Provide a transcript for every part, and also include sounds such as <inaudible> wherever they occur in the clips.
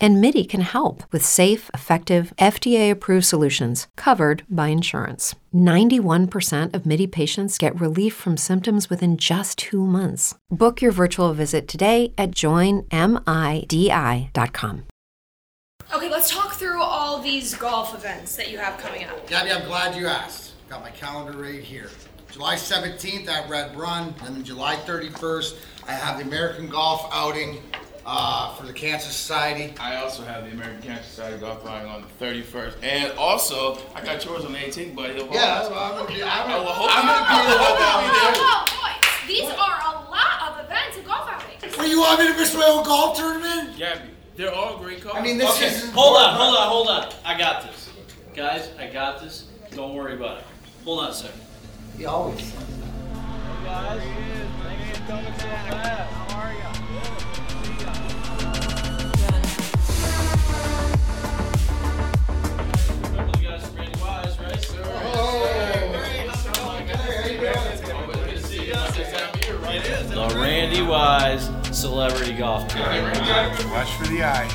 And MIDI can help with safe, effective, FDA approved solutions covered by insurance. 91% of MIDI patients get relief from symptoms within just two months. Book your virtual visit today at joinmidi.com. Okay, let's talk through all these golf events that you have coming up. Gabby, I'm glad you asked. Got my calendar right here. July 17th at Red Run, and then July 31st, I have the American Golf Outing uh, for the Cancer Society. I also have the American Cancer Society golf outing on the 31st, and also I got yours on the 18th, buddy. The Yeah, Hawks. I'm gonna be. I'm I gonna, will hope I'm gonna be I will hope there. you be. Whoa, boys, these are a lot of events and golf outings. Well, you want me to miss my own golf tournament? Gabby, they're all great cars. I mean, this Okay, is. hold on, hold on, hold on. I got this. Guys, I got this. Don't worry about it. Hold on a second. He always. You The Randy Wise Celebrity Golf Tour. Watch for the eye.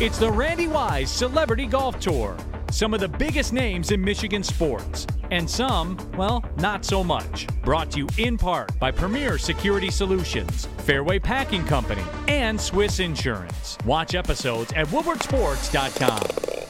It's the Randy Wise Celebrity Golf Tour. Some of the biggest names in Michigan sports, and some, well, not so much. Brought to you in part by Premier Security Solutions, Fairway Packing Company, and Swiss Insurance. Watch episodes at WoodwardSports.com.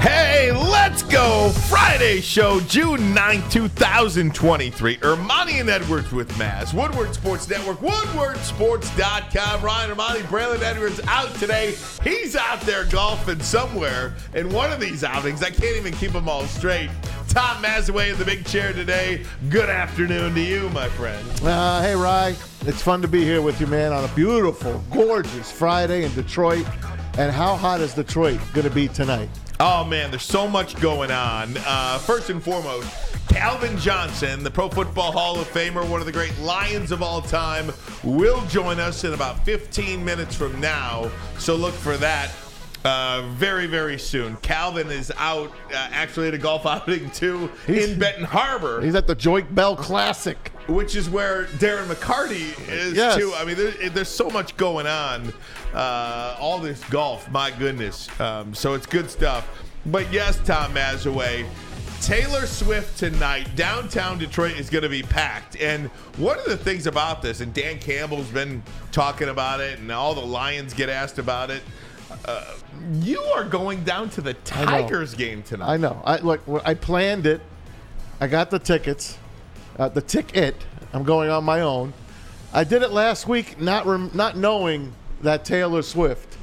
Hey, let's go! Friday show, June 9, 2023. Ermanni and Edwards with Maz. Woodward Sports Network, WoodwardSports.com. Ryan Ermanni, Braylon Edwards out today. He's out there golfing somewhere in one of these outings. I can't even keep them all straight. Tom Mazawey in the big chair today. Good afternoon to you, my friend. Uh, hey, Rye. It's fun to be here with you, man, on a beautiful, gorgeous Friday in Detroit. And how hot is Detroit going to be tonight? Oh man, there's so much going on. Uh, first and foremost, Calvin Johnson, the Pro Football Hall of Famer, one of the great Lions of all time, will join us in about 15 minutes from now. So look for that. Uh, very, very soon. Calvin is out uh, actually at a golf <laughs> outing too He's- in Benton Harbor, He's at the Joique Bell Classic. which is where Darren McCarty is Yes. too. I mean, there, there's so much going on. Uh, all this golf, my goodness. Um, so it's good stuff. But yes, Tom Mazawey, Taylor Swift tonight, downtown Detroit is going to be packed. And one of the things about this, and Dan Campbell's been talking about it, and all the Lions get asked about it. Uh, you are going down to the Tigers game tonight. I know. I look. I planned it. I got the tickets. Uh, the ticket. I'm going on my own. I did it last week, not rem- not knowing that Taylor Swift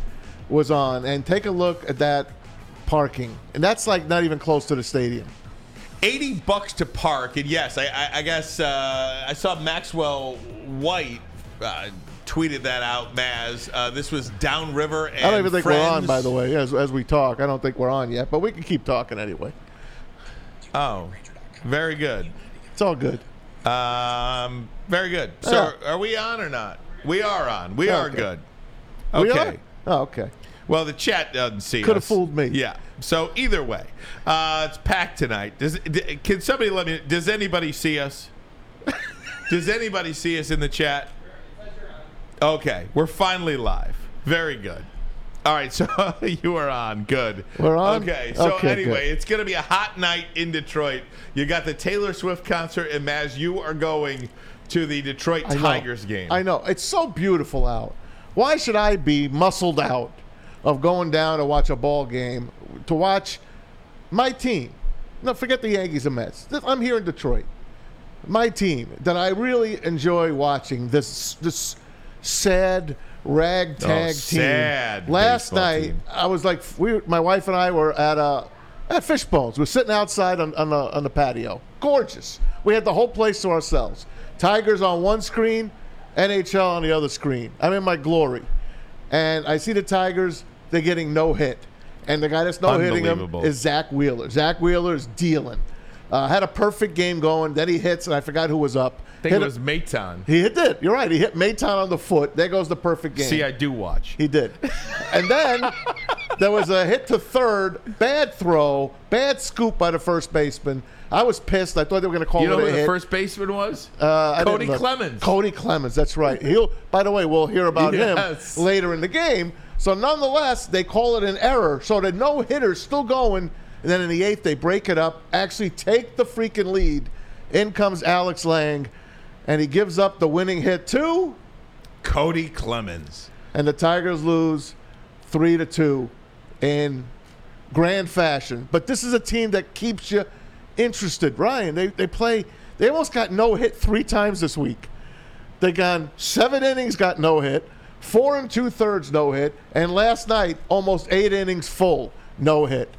was on. And take a look at that parking, and that's like not even close to the stadium. 80 bucks to park. And yes, I, I, I guess uh, I saw Maxwell White uh, tweeted that out, Maz. Uh, this was Downriver and I don't even think we're on, by the way, as, as we talk. I don't think we're on yet, but we can keep talking anyway. Oh, very good. It's all good. Um, very good. So Yeah. are we on or not? We are on. We Yeah, are okay. good. We Okay. are? Oh, okay. Well, the chat doesn't see Coulda fooled me. Yeah. So either way, uh, it's packed tonight. Does can somebody let me? Does anybody see us? <laughs> does anybody see us in the chat? Okay, we're finally live. Very good. All right, <laughs> so you are on. Good. We're on? Okay. So Okay, anyway, good. it's going to be a hot night in Detroit. You got the Taylor Swift concert, and Maz, you are going to the Detroit I know. Tigers game. I know. It's so beautiful out. Why should I be muscled out of going down to watch a ball game to watch my team? No, forget the Yankees and Mets. I'm here in Detroit. My team that I really enjoy watching this this sad ragtag Oh, team. sad Last night team. I was like, we, my wife and I were at a at Fishbones. We're sitting outside on, on the on the patio. Gorgeous. We had the whole place to ourselves. Tigers on one screen, NHL on the other screen. I'm in my glory, and I see the Tigers. They're getting no hit, and the guy that's no hitting them is Zack Wheeler. Zack Wheeler is dealing. Uh, had a perfect game going. Then he hits, and I forgot who was up. Think Hit it was Maton. He did. You're right. He hit Maton on the foot. There goes the perfect game. See, I do watch. He did. And then there was a hit to third, bad throw, bad scoop by the first baseman. I was pissed. I thought they were going to call You know it who the hit. first baseman was? Uh, Cody. Clemens. Cody Clemens, that's right. He'll. By the way, we'll hear about Yes. him later in the game. So nonetheless, they call it an error. So the no hitters still going, and then in the eighth they break it up, actually take the freaking lead. In comes Alex Lange, and he gives up the winning hit too, Cody Clemens. and the Tigers lose three to two in grand fashion. But this is a team that keeps you interested, Ryan. They they play. They almost got no hit three times this week. They gone seven innings, got no hit, four and two thirds no hit, and last night almost eight innings full no hit.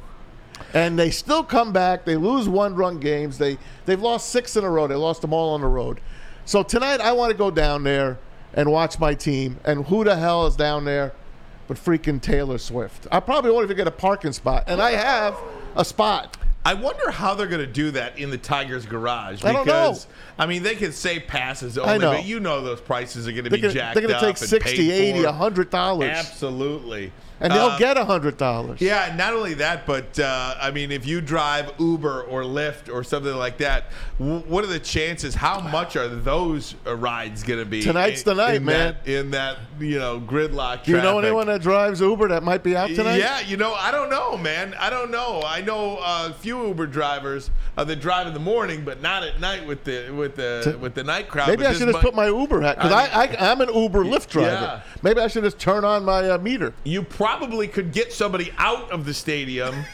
And they still come back. They lose one run games. They they've lost six in a row. They lost them all on the road. So tonight I want to go down there and watch my team. And who the hell is down there but freaking Taylor Swift? I probably won't even get a parking spot. And I have a spot. I wonder how they're going to do that in the Tigers' garage. I don't know. Because, I mean, they can say passes only, but you know those prices are going to be gonna, jacked they're gonna take and 60, paid 80, 100 dollars. Absolutely. And they'll Uh, get a hundred dollars. Yeah, not only that, but uh, I mean, if you drive Uber or Lyft or something like that, w- what are the chances? How much are those uh, rides going to be? Tonight's in- the night, in man. That, in that you know gridlock. Do you know anyone that drives Uber that might be out tonight? Yeah, you know, I don't know, man. I don't know. I know a few Uber drivers uh, that drive in the morning, but not at night with the with the with the night crowd. Maybe I should just put my Uber hat because I I, I, I'm an Uber Lyft driver. Yeah. Maybe I should just turn on my uh, meter. You probably could get somebody out of the stadium.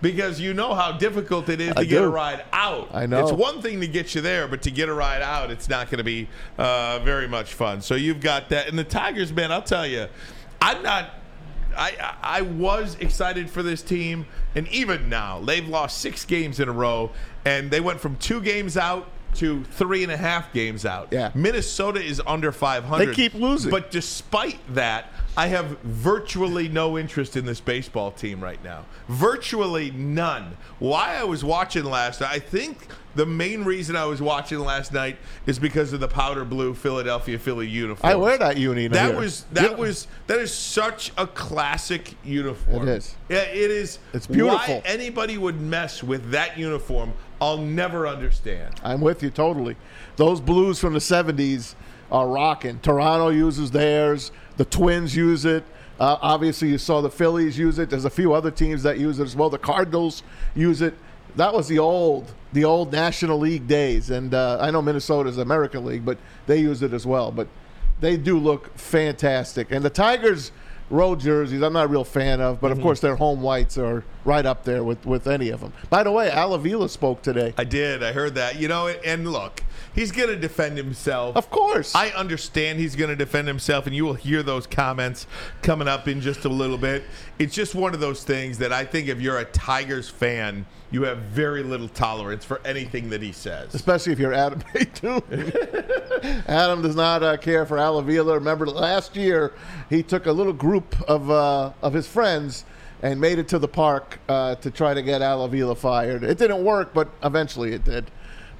Because you know how difficult it is to I get a ride out. I know. It's one thing to get you there, but to get a ride out, it's not going to be uh, very much fun. So you've got that. And the Tigers, man, I'll tell you, I'm not. I, I I was excited for this team, and even now they've lost six games in a row, and they went from two games out to three and a half games out. Yeah. Minnesota is under 500. They keep losing. But despite that, I have virtually no interest in this baseball team right now. Virtually none. Why I was watching last I think the main reason I was watching last night is because of the powder blue Philadelphia Philly uniform. I wear that uni. That here. was that Yeah. was that is such a classic uniform. It is. Yeah, it is. It's beautiful. Why anybody would mess with that uniform, I'll never understand. I'm with you totally. Those blues from the 70s are rocking. Toronto uses theirs. The Twins use it. Uh, obviously, you saw the Phillies use it. There's a few other teams that use it as well. The Cardinals use it. That was the old, the old National League days. And uh, I know Minnesota's American League, but they use it as well. But they do look fantastic. And the Tigers road jerseys, I'm not a real fan of, but of course their home whites are right up there with, with any of them. By the way, Al Avila spoke today. I did. I heard that. You know, and look, he's going to defend himself. Of course. I understand he's going to defend himself, and you will hear those comments coming up in just a little bit. It's just one of those things that I think if you're a Tigers fan, you have very little tolerance for anything that he says. especially if you're Adam. <laughs> <laughs> Adam does not uh, care for Al Avila. Remember last year, he took a little group of uh, of his friends and made it to the park uh, to try to get Al Avila fired. It didn't work, but eventually it did.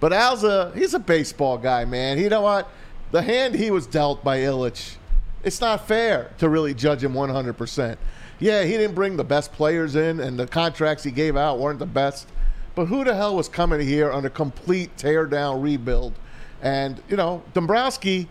But Al's a he's a baseball guy, man. You know what? The hand he was dealt by Ilitch, it's not fair to really judge him 100%. Yeah, he didn't bring the best players in, and the contracts he gave out weren't the best. But who the hell was coming here on a complete tear down rebuild? And, you know, Dombrowski,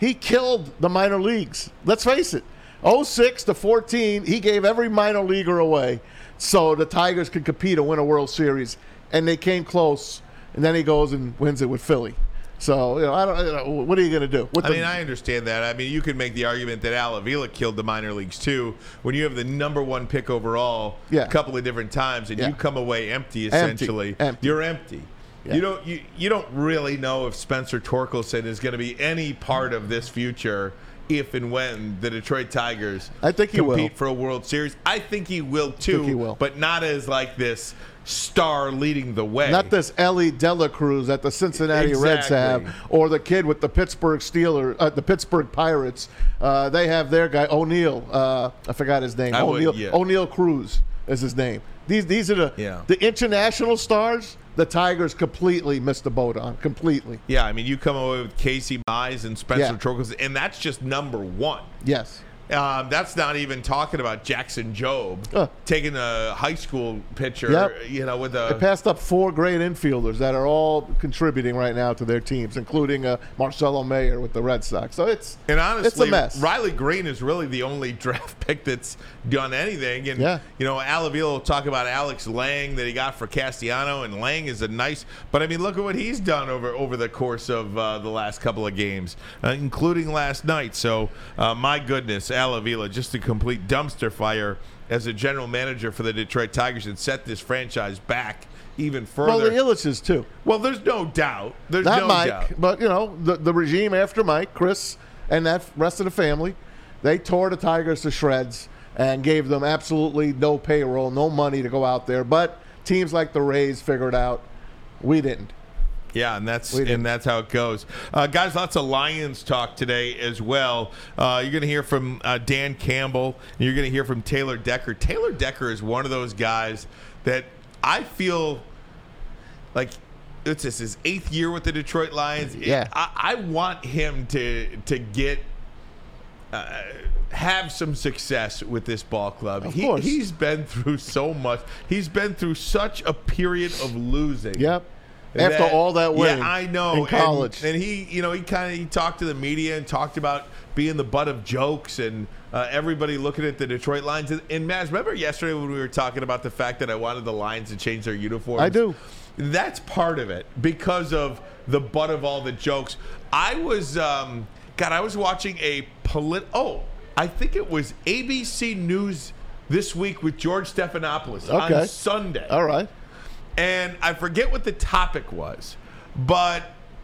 he killed the minor leagues. Let's face it. 06 to 14, he gave every minor leaguer away so the Tigers could compete and win a World Series. And they came close, and then he goes and wins it with Philly. So, you know, I don't, you know, what are you going to do? With I mean, I understand that. I mean, you can make the argument that Al Avila killed the minor leagues too. When you have the number one pick overall Yeah. a couple of different times and Yeah. you come away empty, essentially, Empty. you're empty. Yeah. You don't you, you don't really know if Spencer Torkelson is going to be any part of this future if and when the Detroit Tigers I think he will. compete for a World Series. I think he will too, he will. but not as like this star leading the way. Not this Elly De La Cruz that the Cincinnati Reds have, or the kid with the Pittsburgh Steelers, uh, the Pittsburgh Pirates. Uh, they have their guy Oneil. Uh, I forgot his name. Would- Oneil, yeah. Oneil Cruz is his name. These these are the Yeah. the international stars. The Tigers completely missed the boat on. Completely. Yeah, I mean, you come away with Casey Mize and Spencer Yeah. And that's just number one. Yes. Um, that's not even talking about Jackson Jobe Uh. taking a high school pitcher, Yep. you know, with They a passed up four great infielders that are all contributing right now to their teams, including uh, Marcelo Mayer with the Red Sox. So it's And honestly, it's a mess. Riley Greene is really the only <laughs> draft pick that's done anything. And Yeah. you know, Al Avila will talk about Alex Lange that he got for Castellano, and Lange is a nice. But I mean, look at what he's done over over the course of uh, the last couple of games, uh, including last night. So, uh, my goodness, Al Avila just a complete dumpster fire as a general manager for the Detroit Tigers and set this franchise back even further. Well, the Ilitches too. Well, there's no doubt. There's Not no Mike, doubt. but you know the the regime after Mike, Chris, and that rest of the family, they tore the Tigers to shreds and gave them absolutely no payroll, no money to go out there. But teams like the Rays figured out we didn't. Yeah, and that's and that's how it goes, uh, guys. Lots of Lions talk today as well. Uh, you're going to hear from uh, Dan Campbell. And you're going to hear from Taylor Decker. Taylor Decker is one of those guys that I feel like it's this his eighth year with the Detroit Lions. Yeah. I, I want him to to get. Uh, have some success with this ball club. Of he, course. He's been through so much. He's been through such a period of losing. Yep. After all that yeah, I know. in And- college. and, he, you know, he kind of he talked to the media and talked about being the butt of jokes and uh, everybody looking at the Detroit Lions. And, and Maz, remember yesterday when we were talking about the fact that I wanted the Lions to change their uniforms? I do. That's part of it because of the butt of all the jokes. I was, um, God, I was watching a polit. Oh, I think it was ABC News this week with George Stephanopoulos Okay. on Sunday All right. and I forget what the topic was, but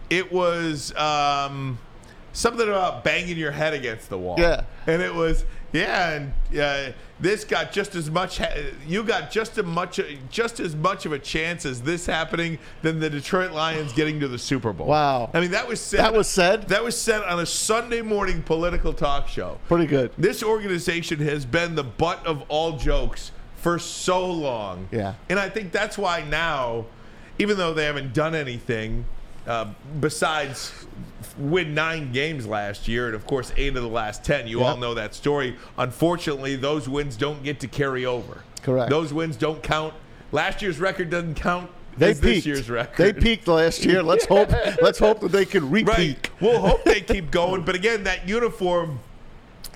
it was um, something about banging your head against the wall. Yeah. and it was yeah, and uh, this got just as much. You got just as much, just as much of a chance as this happening than the Detroit Lions getting to the Super Bowl. Wow. I mean, that was said. That was said? That was said on a Sunday morning political talk show. Pretty good. This organization has been the butt of all jokes for so long. Yeah. And I think that's why now, even though they haven't done anything uh, besides win nine games last year, and of course, eight of the last 10, you Yep. all know that story. Unfortunately, those wins don't get to carry over. Correct. Those wins don't count. Last year's record doesn't count They peaked. this year's record. They peaked last year. <laughs> Let's hope. Let's hope that they can repeat. Right. We'll hope they keep going. But again, that uniform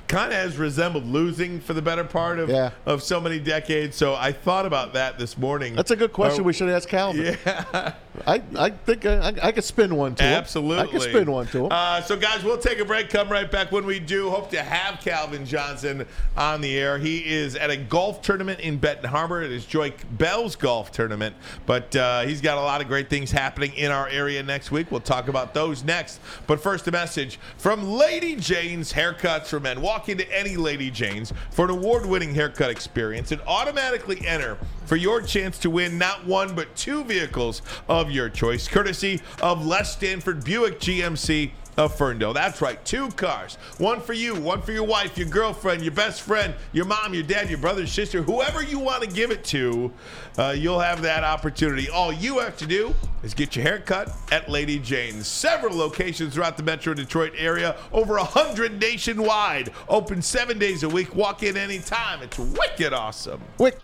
kind of has resembled losing for the better part of, Yeah. of so many decades. So I thought about that this morning. That's a good question. We should ask Calvin. yeah, <laughs> I, I think I, I, I could spin one to him. absolutely. I could spin one to him. Uh, so, guys, we'll take a break. Come right back when we do. Hope to have Calvin Johnson on the air. He is at a golf tournament in Benton Harbor. It is Joique Bell's golf tournament, but uh, he's got a lot of great things happening in our area next week. We'll talk about those next. But first, a message from Lady Jane's Haircuts for Men. Walk into any Lady Jane's for an award-winning haircut experience and automatically enter for your chance to win not one but two vehicles of your choice, courtesy of Les Stanford Buick GMC of Ferndale. That's right, two cars. One for you, one for your wife, your girlfriend, your best friend, your mom, your dad, your brother, sister, whoever you want to give it to, uh, you'll have that opportunity. All you have to do is get your hair cut at Lady Jane's. Several locations throughout the Metro Detroit area, over a hundred nationwide. Open seven days a week. Walk in anytime. It's wicked awesome. Wick.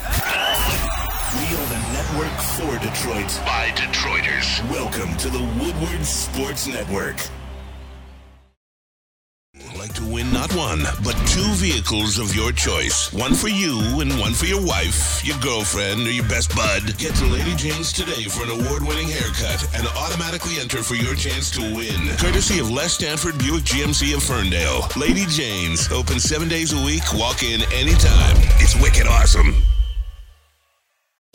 We are the network for Detroit by Detroiters. Welcome to the Woodward Sports Network. Like to win not one, but two vehicles of your choice. One for you and one for your wife, your girlfriend, or your best bud. Get to Lady Jane's today for an award-winning haircut and automatically enter for your chance to win. Courtesy of Les Stanford Buick GMC of Ferndale. Lady Jane's, open seven days a week. Walk in anytime. It's wicked awesome.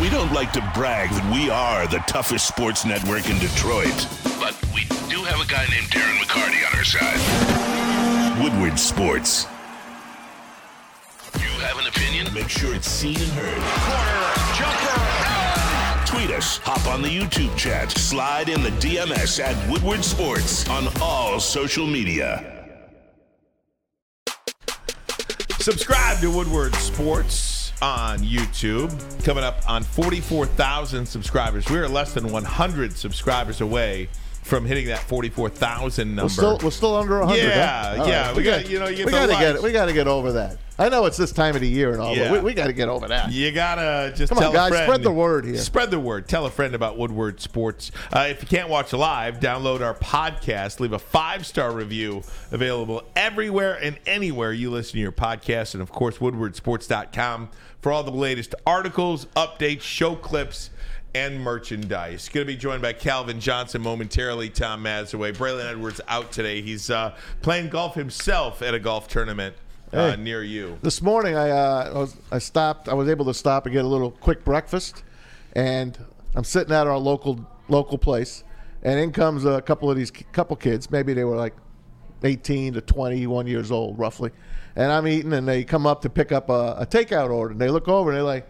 We don't like to brag that we are the toughest sports network in Detroit, but we do have a guy named Darren McCarty on our side. Woodward Sports. You have an opinion? Make sure it's seen and heard. Corner, jumper, Tweet us, hop on the YouTube chat, slide in the DMS at Woodward Sports on all social media. Subscribe to Woodward Sports on YouTube. Coming up on 44,000 subscribers. We are less than 100 subscribers away from hitting that 44,000 number. We're still, we're still under 100. Yeah, huh? Yeah. right. We got you know you we gotta get it. We got to get over that. I know it's this time of the year and all, Yeah. but we, we got to get over that. You gotta just Come on, guys, spread the word here. Spread the word. Tell a friend about Woodward Sports. Uh, if you can't watch live, download our podcast. Leave a five star review available everywhere and anywhere you listen to your podcast, and of course, WoodwardSports.com for all the latest articles, updates, show clips. And merchandise. Going to be joined by Calvin Johnson momentarily. Tom Mazawey. Braylon Edwards out today. He's uh, playing golf himself at a golf tournament uh, Hey. near you. This morning, I uh, I was I stopped. I was able to stop and get a little quick breakfast, and I'm sitting at our local local place, and in comes a couple of these couple kids. Maybe they were like 18 to 21 years old, roughly. And I'm eating, and they come up to pick up a, a takeout order, and they look over and they're like,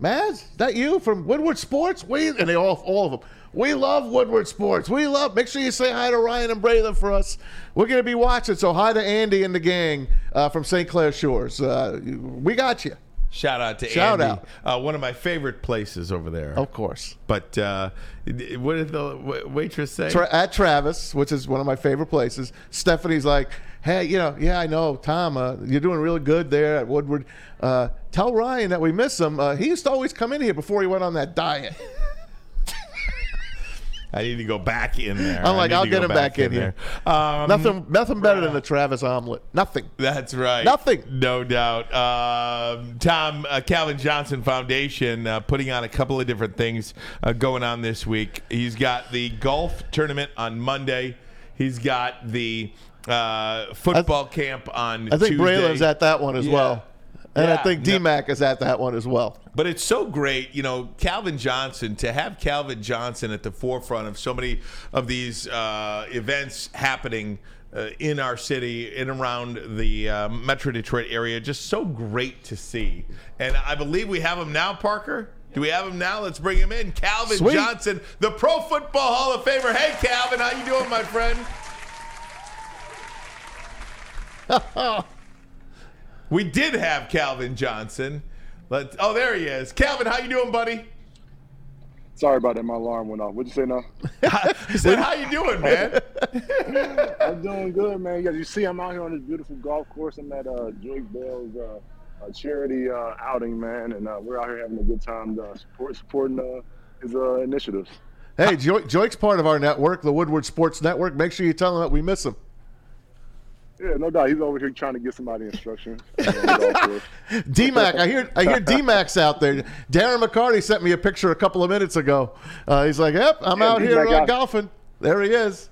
"Maz, is that you from Woodward Sports?" We and they all all of them. We love Woodward Sports. We love. Make sure you say hi to Ryan and Braylon for us. We're going to be watching. So hi to Andy and the gang uh, from St. Clair Shores. Uh, we got you. Shout out to Shout Andy. out. Uh, one of my favorite places over there. Of course. But uh, what did the waitress say? Tra- at Travis, which is one of my favorite places. Stephanie's like, "Hey, you know, yeah, I know, Tom, uh, you're doing really good there at Woodward. Uh, tell Ryan that we miss him. Uh, he used to always come in here before he went on that diet." <laughs> I need to go back in there. I'm like, "I'll get him back in here." Um, nothing, nothing better than the Travis omelet. Nothing. That's right. Nothing. No doubt. Um, Tom, uh, Calvin Johnson Foundation uh, putting on a couple of different things uh, going on this week. He's got the golf tournament on Monday. He's got the uh, football camp on I think Tuesday. Braylon's at that one as Yeah. well, and I Yeah. think DMAC is at that one as well. But it's so great, you know, Calvin Johnson, to have Calvin Johnson at the forefront of so many of these uh, events happening uh, in our city, in around the uh, Metro Detroit area, just so great to see. And I believe we have him now, Parker. Do we have him now? Let's bring him in. Calvin Sweet. Johnson, the Pro Football Hall of Famer. Hey, Calvin, how you doing, my friend? <laughs> we did have Calvin Johnson. Let oh, there he is. Calvin, how you doing, buddy? Sorry about that. My alarm went off. What'd you say now? <laughs> I said, how you doing, man? <laughs> I'm doing good, man. Yeah, you see, I'm out here on this beautiful golf course. I'm at uh, Joique Bell's uh, uh, charity uh, outing, man, and uh, we're out here having a good time uh, support, supporting uh, his uh, initiatives. Hey, jo- Joique's part of our network, the Woodward Sports Network. Make sure you tell him that we miss him. Yeah, no doubt. He's over here trying to get somebody instructions. <laughs> DMAC, I hear I hear DMAC's out there. Darren McCarty sent me a picture a couple of minutes ago. Uh, he's like, "Yep, I'm Yeah, out here D-Mac uh, golfing." There he is.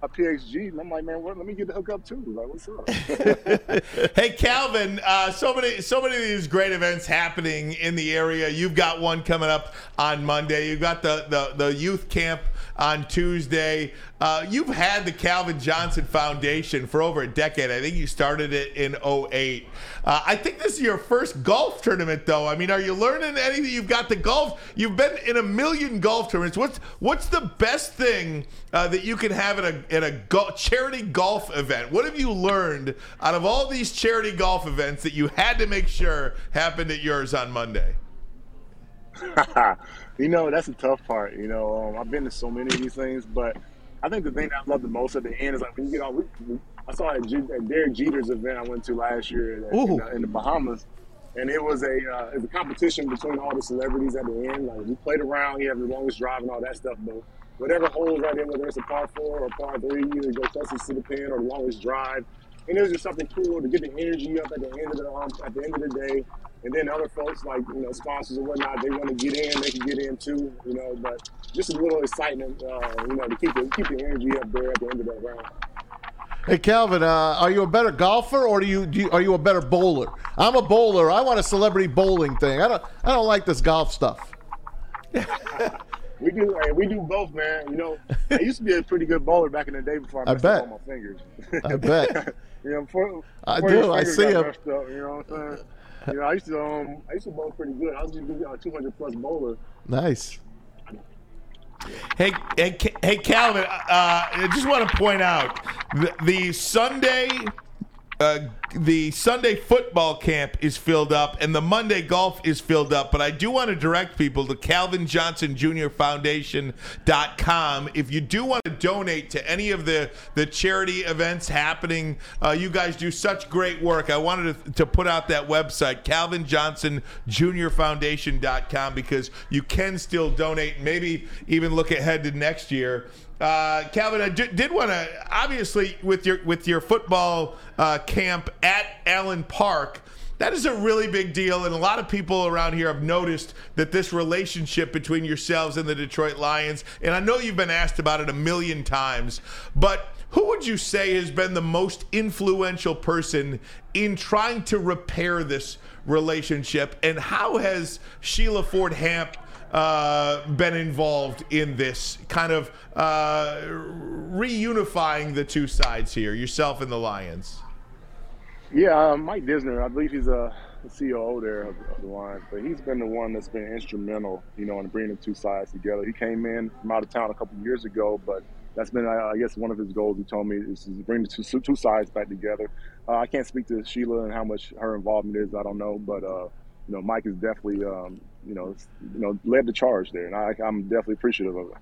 A PXG, and I'm like, man, what, let me get the hook up too. Like, what's up? <laughs> hey, Calvin. Uh, so many, so many of these great events happening in the area. You've got one coming up on Monday. You've got the the, the youth camp on Tuesday. Uh, you've had the Calvin Johnson Foundation for over a decade. I think you started it in 08. Uh, I think this is your first golf tournament, though. I mean, are you learning anything? You've got the golf. You've been in a million golf tournaments. What's what's the best thing uh, that you can have at a at a go- charity golf event? What have you learned out of all these charity golf events that you had to make sure happened at yours on Monday? <laughs> you know, that's the tough part. You know, um, I've been to so many of these things, but I think the thing that I love the most at the end is like when you get on. I saw it at, Derek Jeter's event I went to last year Ooh. the, in the Bahamas, and it was a uh, it was a competition between all the celebrities at the end. Like we played around, you had the longest drive and all that stuff, but whatever holes right there, whether it's a par four or par three, either go closest to the pin or the longest drive. And it was just something cool to get the energy up at the end of the um, at the end of the day. And then other folks like you know sponsors and whatnot, they want to get in, they can get in too, you know. But just a little excitement, uh, you know, to keep the keep the energy up there at the end of that round. Hey Calvin, uh, are you a better golfer or do you, do you are you a better bowler? I'm a bowler. I want a celebrity bowling thing. I don't I don't like this golf stuff. <laughs> We do, hey, we do both, man. You know, I used to be a pretty good bowler back in the day before I I messed bet. up all my fingers. I bet. <laughs> you know, before, I before do, his I see him. Up, you know what I'm saying? <laughs> You know, I used to um, I used to bowl pretty good. I was just a 200 plus bowler. Nice. Hey, hey, hey, Calvin. Uh, I just want to point out the, the Sunday, uh, the Sunday football camp is filled up, and the Monday golf is filled up. But I do want to direct people to Calvin Johnson Jr. Foundation.com. If you do want to donate to any of the the charity events happening, uh, you guys do such great work. I wanted to, to put out that website, Calvin Johnson Jr. Foundation.com, because you can still donate. Maybe even look ahead to next year. Uh, Calvin, did want to obviously with your with your football uh, camp at Allen Park. That is a really big deal, and a lot of people around here have noticed that this relationship between yourselves and the Detroit Lions. And I know you've been asked about it a million times, but who would you say has been the most influential person in trying to repair this relationship? And how has Sheila Ford Hamp uh, been involved in this kind of uh, reunifying the two sides here, yourself and the Lions? Yeah, uh, Mike Disner, I believe he's a the COO there of, of the Lions, but he's been the one that's been instrumental, you know, in bringing the two sides together. He came in from out of town a couple years ago, but that's been, I I guess, one of his goals. He told me is to bring the two, two sides back together. Uh, I can't speak to Sheila and how much her involvement is. I don't know, but uh, you know, Mike is definitely, um, you know, you know, led the charge there, and I, I'm definitely appreciative of it.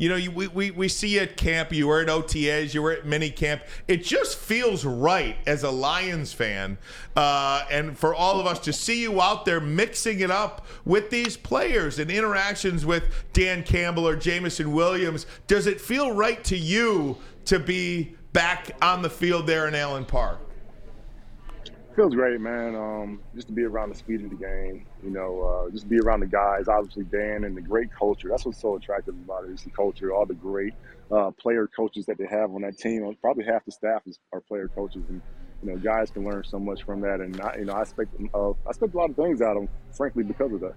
You know, you, we, we, we see you at camp, you were at OTAs, you were at mini camp. It just feels right as a Lions fan, uh, and for all of us to see you out there mixing it up with these players and interactions with Dan Campbell or Jameson Williams. Does it feel right to you to be back on the field there in Allen Park? Feels great, man. Um, just to be around the speed of the game, you know, uh, just be around the guys. Obviously, Dan and the great culture. That's what's so attractive about it. Is the culture, all the great uh, player coaches that they have on that team. Probably half the staff is are player coaches, and you know, guys can learn so much from that. And I, you know, I expect uh, I expect a lot of things out of them, frankly, because of that.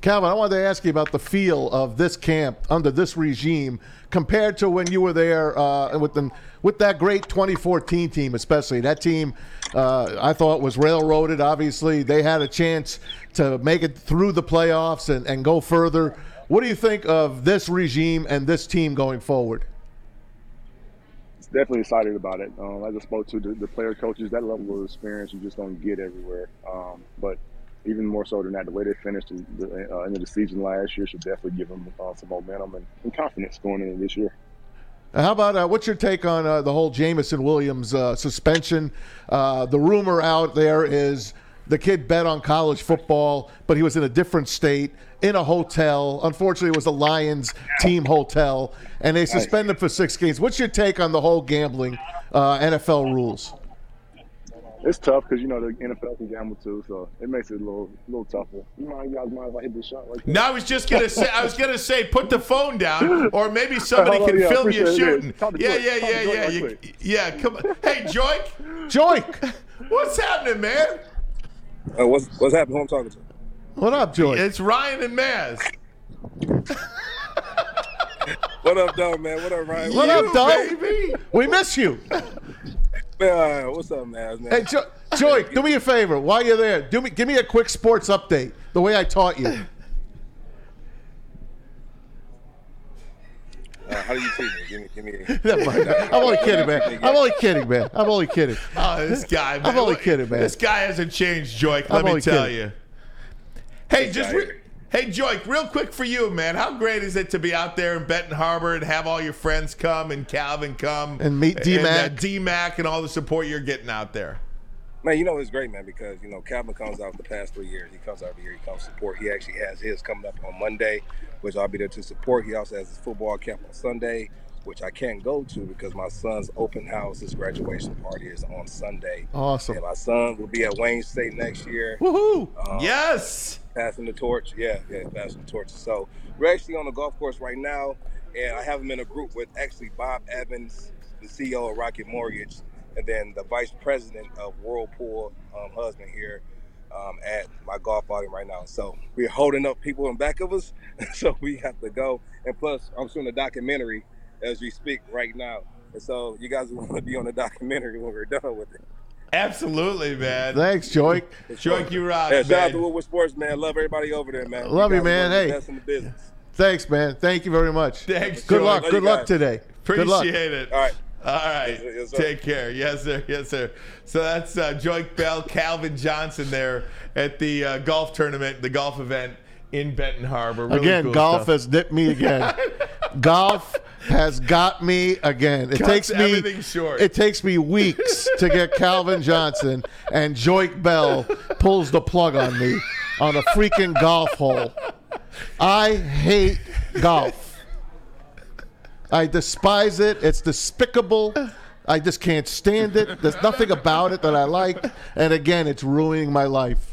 Calvin, I wanted to ask you about the feel of this camp under this regime compared to when you were there uh, with the, with that great 2014 team, especially that team. Uh, I thought was railroaded. Obviously, they had a chance to make it through the playoffs and, and go further. What do you think of this regime and this team going forward? It's definitely excited about it. Um, as I spoke to the, the player coaches, that level of experience you just don't get everywhere. Um, but even more so than that, the way they finished the, the uh, end of the season last year should definitely give them uh, some momentum and, and confidence going into this year. Uh, How about uh, what's your take on uh, the whole Jameson Williams uh, suspension? Uh, the rumor out there is the kid bet on college football, but he was in a different state in a hotel. Unfortunately, it was a Lions team hotel, and they suspended him for six games. What's your take on the whole gambling uh, NFL rules? It's tough because you know the NFL can gamble too, so it makes it a little, little tougher. You mind, you guys mind if I hit this shot right? No, I was just gonna say. I was gonna say, put the phone down, or maybe <laughs> somebody Hold on, can yeah, film you shooting. Talk Yeah, yeah, Talk yeah, yeah, right You- yeah. Come on, <laughs> hey, Joique, Joique, <laughs> what's happening, man? Uh, what's what's happening? Who I'm talking to? What up, Joy? It's Ryan and Maz. What up, dog, man? What up, Ryan? What up, dog? baby? We miss you. Man, what's up, man? man? Hey, jo- <laughs> Joy, do me a favor. While you're there, do me give me a quick sports update, the way I taught you. <laughs> Uh, how do you treat me? Give me, give me. <laughs> Never mind. I'm only kidding, man. I'm only kidding, man. I'm only kidding. Oh, this guy. Man. I'm only kidding, man. This guy hasn't changed, Joique. I'm Let me tell kidding. you. Hey, This just re- here. Hey, Joique, real quick for you, man. How great is it to be out there in Benton Harbor and have all your friends come and Calvin come And meet D-Mac. and, uh, D-Mac and all the support you're getting out there? Man, you know it's great, man, because you know Calvin comes out the past three years. He comes out every year. He comes to support. He actually has his coming up on Monday, which I'll be there to support. He also has his football camp on Sunday, which I can't go to because my son's open house, his graduation party is on Sunday. Awesome. And my son will be at Wayne State next year. Woohoo! Um, Yes. Passing the torch. Yeah, yeah, passing the torch. So we're actually on the golf course right now, and I have him in a group with actually Bob Evans, the CEO of Rocket Mortgage, and then the vice president of Whirlpool um, husband here um, at my golf outing right now. So we're holding up people in back of us, <laughs> so we have to go. And plus, I'm shooting a documentary as we speak right now. And so you guys want to be on the documentary when we're done with it. Absolutely, man. Thanks, Joique. Joique, you rock, Yeah, shout out man. to Woodward Sports, man. Love everybody over there, man. Love you, guys are man. one of the Hey. best in the business. Thanks, man. Thank you very much. Thanks, Good Joique. luck. Love Good luck guys. today. Good luck. Appreciate it. All right. All right. Yes, sir. Take care. Yes, sir. Yes, sir. So that's uh, Joique Bell, Calvin Johnson there at the uh, golf tournament, the golf event in Benton Harbor. Really again, cool golf stuff. has dipped me again. <laughs> golf has got me again. It Cuts takes me short. It takes me weeks to get Calvin Johnson and Joique Bell pulls the plug on me on a freaking golf hole. I hate golf. I despise it. It's despicable. I just can't stand it. There's nothing about it that I like. And again, it's ruining my life.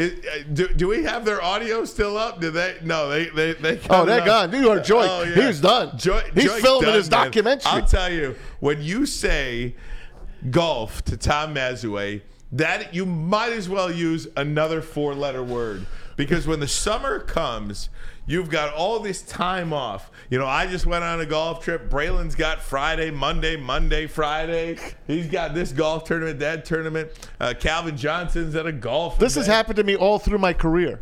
It- uh, do, do we have their audio still up? Do they? No, they they they. Oh, they're up. gone. You are Joique. He's done. Joy, He's Joy's filming done, his man. documentary. I'll tell you, when you say golf to Tom Mazue, that you might as well use another four-letter word because when the summer comes, you've got all this time off. You know, I just went on a golf trip. Braylon's got Friday, Monday, Monday, Friday. He's got this golf tournament, that tournament. Uh, Calvin Johnson's at a golf. This has happened to me all through my career.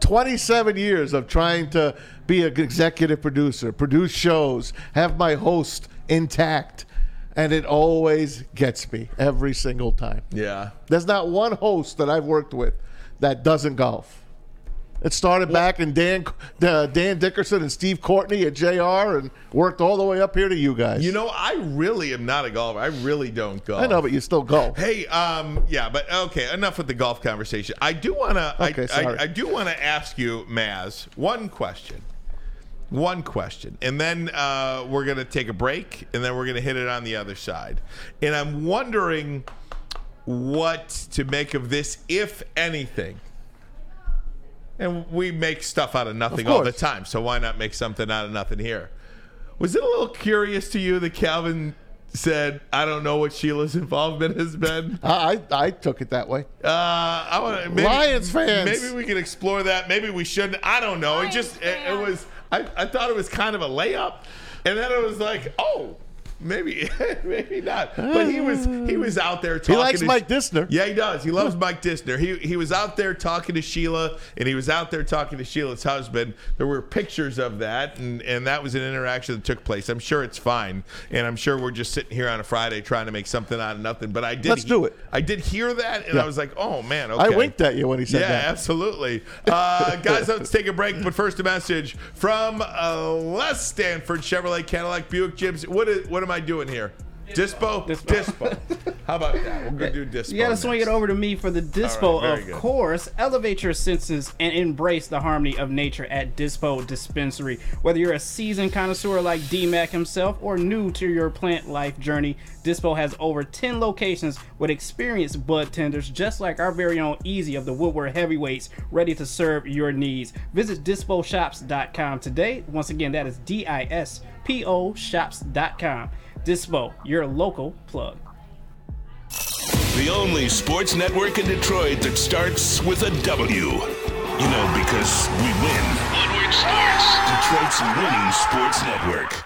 27 years of trying to be an executive producer, produce shows, have my host intact, and it always gets me every single time. Yeah. There's not one host that I've worked with that doesn't golf. It started back in Dan uh, Dan Dickerson and Steve Courtney at JR and worked all the way up here to you guys. You know, I really am not a golfer. I really don't golf. I know, but you still golf. Hey, um, yeah, but okay, enough with the golf conversation. I do want to, Okay, I, sorry. I, I do want to ask you, Maz, one question. One question, and then uh, we're gonna take a break, and then we're gonna hit it on the other side. And I'm wondering what to make of this, if anything. And we make stuff out of nothing Of all the time, so why not make something out of nothing here? Was it a little curious to you that Calvin said, "I don't know what Sheila's <laughs> involvement has been"? I, I I took it that way. Uh, I want maybe, Lions fans. Maybe we can explore that. Maybe we shouldn't. I don't know. it just it, it was. I, I thought it was kind of a layup, and then it was like, oh, maybe <laughs> maybe not. But he was he was out there talking. He likes to, Mike Disner. Yeah, he does. He loves Mike Disner. He he was out there talking to Sheila, and he was out there talking to Sheila's husband. There were pictures of that, and and that was an interaction that took place. I'm sure it's fine, and I'm sure we're just sitting here on a Friday trying to make something out of nothing. But I did. Let's do it. I did hear that, and Yeah. I was like, oh man, okay. I winked at you when he said yeah, that. Yeah, absolutely. Uh, <laughs> guys, let's take a break. But first, a message from uh, Les Stanford Chevrolet Cadillac Buick Jibs. What is, what am I doing here? Dispo? Dispo. How about that? We're to do Dispo. You gotta swing it over to me for the Dispo, right, of good. course. Elevate your senses and embrace the harmony of nature at Dispo Dispensary. Whether you're a seasoned connoisseur like D-Mac himself or new to your plant life journey, Dispo has over 10 locations with experienced bud tenders, just like our very own Easy of the Woodward Heavyweights, ready to serve your needs. Visit DispoShops.com today. Once again, that is D-I-S-P-O Shops.com. Dispo, your local plug. The only sports network in Detroit that starts with a W. You know, because we win. Woodward Sports. Detroit's winning sports network.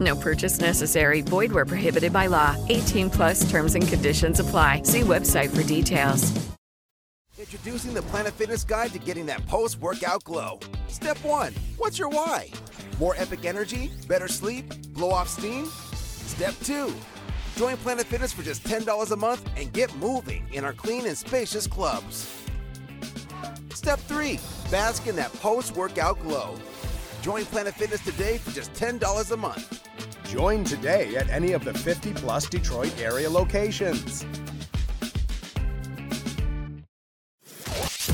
No purchase necessary. Void where prohibited by law. 18 plus terms and conditions apply. See website for details. Introducing the Planet Fitness Guide to getting that post workout glow. Step one What's your why? More epic energy? Better sleep? Blow off steam? Step two Join Planet Fitness for just $10 a month and get moving in our clean and spacious clubs. Step three Bask in that post workout glow. Join Planet Fitness today for just $10 a month. Join today at any of the 50 plus Detroit area locations.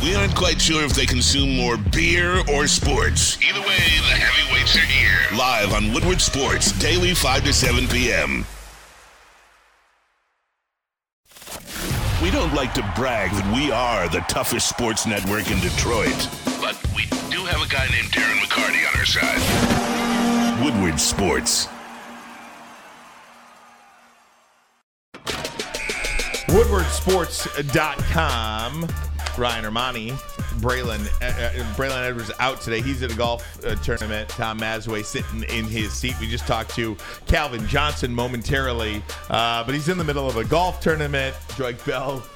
We aren't quite sure if they consume more beer or sports. Either way, the heavyweights are here. Live on Woodward Sports, daily 5 to 7 p.m. We don't like to brag that we are the toughest sports network in Detroit, but we do have a guy named Darren McCarty on our side. Woodward Sports. WoodwardSports.com. Ryan Ermanni, Braylon, uh, uh, Braylon Edwards out today. He's at a golf uh, tournament. Tom Mazawey sitting in his seat. We just talked to Calvin Johnson momentarily, uh, but he's in the middle of a golf tournament. Drake Bell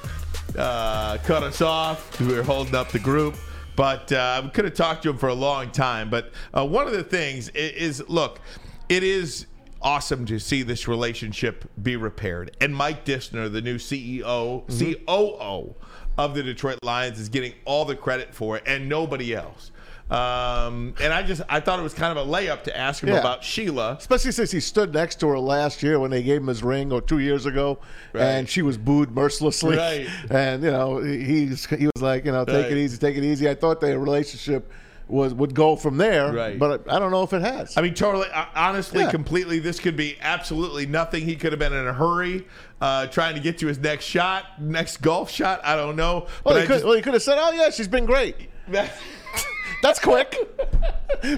uh, cut us off. We were holding up the group. But uh, we could have talked to him for a long time. But one of the things is, is look, it is awesome to see this relationship be repaired. And Mike Disner, the new CEO, COO of the Detroit Lions, is getting all the credit for it and nobody else. Um, and I just I thought it was kind of a layup to ask him Yeah. about Sheila. Especially since he stood next to her last year when they gave him his ring, or two years ago, Right. and she was booed mercilessly. Right. <laughs> And you know he's he was like, you know, take Right. it easy, take it easy. I thought their relationship was would go from there, Right. but I don't know if it has. I mean, totally, honestly, Yeah. completely. This could be absolutely nothing. He could have been in a hurry, uh, trying to get to his next shot, next golf shot. I don't know. well, I he could, just- well, he could have said, "Oh yeah, she's been great." <laughs> That's quick,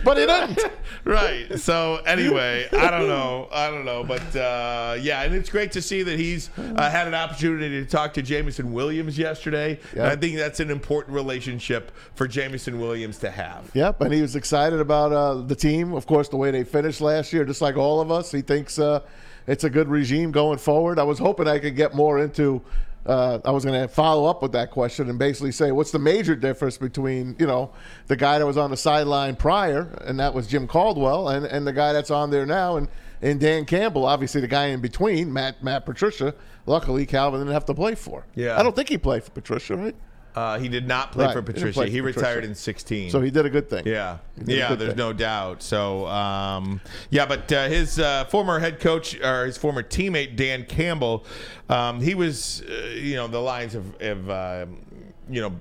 but he didn't. <laughs> right. So anyway, I don't know. I don't know, but uh, yeah, and it's great to see that he's uh, had an opportunity to talk to Jameson Williams yesterday. And I think that's an important relationship for Jameson Williams to have. Yep, and he was excited about uh, the team. Of course, the way they finished last year, just like all of us. He thinks uh, it's a good regime going forward. I was hoping I could get more into. Uh, I was going to follow up with that question and basically say, what's the major difference between you know the guy that was on the sideline prior, and that was Jim Caldwell, and, and the guy that's on there now, and and Dan Campbell, obviously the guy in between, Matt Matt Patricia. Luckily, Calvin didn't have to play for. Yeah. I don't think he played for Patricia, right? Uh, he did not play Right, for Patricia. He retired Patricia. in 16. So he did a good thing. Yeah, He did a yeah. There's thing. no doubt. So, um, yeah, but uh, his uh, former head coach or his former teammate Dan Campbell, um, he was, uh, you know, the Lions have, have uh, you know.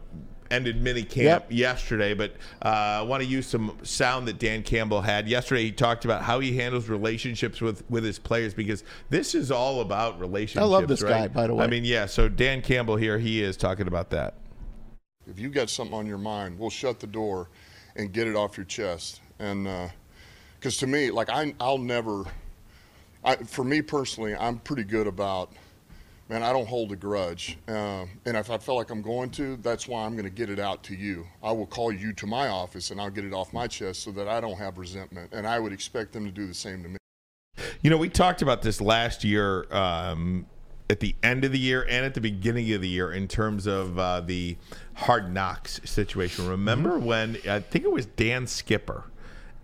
Ended mini camp Yep. yesterday, but uh, I want to use some sound that Dan Campbell had yesterday. He talked about how he handles relationships with with his players because this is all about relationships. I love this right? guy, by the way. I mean, yeah. So Dan Campbell here, he is talking about that. If you got something on your mind, we'll shut the door and get it off your chest. And because to me, like I, I'll never. I, for me personally, I'm pretty good about. Man, I don't hold a grudge, uh, and if I feel like I'm going to, that's why I'm going to get it out to you. I will call you to my office, and I'll get it off my chest so that I don't have resentment. And I would expect them to do the same to me. You know, we talked about this last year um, at the end of the year and at the beginning of the year in terms of uh, the hard knocks situation. Remember when I think it was Dan Skipper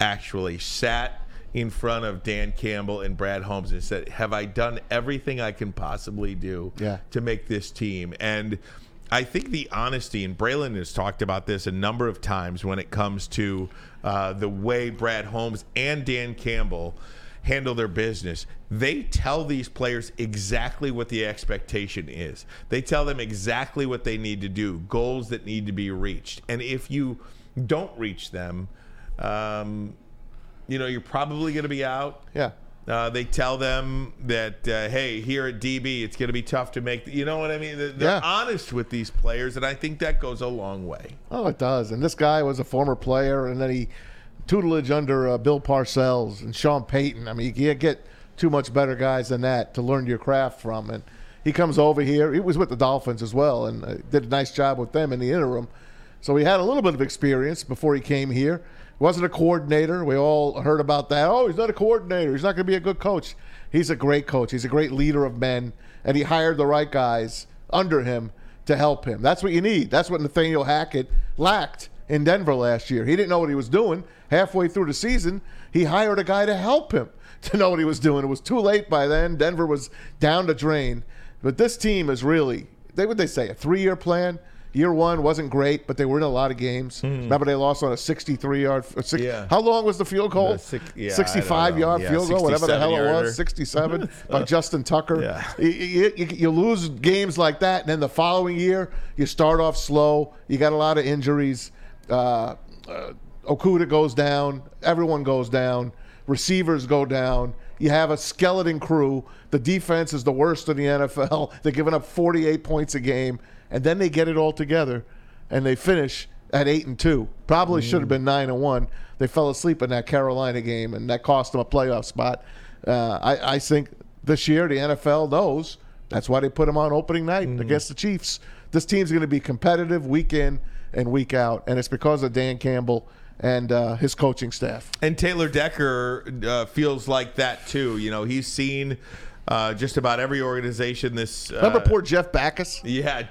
actually sat in front of Dan Campbell and Brad Holmes and said, Have I done everything I can possibly do Yeah. to make this team? And I think the honesty, and Braylon has talked about this a number of times when it comes to uh, the way Brad Holmes and Dan Campbell handle their business. They tell these players exactly what the expectation is. They tell them exactly what they need to do, goals that need to be reached. And if you don't reach them, um, you know, you're probably going to be out. Yeah. Uh, they tell them that, uh, hey, here at DB, it's going to be tough to make. You know what I mean? They're, they're Yeah. honest with these players, and I think that goes a long way. Oh, it does. And this guy was a former player, and then he tutelage under uh, Bill Parcells and Sean Payton. I mean, you can't get too much better guys than that to learn your craft from. And he comes over here. He was with the Dolphins as well, and uh, did a nice job with them in the interim. So he had a little bit of experience before he came here. Wasn't a coordinator. We all heard about that. Oh, he's not a coordinator. He's not going to be a good coach. He's a great coach. He's a great leader of men, and he hired the right guys under him to help him. That's what you need. That's what Nathaniel Hackett lacked in Denver last year. He didn't know what he was doing. Halfway through the season, he hired a guy to help him <laughs> to know what he was doing. It was too late by then. Denver was down the drain. But this team is really, they would they say, a three year plan. Year one wasn't great, but they were in a lot of games. Remember, they lost on a 63 yard. Six, Hmm. Yeah. How long was the field goal? The six- yeah, 65 yard Yeah, field goal, whatever the hell it 67-yarder. was. 67 <laughs> by Justin Tucker. Yeah. You- you- you lose games like that, and then the following year you start off slow. You got a lot of injuries. Uh, uh, Okudah goes down. Everyone goes down. Receivers go down. You have a skeleton crew. The defense is the worst in the NFL. <laughs> They're giving up 48 points a game, and then they get it all together, and they finish at eight and two. Probably should have been nine and one. They fell asleep in that Carolina game, and that cost them a playoff spot. Uh, I, I think this year the NFL knows that's why they put them on opening night against the Chiefs. This team's going to be competitive week in and week out, and it's because of Dan Campbell and uh, his coaching staff. And Taylor Decker uh, feels like that too. You know, he's seen uh, just about every organization this. Uh, Remember poor Jeff Backus? Yeah.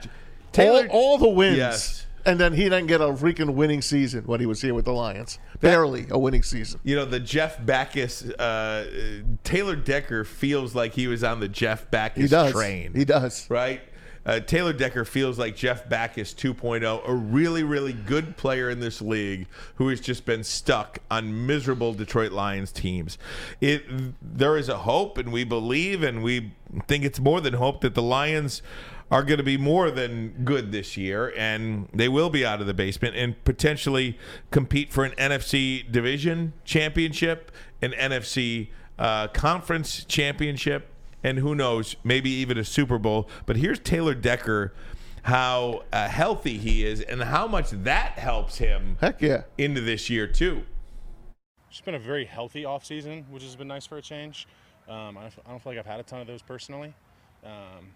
all, all the wins. Yes. And then he didn't get a freaking winning season when he was here with the Lions. Barely a winning season. You know, the Jeff Backus, uh, Taylor Decker feels like he was on the Jeff Backus He does. train. He does. Right? Uh, Taylor Decker feels like Jeff Backus 2.0, a really, really good player in this league who has just been stuck on miserable Detroit Lions teams. It there is a hope, and we believe, and we think it's more than hope that the Lions are going to be more than good this year, and they will be out of the basement and potentially compete for an NFC division championship, an NFC uh, conference championship and who knows, maybe even a Super Bowl. But here's Taylor Decker, how uh, healthy he is, and how much that helps him. Heck yeah, into this year too. It's been a very healthy offseason, which has been nice for a change. Um, I, don't, I don't feel like I've had a ton of those personally. Um,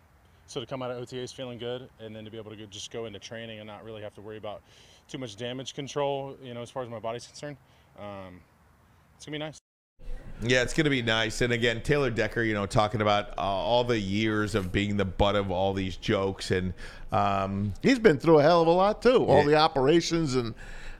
so to come out of OTAs feeling good, and then to be able to go, just go into training and not really have to worry about too much damage control, you know, as far as my body's concerned, um, it's gonna be nice. Yeah, it's going to be nice. And again, Taylor Decker, you know, talking about uh, all the years of being the butt of all these jokes, and um, He's been through a hell of a lot too. All Yeah. the operations and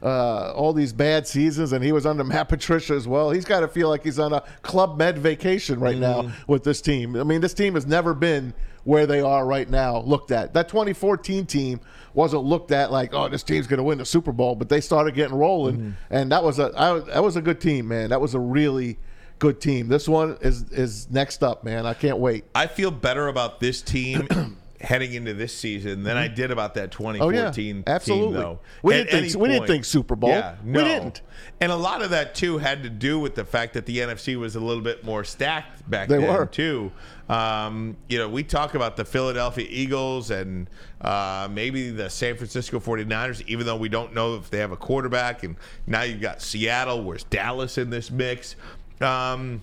uh, all these bad seasons, and he was under Matt Patricia as well. He's got to feel like he's on a club med vacation right now Mm-hmm. with this team. I mean, this team has never been where they are right now. Looked at that 2014 team wasn't looked at like, oh, this team's going to win the Super Bowl, but they started getting rolling, Mm-hmm. and that was a I, that was a good team, man. That was a really good team. This one is is next up, man. I can't wait. I feel better about this team <clears throat> heading into this season than I did about that 2014 team, Absolutely. though. We At didn't think- we didn't think Super Bowl. Yeah, We didn't. And a lot of that too had to do with the fact that the NFC was a little bit more stacked back They then were. too. Um, you know, we talk about the Philadelphia Eagles and uh, maybe the San Francisco 49ers, even though we don't know if they have a quarterback. And now you've got Seattle. Where's Dallas in this mix? Um,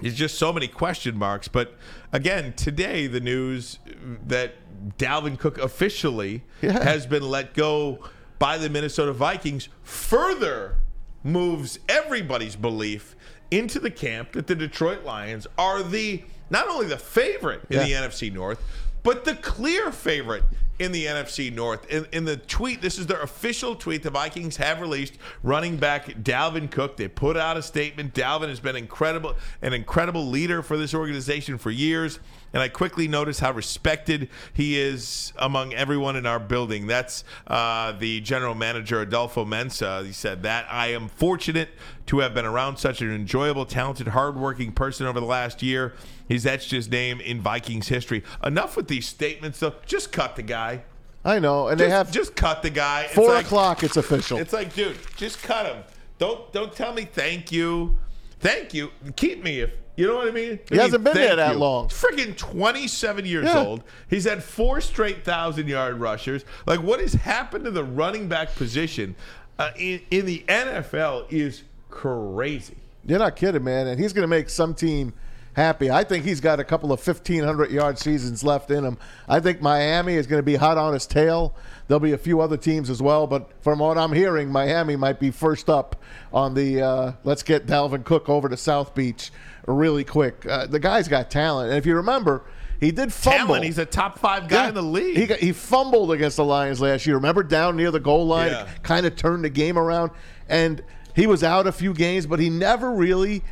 there's just so many question marks. But again, today the news that Dalvin Cook officially Yeah. has been let go by the Minnesota Vikings further moves everybody's belief into the camp that the Detroit Lions are the not only the favorite in the NFC North, but the clear favorite in the NFC North. In, in the tweet, this is their official tweet the Vikings have released. Running back Dalvin Cook, they put out a statement. Dalvin has been incredible, an incredible leader for this organization for years. And I quickly noticed how respected he is among everyone in our building. That's uh, the general manager, Adofo-Mensah. He said that I am fortunate to have been around such an enjoyable, talented, hardworking person over the last year. He's etched his name in Vikings history. Enough with these statements, though. Just cut the guy. I know, and just, they have just cut the guy. It's four like- o'clock. It's official. It's like, dude, just cut him. Don't don't tell me thank you, thank you. Keep me if you know what I mean. He hasn't been there that you. long. Freaking twenty seven years Yeah. old. He's had four straight thousand yard rushers. Like what has happened to the running back position uh, in in the NFL is crazy. You're not kidding, man. And he's going to make some team happy. I think he's got a couple of 1,500 yard seasons left in him. I think Miami is going to be hot on his tail. There'll be a few other teams as well, but from what I'm hearing, Miami might be first up on the uh, let's get Dalvin Cook over to South Beach really quick. Uh, the guy's got talent. And if you remember, He did fumble. Talent. He's a top five guy in the league. He got, he fumbled against the Lions last year. Remember down near the goal line, Yeah. kind of turned the game around, and he was out a few games, but he never really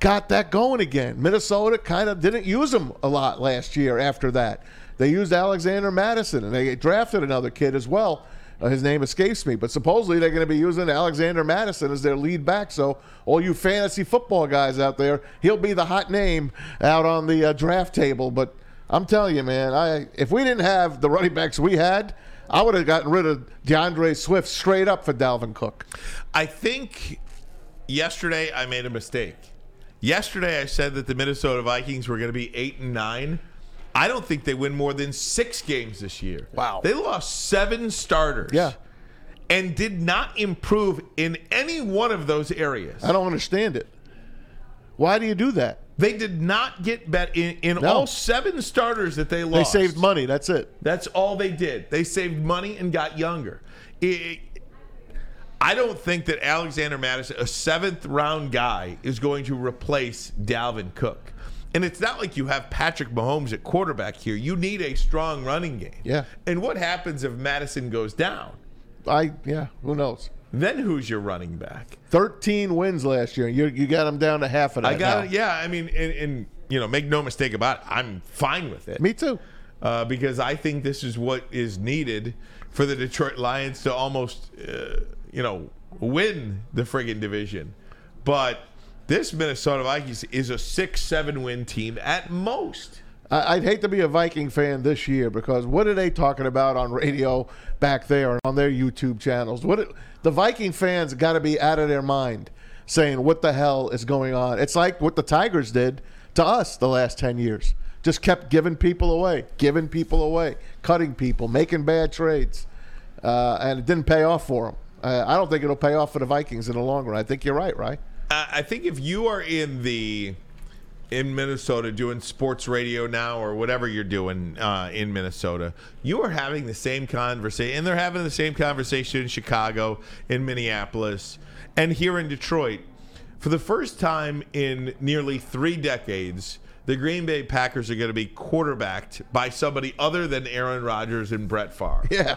got that going again. Minnesota kind of didn't use him a lot last year. After that, they used Alexander Mattison, and they drafted another kid as well. Uh, his name escapes me, but supposedly they're going to be using Alexander Mattison as their lead back. So, all you fantasy football guys out there, he'll be the hot name out on the uh, draft table. But I'm telling you, man, I if we didn't have the running backs we had, I would have gotten rid of DeAndre Swift straight up for Dalvin Cook. I think yesterday I made a mistake. Yesterday I said that the Minnesota Vikings were going to be eight and nine. I don't think they win more than six games this year. Wow. They lost seven starters. Yeah. And did not improve in any one of those areas. I don't understand it. Why do you do that? They did not get bet in, in No. all seven starters that they lost. They saved money. That's it. That's all they did. They saved money and got younger. It- I don't think that Alexander Mattison, a seventh round guy, is going to replace Dalvin Cook. And it's not like you have Patrick Mahomes at quarterback here. You need a strong running game. Yeah. And what happens if Mattison goes down? I yeah. Who knows? Then who's your running back? 13 wins last year. You you got them down to half of that. I got now. Yeah, I mean, and, and you know, make no mistake about it, I'm fine with it. Me too. Uh, because I think this is what is needed for the Detroit Lions to almost, uh, you know, win the friggin' division. But this Minnesota Vikings is a six, seven win team at most. I'd hate to be a Viking fan this year because what are they talking about on radio back there on their YouTube channels? What it- the Viking fans got to be out of their mind saying what the hell is going on. It's like what the Tigers did to us the last 10 years. Just kept giving people away, giving people away, cutting people, making bad trades. Uh, and it didn't pay off for them. Uh, I don't think it'll pay off for the Vikings in the long run. I think you're right, right? I I think if you are in the in Minnesota doing sports radio now or whatever you're doing uh, in Minnesota, you are having the same conversation, and they're having the same conversation in Chicago, in Minneapolis, and here in Detroit. For the first time in nearly three decades, the Green Bay Packers are going to be quarterbacked by somebody other than Aaron Rodgers and Brett Favre. Yeah,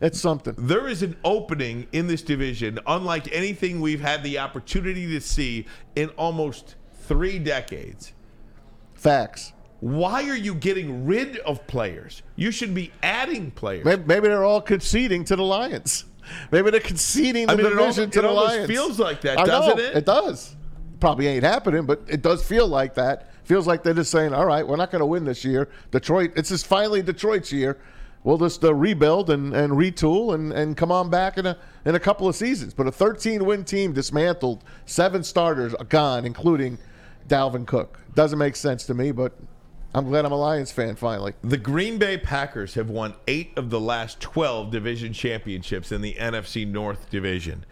it's something. There is an opening in this division, unlike anything we've had the opportunity to see in almost three decades. Facts. Why are you getting rid of players? You should be adding players. Maybe, maybe they're all conceding to the Lions. <laughs> Maybe they're conceding the I mean, division al- to it the almost Lions. feels like that, I know, doesn't it? It does. Probably ain't happening, but it does feel like that. Feels like they're just saying, "All right, we're not going to win this year." Detroit. It's just finally Detroit's year. We'll just uh, rebuild and, and retool and, and come on back in a in a couple of seasons. But a 13 win team dismantled, seven starters gone, including Dalvin Cook. Doesn't make sense to me, but I'm glad I'm a Lions fan finally. The Green Bay Packers have won eight of the last 12 division championships in the NFC North division.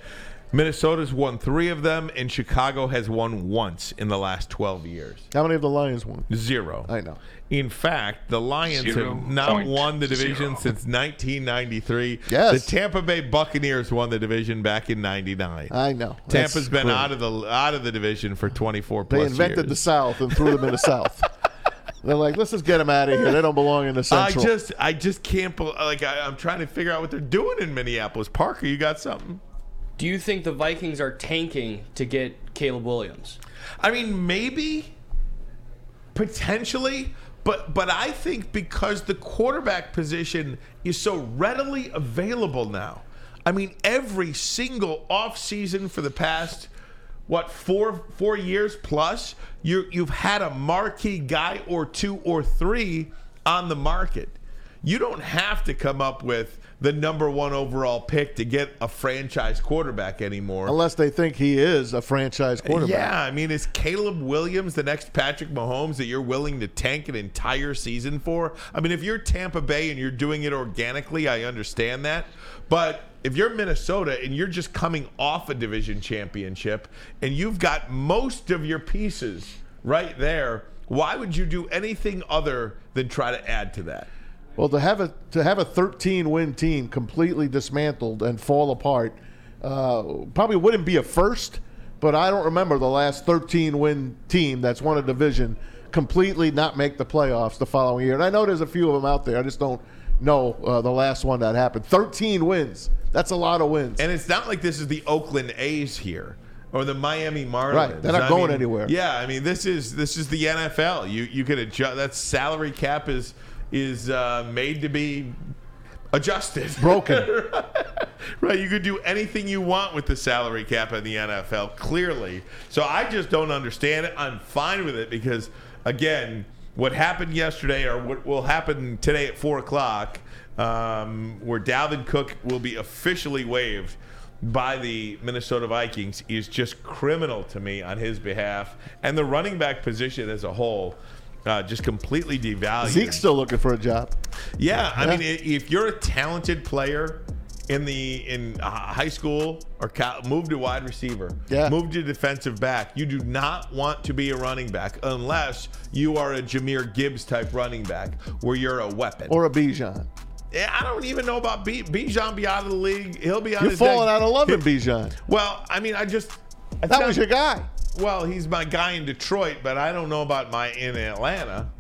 Minnesota's won three of them, and Chicago has won once in the last 12 years. How many of the Lions won? Zero. I know. In fact, the Lions Zero have not won the division zero. since 1993. Yes. The Tampa Bay Buccaneers won the division back in 99. I know. Tampa's That's been great. out of the out of the division for 24 They plus invented years. the South and threw them in the South. <laughs> They're like, let's just get them out of here. They don't belong in the South. I just, I just can't. bel- Like, I, I'm trying to figure out what they're doing in Minneapolis. Parker, you got something? Do you think the Vikings are tanking to get Caleb Williams? I mean, maybe, potentially, but but I think because the quarterback position is so readily available now. I mean, every single offseason for the past what four four years plus, you you've had a marquee guy or two or three on the market. You don't have to come up with the number one overall pick to get a franchise quarterback anymore. Unless they think he is a franchise quarterback. Yeah, I mean, is Caleb Williams the next Patrick Mahomes that you're willing to tank an entire season for? I mean, if you're Tampa Bay and you're doing it organically, I understand that. But if you're Minnesota and you're just coming off a division championship and you've got most of your pieces right there, why would you do anything other than try to add to that? Well, to have a to have a 13 win team completely dismantled and fall apart uh, probably wouldn't be a first, but I don't remember the last 13 win team that's won a division completely not make the playoffs the following year. And I know there's a few of them out there. I just don't know uh, the last one that happened. 13 wins. That's a lot of wins. And it's not like this is the Oakland A's here or the Miami Marlins. Right, they're not I going mean, anywhere. Yeah, I mean this is this is the NFL. You you could adjust that salary cap is is uh, made to be adjusted. Broken. <laughs> right, you could do anything you want with the salary cap in the NFL, clearly. So I just don't understand it. I'm fine with it because, again, what happened yesterday or what will happen today at 4 o'clock, um, where Dalvin Cook will be officially waived by the Minnesota Vikings, is just criminal to me on his behalf. And the running back position as a whole. Uh, just completely devalued. Zeke's still looking for a job. Yeah, I Yeah. mean, if you're a talented player in the in high school or co- move to wide receiver, Yeah. move to defensive back, you do not want to be a running back unless you are a Jahmyr Gibbs type running back where you're a weapon. Or a Bijan. Yeah, I don't even know about B- Bijan be out of the league. He'll be on You're falling neck. out of love with Bijan. Well, I mean, I just I That was your guy. Well, he's my guy in Detroit, but I don't know about my in Atlanta.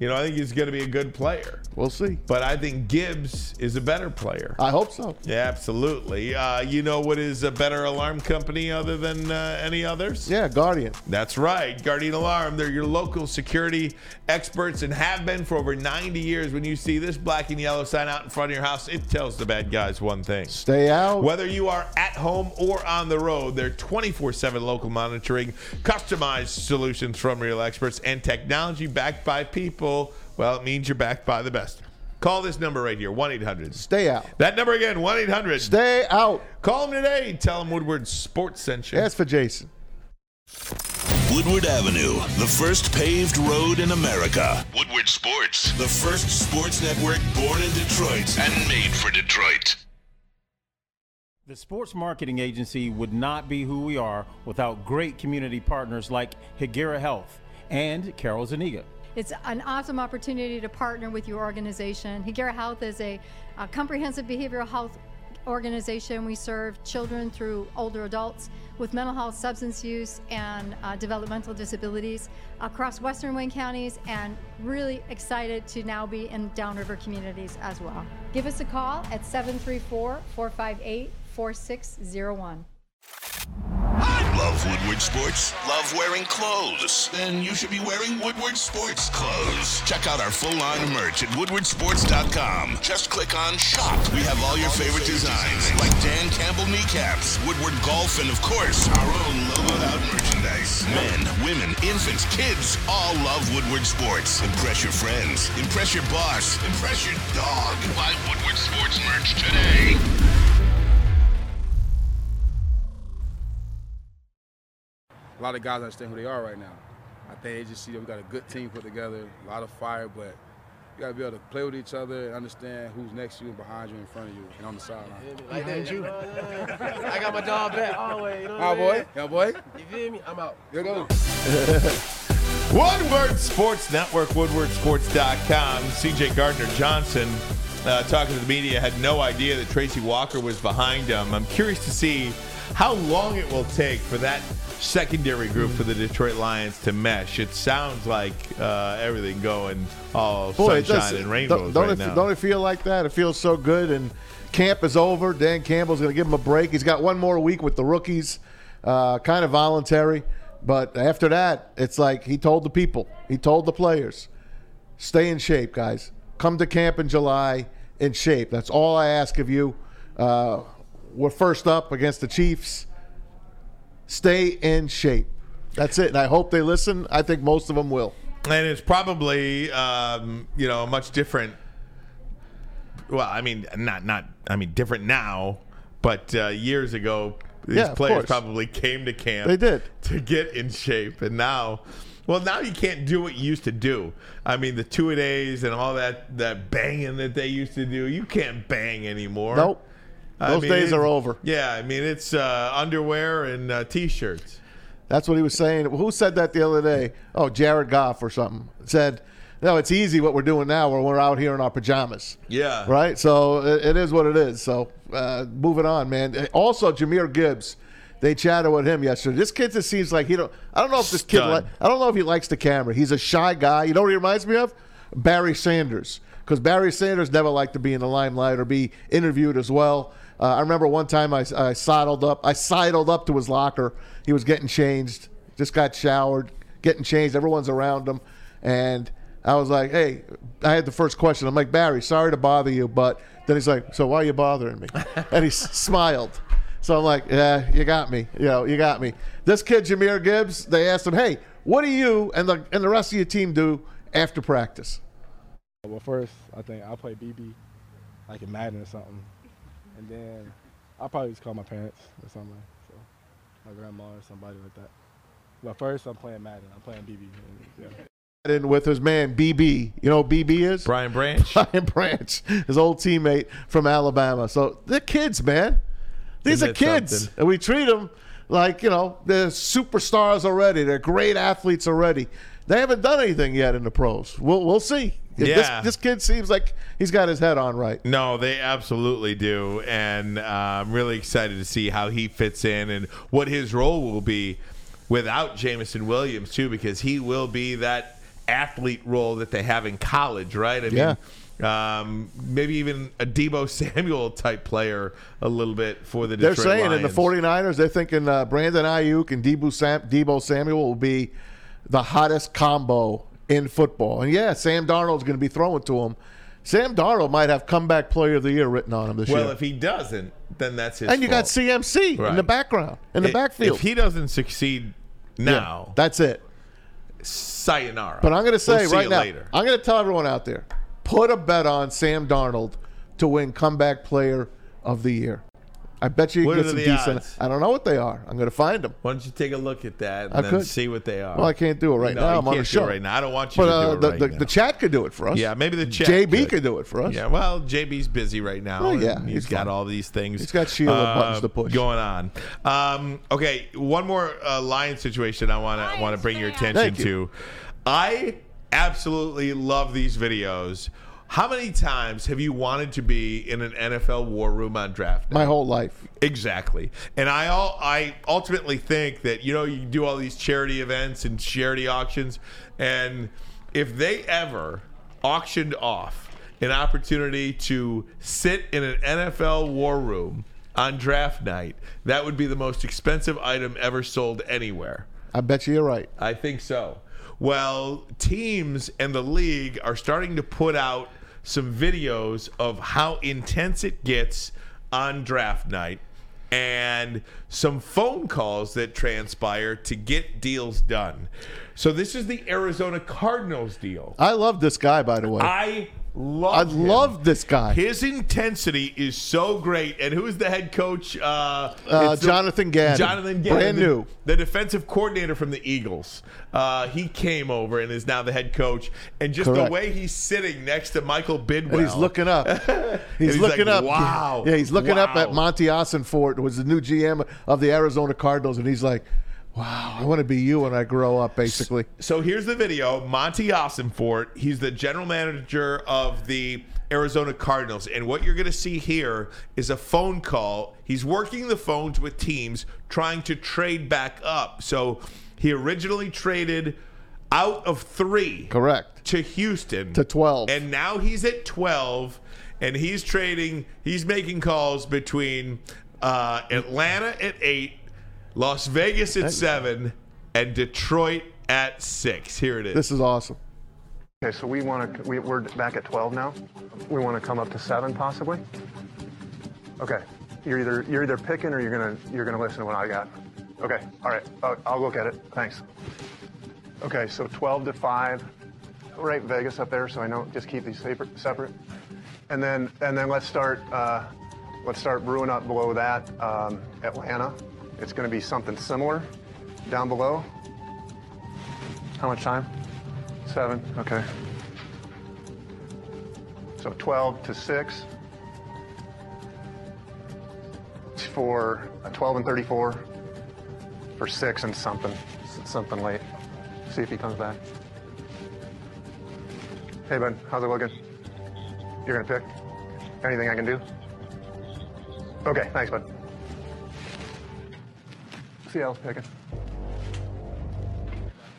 You know, I think he's going to be a good player. We'll see. But I think Gibbs is a better player. I hope so. Yeah, absolutely. Uh, you know what is a better alarm company other than uh, any others? Yeah, Guardian. That's right. Guardian Alarm. They're your local security experts and have been for over 90 years. When you see this black and yellow sign out in front of your house, it tells the bad guys one thing. Stay out. Whether you are at home or on the road, they're 24 7 local monitoring, customized solutions from real experts, and technology backed by people. Well, it means you're backed by the best. Call this number right here 1 800. Stay out. That number again 1 800. Stay out. Call them today. Tell them Woodward Sports sent you. Ask for Jason. Woodward Avenue, the first paved road in America. Woodward Sports, the first sports network born in Detroit and made for Detroit. The sports marketing agency would not be who we are without great community partners like Hegira Health and Carol Zaniga. It's an awesome opportunity to partner with your organization. Hegira Health is a, a comprehensive behavioral health organization. We serve children through older adults with mental health, substance use, and uh, developmental disabilities across Western Wayne counties, and really excited to now be in downriver communities as well. Give us a call at 734 458 4601. Love Woodward Sports? Love wearing clothes? Then you should be wearing Woodward Sports clothes. Check out our full line of merch at woodwardsports.com. Just click on shop. We have all your favorite designs, like Dan Campbell kneecaps, Woodward golf, and of course, our own logoed out merchandise. Men, women, infants, kids all love Woodward Sports. Impress your friends. Impress your boss. Impress your dog. Buy Woodward Sports merch today. A lot of guys understand who they are right now. I think they just see that we got a good team put together, a lot of fire, but you got to be able to play with each other and understand who's next to you and behind you, in front of you, and on the sideline. Like that, you. I got my dog back always. You know what Ah, I mean? boy. Yeah, boy. You feel me? I'm out. Here go. <laughs> Woodward Sports Network, woodwardsports.com. CJ Gardner Johnson, uh, talking to the media, had no idea that Tracy Walker was behind him. I'm curious to see how long it will take for that secondary group for the Detroit Lions to mesh. It sounds like uh, everything going all Boy, sunshine and rainbows don't, don't right it, now. Don't it feel like that? It feels so good. And camp is over. Dan Campbell's going to give him a break. He's got one more week with the rookies, uh, kind of voluntary. But after that, it's like he told the people, he told the players, stay in shape, guys. Come to camp in July in shape. That's all I ask of you. Uh, we're first up against the Chiefs. Stay in shape. That's it. And I hope they listen. I think most of them will. and it's probably um, you know a much different. Well, I mean, not not. I mean, different now, but uh, years ago, these Yeah, players course. probably came to camp. They did. to get in shape, and now, well, now you can't do what you used to do. I mean, the two a days and all that that banging that they used to do, you can't bang anymore. Nope. I Those mean, days it- are over. Yeah, I mean, it's uh, underwear and uh, t-shirts. That's what he was saying. Who said that the other day? Oh, Jared Goff or something. Said, no, it's easy what we're doing now when we're out here in our pajamas. Yeah. Right? So it, it is what it is. So uh, moving on, man. Also, Jahmyr Gibbs they chatted with him yesterday. This kid just seems like he don't. I don't know if this kid. Li- I don't know if he likes the camera. He's a shy guy. You know what he reminds me of? Barry Sanders. Because Barry Sanders never liked to be in the limelight or be interviewed as well. Uh, I remember one time I, I sidled up. I sidled up to his locker. He was getting changed. Just got showered, getting changed. Everyone's around him, and I was like, "Hey," I had the first question. I'm like, "Barry, sorry to bother you," but then he's like, "So why are you bothering me?" <laughs> and he s- smiled. So I'm like, "Yeah, you got me. You know, you got me." This kid, Jahmyr Gibbs, they asked him, "Hey, what do you and the and the rest of your team do after practice?" Well, first, I think I'll play BB, like in Madden or something. And then I'll probably just call my parents or something. So my grandma or somebody like that. But first, I'm playing Madden. I'm playing BB. And, yeah. In with his man BB. You know who BB is? Brian <laughs> Branch. Brian Branch, his old teammate from Alabama. So they're kids, man. These Isn't are kids, something? and we treat them like you know they're superstars already. They're great athletes already. They haven't done anything yet in the pros. We'll we'll see. Yeah. This, this kid seems like he's got his head on right. No, they absolutely do, and uh, I'm really excited to see how he fits in and what his role will be without Jameson Williams too, because he will be that athlete role that they have in college, right? I Yeah. mean, um, maybe even a Deebo <laughs> Samuel type player a little bit for the They're Detroit saying in the Lions. 49ers, they're thinking uh, Brandon Aiyuk and Deebo, Sam, Deebo Samuel will be the hottest combo in football. And yeah, Sam Darnold's going to be throwing to him. Sam Darnold might have comeback player of the year written on him this Well, year. Well, if he doesn't, then that's his. and you got fault. CMC in the background, in the backfield. If he doesn't succeed now, Yeah, that's it. sayonara. But I'm going to say We'll right now, later. I'm going to tell everyone out there, put a bet on Sam Darnold to win comeback player of the year. I bet you, you can get some decent. odds? I don't know what they are. I'm going to find them. Why don't you take a look at that and I then could. see what they are? Well, I can't do it right No, now. you I'm on can't the do it show right now. I don't want you but, to uh, do it the, right the, now. the chat could do it for us. Yeah, maybe the chat. JB could do it for us. Yeah, well, JB's busy right now. Oh, yeah, he's he's got fine. all these things. He's got Sheila buttons to push. going on. Um, okay, one more uh, lion situation I want to want to bring your attention Thank you. to. I absolutely love these videos. How many times have you wanted to be in an NFL war room on draft? Night? My whole life. Exactly. And I all I ultimately think that you know you do all these charity events and charity auctions and if they ever auctioned off an opportunity to sit in an NFL war room on draft night, that would be the most expensive item ever sold anywhere. I bet you you're right. I think so. Well, teams and the league are starting to put out some videos of how intense it gets on draft night and some phone calls that transpire to get deals done. So this is the Arizona Cardinals deal. I love this guy, by the way. I love I him. love this guy. His intensity is so great. And who is the head coach? Uh, Uh, Jonathan Gannon. Jonathan Gannon. Brand the- new. The defensive coordinator from the Eagles. Uh, he came over and is now the head coach. And just Correct. the way he's sitting next to Michael Bidwill. And he's looking up. <laughs> He's, he's looking like, up. "Wow. Yeah, he's looking up at Monty Ossenfort, who was the new GM of the Arizona Cardinals, and he's like, "Wow, I want to be you when I grow up." Basically, So here's the video. Monty Ossenfort, he's the general manager of the Arizona Cardinals. And what you're going to see here is a phone call. He's working the phones with teams trying to trade back up. So he originally traded out of three. Correct. To Houston. To 12. And now he's at 12. And he's trading, he's making calls between uh, Atlanta at eight, Las Vegas at seven, and Detroit at six. Here it is. this is awesome. Okay, so we want to, we, we're back at 12 now. We want to come up to seven possibly. Okay, you're either, you're either picking or you're gonna, you're gonna listen to what I got. Okay, all right, I'll, I'll look at it, thanks. Okay, so 12 to five, right Vegas up there, so I know, just keep these separate, separate. And then, and then let's start, uh, let's start brewing up below that, um, Atlanta. It's gonna be something similar down below. How much time? Seven, okay. So 12 to 6 for uh, 12 and 34 for 6 and something, something late. See if he comes back. Hey, bud, how's it looking? You're gonna pick? Anything I can do? Okay, thanks, bud. Seattle's picking.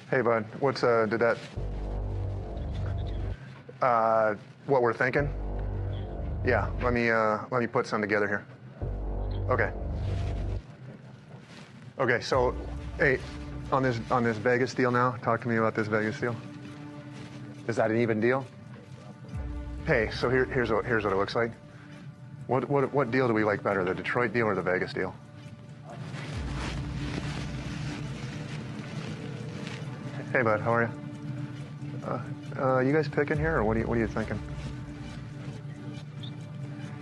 Hey, bud. What's uh? Did that? Uh, what we're thinking? Yeah. Let me uh, let me put some together here. Okay. Okay. So, hey, on this on this Vegas deal now. Talk to me about this Vegas deal. Is that an even deal? Hey, so here, here's what here's what it looks like. What what what deal do we like better, the Detroit deal or the Vegas deal? Hey, bud, how are you? Uh, uh, you guys picking here, or what are you what are you thinking?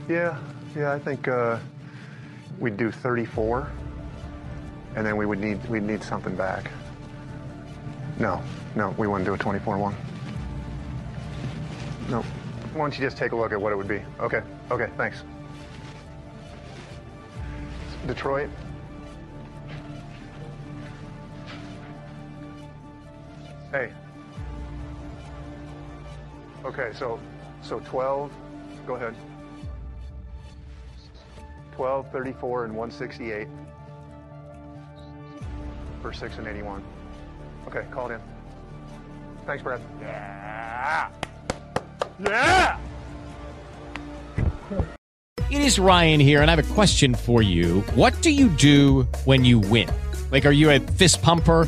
Yeah, yeah, I think uh, we'd do 34, and then we would need we'd need something back. No, no, we wouldn't do a 24-1. No. Why don't you just take a look at what it would be? Okay, okay, thanks. Detroit. Hey. Okay, so so 12. Go ahead. 12, 34, and 168 for 6 and 81. Okay, call it in. Thanks, Brad. Yeah. Yeah. It is Ryan here, and I have a question for you. What do you do when you win? Like, are you a fist pumper?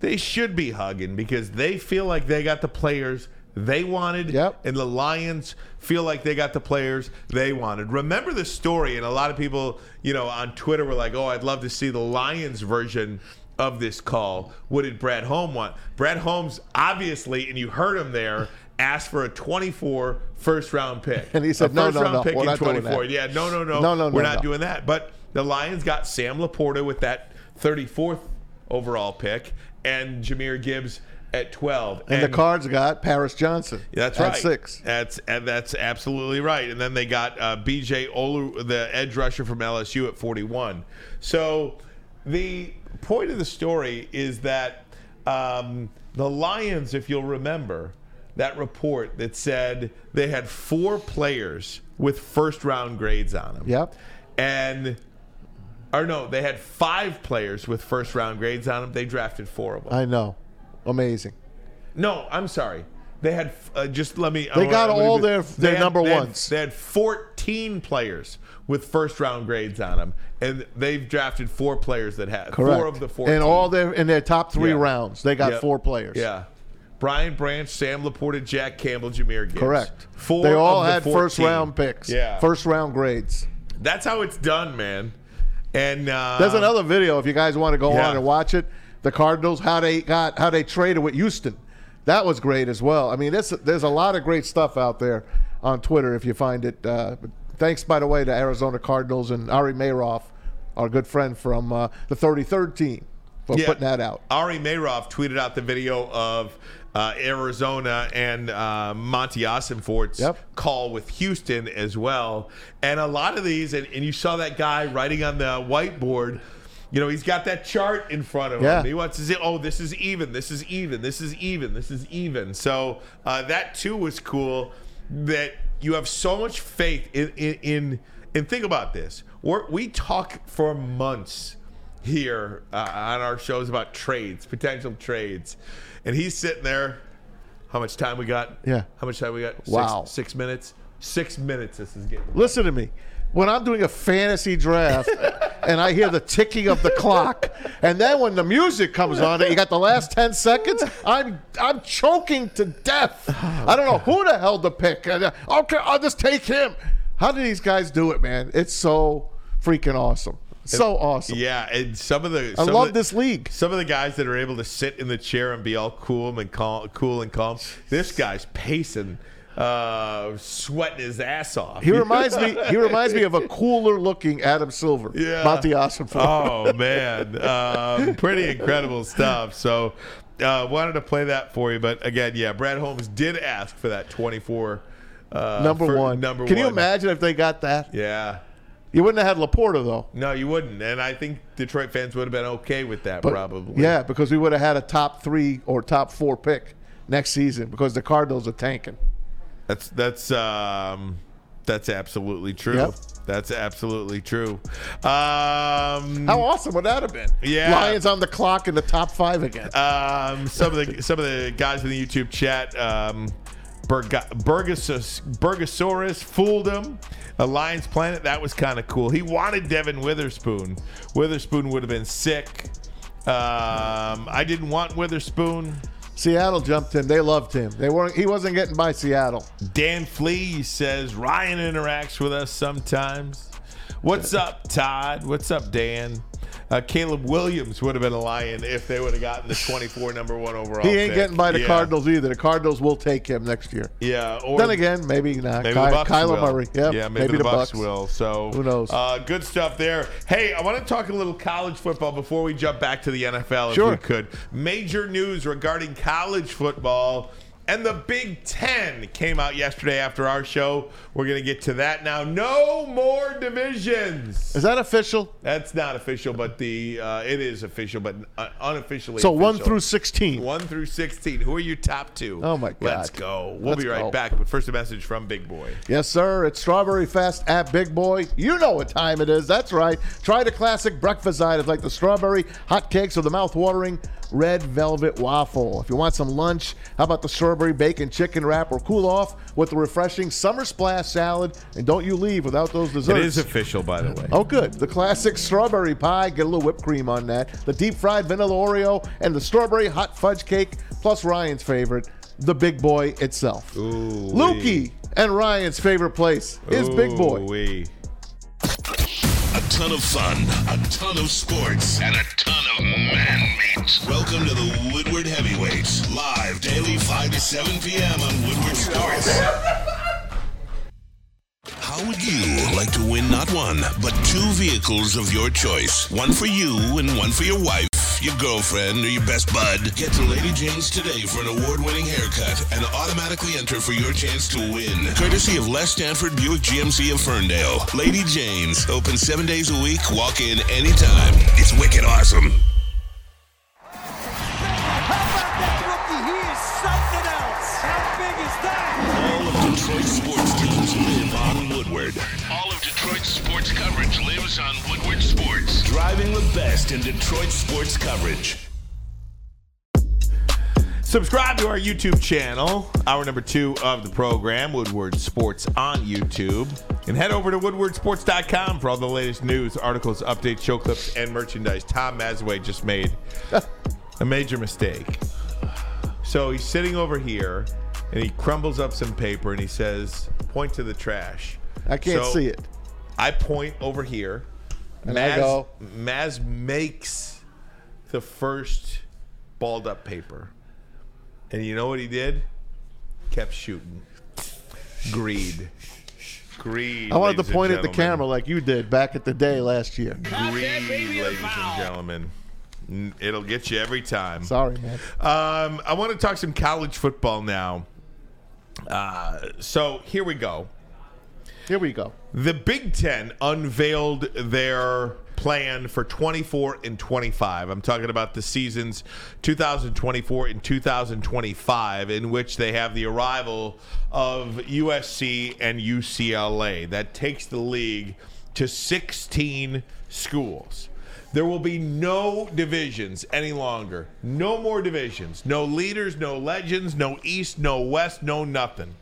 They should be hugging because they feel like they got the players they wanted, yep. and the Lions feel like they got the players they wanted. Remember the story, and a lot of people, you know, on Twitter were like, "Oh, I'd love to see the Lions version." Of this call, what did Brad Holmes want? Brad Holmes, obviously, and you heard him there, asked for a 24 first round pick. <laughs> And he said, a "No, first no, round no, pick we're in not doing 24. that." Yeah, no, no, no, No, no, we're no, not no. doing that. But the Lions got Sam LaPorta with that 34th overall pick, and Jahmyr Gibbs at 12. And, the Cards got Paris Johnson. That's at right. six. That's and that's absolutely right. And then they got uh, B.J. Olu, the edge rusher from LSU, at 41. So the point of the story is that um, the Lions, if you'll remember, that report that said they had four players with first round grades on them. Yep. And or no, they had five players with first round grades on them. They drafted four of them. I know. Amazing. No, I'm sorry. They had uh, just let me. They got gonna all their- their had- number they had- ones. They had 14 players with first round grades on them, and they've drafted four players that have Correct. four of the 14. And all their in their top three Yeah. rounds, they got Yep. four players. Yeah. Brian Branch, Sam LaPorta, Jack Campbell, Jahmyr Gibbs. Correct. Four. they all the had 14. first round picks. Yeah. First round grades. That's how it's done, man. And uh, There's another video if you guys want to go yeah. on and watch it. The Cardinals how they got how they traded with Houston. That was great as well. I mean, there's there's a lot of great stuff out there on Twitter if you find it. Uh, thanks, by the way, to Arizona Cardinals and Ari Meirov, our good friend from uh, the 33rd team, for Yeah. putting that out. Ari Meirov tweeted out the video of uh, Arizona and uh, Monty Ossenfort's call with Houston as well. And a lot of these, and, and you saw that guy writing on the whiteboard. You know, he's got that chart in front of Yeah. him. He wants to say, oh, this is even, this is even, this is even, this is even. So uh, that too was cool that you have so much faith in, in, in and think about this. We're, we talk for months here uh, on our shows about trades, potential trades. And he's sitting there. How much time we got? Yeah. How much time we got? Six- Wow. Six, minutes? Six minutes this is getting. Listen to me. When I'm doing a fantasy draft, <laughs> and I hear the ticking of the clock. And then when the music comes on, you got the last 10 seconds, I'm I'm choking to death. <sighs> I don't know who the hell to pick. Uh, Okay, I'll just take him. How do these guys do it, man? It's so freaking awesome. So awesome. Yeah, and some of the I some love of the, this league. Some of the guys that are able to sit in the chair and be all cool and calm, cool and calm. This guy's pacing, uh, sweating his ass off. He <laughs> reminds me. He reminds me of a cooler looking Adam Silver. Yeah. Monty Ossenfort. Oh <laughs> man, um, pretty incredible stuff. So, uh, wanted to play that for you, but again, yeah, Brad Holmes did ask for that twenty-four. Uh, number one. Number Can one. you imagine if they got that? Yeah. You wouldn't have had LaPorta though. No, you wouldn't, and I think Detroit fans would have been okay with that But- probably. Yeah, because we would have had a top three or top four pick next season because the Cardinals are tanking. That's that's um, that's absolutely true. Yep. That's absolutely true. Um, How awesome would that have been? Yeah. Lions on the clock in the top five again. Um, some of the some of the guys in the YouTube chat, um, Burga- Burgasus- Burgosaurus fooled him. A Lions Planet, that was kind of cool. He wanted Devon Witherspoon. Witherspoon would have been sick. Um, I didn't want Witherspoon. Seattle jumped him. They loved him. They weren't. He wasn't getting by Seattle. Dan Flea says Ryan interacts with us sometimes. What's up, Todd? What's up, Dan? Uh, Caleb Williams would have been a Lion if they would have gotten the 24 number one overall. He ain't pick. getting by the Yeah. Cardinals either. The Cardinals will take him next year. Yeah. Or then again, maybe not. Maybe Ky- the Bucks Kyler will. Murray. Yep. Yeah, maybe, the, Bucks, will. So Who knows? Uh, good stuff there. Hey, I want to talk a little college football before we jump back to the NFL, if Sure. we could. Major news regarding college football. And the Big Ten came out yesterday after our show. We're going to get to that now. No more divisions. Is that official? That's not official, but the uh, it is official, but uh, unofficially. So one through sixteen. One through 16. Who are your top two? Oh, my God. Let's go. We'll Let's be right go. back. But first, a message from Big Boy. Yes, sir. It's Strawberry Fest at Big Boy. You know what time it is. That's right. Try the classic breakfast items like the strawberry hot cakes or the mouth-watering red velvet waffle. If you want some lunch, how about the strawberry bacon chicken wrap or cool off with the refreshing summer splash salad? And don't you leave without those desserts. It is official, by the way. Oh, good. The classic strawberry pie. Get a little whipped cream on that. The deep fried vanilla Oreo and the strawberry hot fudge cake, plus Ryan's favorite, the big boy itself. Ooh. Lukey and Ryan's favorite place is Big Boy. A ton of fun, a ton of sports, and a ton of man meat. Welcome to the Woodward Heavyweights, live daily 5 to 7 p.m. on Woodward Sports. How would you like to win not one, but two vehicles of your choice? One for you and one for your wife, your girlfriend, or your best bud. Get to Lady Jane's today for an award winning haircut and automatically enter for your chance to win. Courtesy of Les Stanford Buick GMC of Ferndale. Lady Jane's, open seven days a week, walk in anytime. It's wicked awesome. That rookie—he is something else. How big is that? All of Detroit's sports sports coverage lives on Woodward Sports. Driving the best in Detroit sports coverage. Subscribe to our YouTube channel, hour number two of the program, Woodward Sports on YouTube. And head over to woodwardsports.com for all the latest news, articles, updates, show clips, and merchandise. Tom Mazawey just made <laughs> a major mistake. So he's sitting over here and he crumbles up some paper and he says, Point to the trash. I can't So see it. I point over here. And I go- Maz makes the first balled up paper. And you know what he did? Kept shooting. Greed. Greed. I wanted to point at the camera like you did back at the day last year. Greed, ladies and gentlemen. It'll get you every time. Sorry, man. Um, I want to talk some college football now. Uh, so here we go. Here we go. The Big Ten unveiled their plan for 24 and 25. I'm talking about the seasons 2024 and 2025, in which they have the arrival of USC and UCLA. That takes the league to 16 schools. There will be no divisions any longer. No more divisions. No leaders, no legends, no East, no West, no nothing.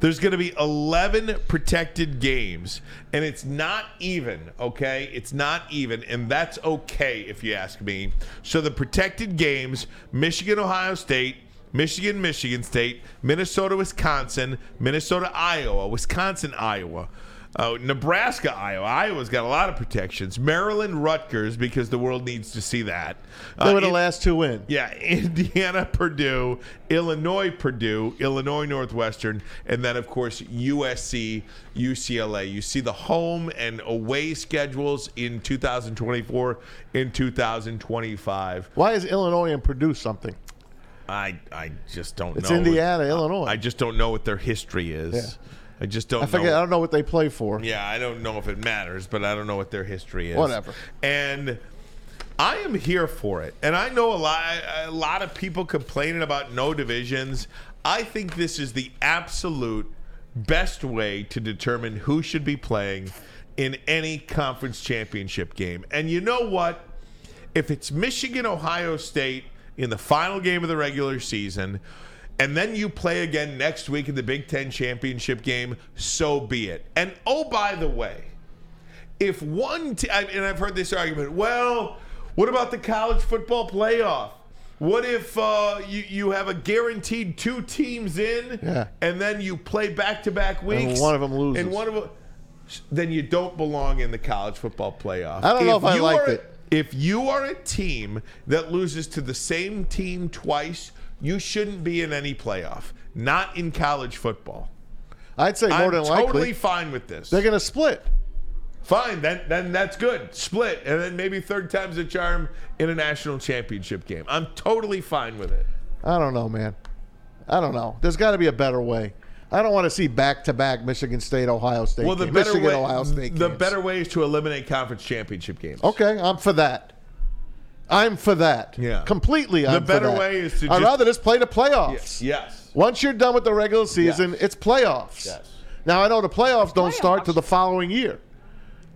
There's going to be 11 protected games, and it's not even, okay? It's not even, and that's okay if you ask me. So the protected games Michigan, Ohio State, Michigan, Michigan State, Minnesota, Wisconsin, Minnesota, Iowa, Wisconsin, Iowa. Uh, Nebraska, Iowa. Iowa's got a lot of protections. Maryland, Rutgers, because the world needs to see that. They Uh, were the in- last two in. yeah, <laughs> Indiana, Purdue, Illinois, Purdue, Illinois, Northwestern, and then of course USC, UCLA. You see the home and away schedules in 2024, in 2025. Why is Illinois and Purdue something? I I just don't It's know. Indiana, Illinois. I just don't know what their history is. Yeah. I just don't I forget. know. I don't know what they play for. Yeah, I don't know if it matters, but I don't know what their history is. Whatever. And I am here for it. And I know a lot a lot of people complaining about no divisions. I think this is the absolute best way to determine who should be playing in any conference championship game. And you know what? If it's Michigan Ohio State in the final game of the regular season, and then you play again next week in the Big Ten championship game, so be it. And oh, by the way, if one, t- and I've heard this argument, well, what about the college football playoff? What if uh, you, you have a guaranteed two teams in, Yeah. and then you play back to back weeks, and one of them loses. and one of them, then you don't belong in the college football playoff. I don't know if I liked are- it. If you are a team that loses to the same team twice, you shouldn't be in any playoff. Not in college football. I'd say more I'm than totally likely fine with this. they're going to split. Fine, then then that's good. Split, and then maybe third time's a charm in a national championship game. I'm totally fine with it. I don't know, man. I don't know. There's got to be a better way. I don't want to see back-to-back Michigan State, Ohio State. Well, the games. better Michigan, way, Ohio State. the games. better way is to eliminate conference championship games. Okay, I'm for that. I'm for that. Yeah. completely. The I'm for better that. way is to I'd just- rather just play the playoffs. Yes. Once you're done with the regular season, it's playoffs. Yes. Now I know the playoffs don't start till the following year,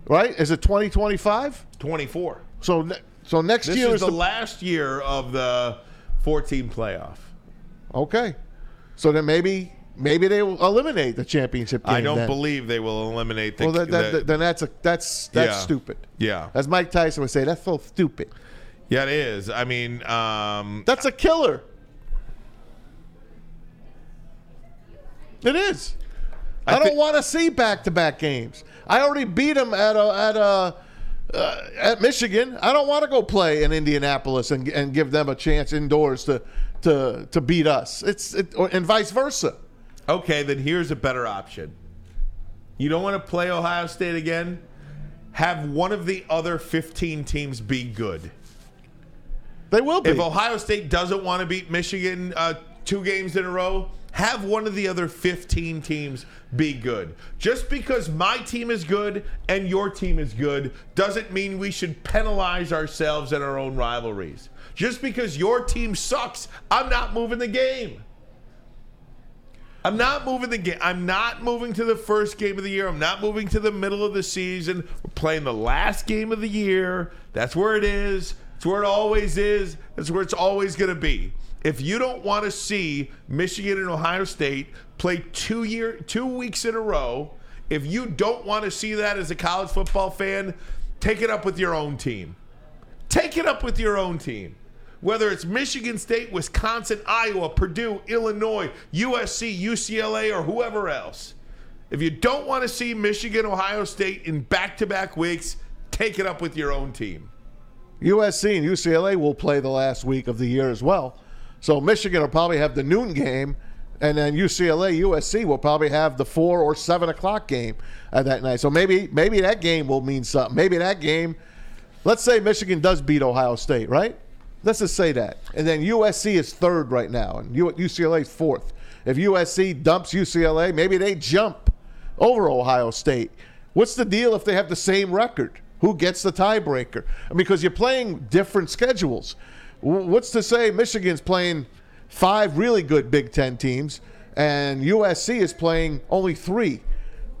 right? Is it 2025? 24. So, ne- so next This year is is the, the last year of the 14 playoff. okay. So then maybe maybe they will eliminate the championship game. I don't then. believe they will eliminate the. Well, that, that, the- then that's a that's that's Yeah. stupid. yeah, As Mike Tyson would say, that's so stupid. Yeah, it is. I mean, um, That's a killer. It is. I, I don't thi- want to see back-to-back games. I already beat them at a, at a, uh, at Michigan. I don't want to go play in Indianapolis and and give them a chance indoors to to to beat us. It's it, or, and vice versa. okay, then here's a better option. You don't want to play Ohio State again? Have one of the other 15 teams be good. They will be. If Ohio State doesn't want to beat Michigan uh, two games in a row, have one of the other 15 teams be good. Just because my team is good and your team is good doesn't mean we should penalize ourselves in our own rivalries. Just because your team sucks, I'm not moving the game. I'm not moving the game. I'm not moving to the first game of the year. I'm not moving to the middle of the season. We're playing the last game of the year. That's where it is. That's where it always is. That's where it's always going to be. If you don't want to see Michigan and Ohio State play two year two weeks in a row, if you don't want to see that as a college football fan, take it up with your own team. Take it up with your own team. Whether it's Michigan State, Wisconsin, Iowa, Purdue, Illinois, USC, UCLA, or whoever else. If you don't want to see Michigan, Ohio State in back to back weeks, take it up with your own team. USC and UCLA will play the last week of the year as well. So Michigan will probably have the noon game, and then UCLA, USC will probably have the four or seven o'clock game uh, that night. So maybe maybe that game will mean something. Maybe that game. Let's say Michigan does beat Ohio State, right? Let's just say that, and then USC is third right now, and UCLA is fourth. If USC dumps UCLA, maybe they jump over Ohio State. What's the deal if they have the same record? Who gets the tiebreaker? Because you're playing different schedules. What's to say Michigan's playing five really good Big Ten teams, and USC is playing only three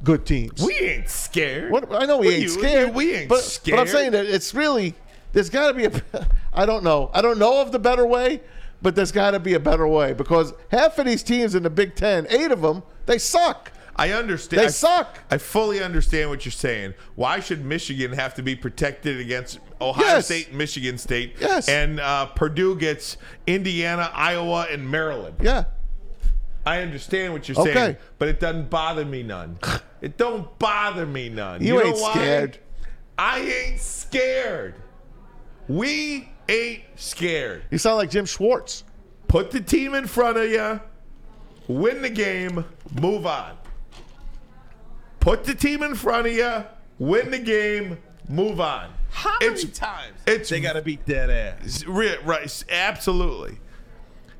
good teams? We ain't scared. What, I know we ain't scared. we ain't but, scared. But I'm saying that it's really there's got to be a. <laughs> I don't know. I don't know of the better way, but there's got to be a better way because half of these teams in the Big Ten, eight of them, They suck. I understand. They I, suck. I fully understand what you're saying. Why should Michigan have to be protected against Ohio Yes. State, and Michigan State, Yes. and uh, Purdue gets Indiana, Iowa, and Maryland? Yeah. I understand what you're Okay. saying, but it doesn't bother me none. it don't bother me none. You know ain't why? scared. I ain't scared. We ain't scared. You sound like Jim Schwartz. Put the team in front of you, win the game, move on. Put the team in front of you, win the game, move on. How It's- many times it's- they got to beat dead ass? Right, right, absolutely.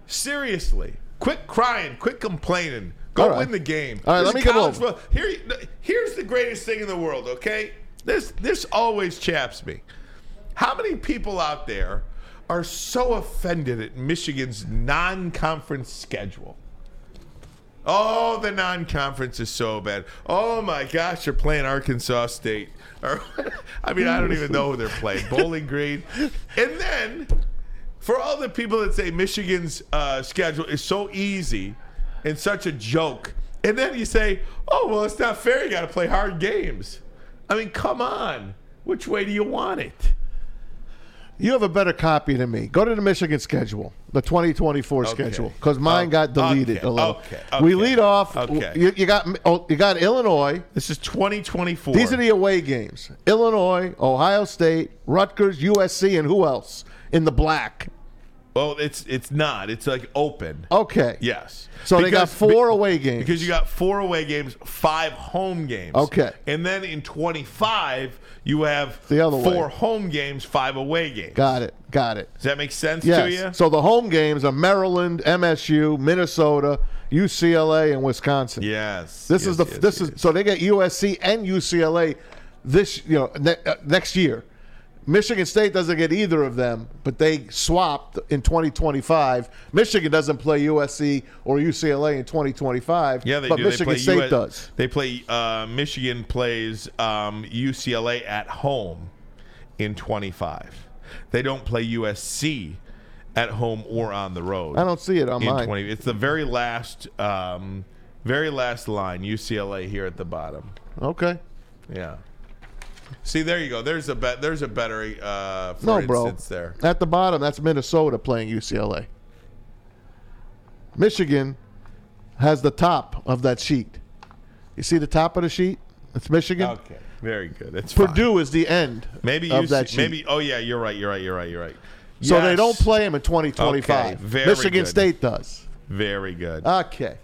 Seriously, quit crying, quit complaining. Go All right. win the game. All right, let me get college over. Here, here's the greatest thing in the world. Okay, this this always chaps me. How many people out there are so offended at Michigan's non-conference schedule? Oh, the non-conference is so bad. Oh my gosh, they're playing Arkansas State. <laughs> Or, I mean, I don't even know who they're playing. <laughs> Bowling Green. And then, for all the people that say Michigan's uh, schedule is so easy and such a joke, and then you say, "Oh, well, it's not fair. You got to play hard games." I mean, come on. Which way do you want it? You have a better copy than me. Go to the Michigan schedule, the 2024 Okay. schedule, because mine Oh, got deleted okay, a little. okay, We lead off. okay. You, you got oh, you got Illinois. This is 2024. These are the away games: Illinois, Ohio State, Rutgers, USC, and who else in the black? Well, it's it's not. It's like open. Okay. Yes. So they got four away games. Because you got four away games, five home games. Okay. And then in 25, you have The other four way. home games, five away games. Got it. Got it. Does that make sense Yes. to you? So the home games are Maryland, MSU, Minnesota, UCLA, and Wisconsin. Yes. This is the yes, this is so they get USC and UCLA this you know ne- uh, next year. Michigan State doesn't get either of them, but they swapped in 2025. Michigan doesn't play USC or UCLA in 2025. Yeah, they but do. Michigan they State US does. They play. Uh, Michigan plays um, UCLA at home in 25. They don't play USC at home or on the road. I don't see it on in mine. 20. It's the very last, um, very last line. UCLA here at the bottom. Okay. Yeah. See, there you go. There's a bet. There's a better, uh, for No, bro. there. At the bottom, that's Minnesota playing UCLA. Michigan has the top of that sheet. You see the top of the sheet? It's Michigan. Okay, very good. It's fine. Purdue is the end Maybe of UC that sheet. maybe. Oh yeah, you're right. You're right. You're right. You're right. so they don't play them in 2025. Okay, Michigan good. State does. Very good. Okay.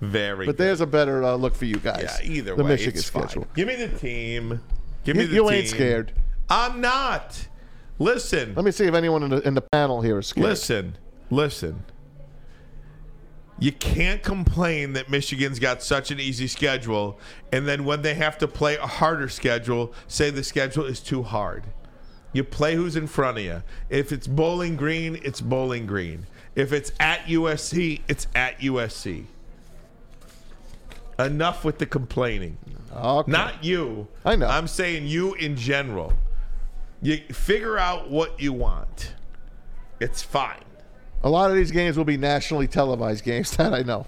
Very. But good. there's a better uh, look for you guys. Yeah, either the way, Michigan it's fine. schedule. Give me the team. Give me You, the you team. ain't scared. I'm not. Listen. Let me see if anyone in the, in the panel here is scared. Listen. Listen. You can't complain that Michigan's got such an easy schedule, and then when they have to play a harder schedule, say the schedule is too hard. You play who's in front of you. If it's Bowling Green, it's Bowling Green. If it's at USC, it's at USC. Enough with the complaining. Okay. Not you. I know. I'm saying you in general. You figure out what you want. It's fine. A lot of these games will be nationally televised games. <laughs> That I know.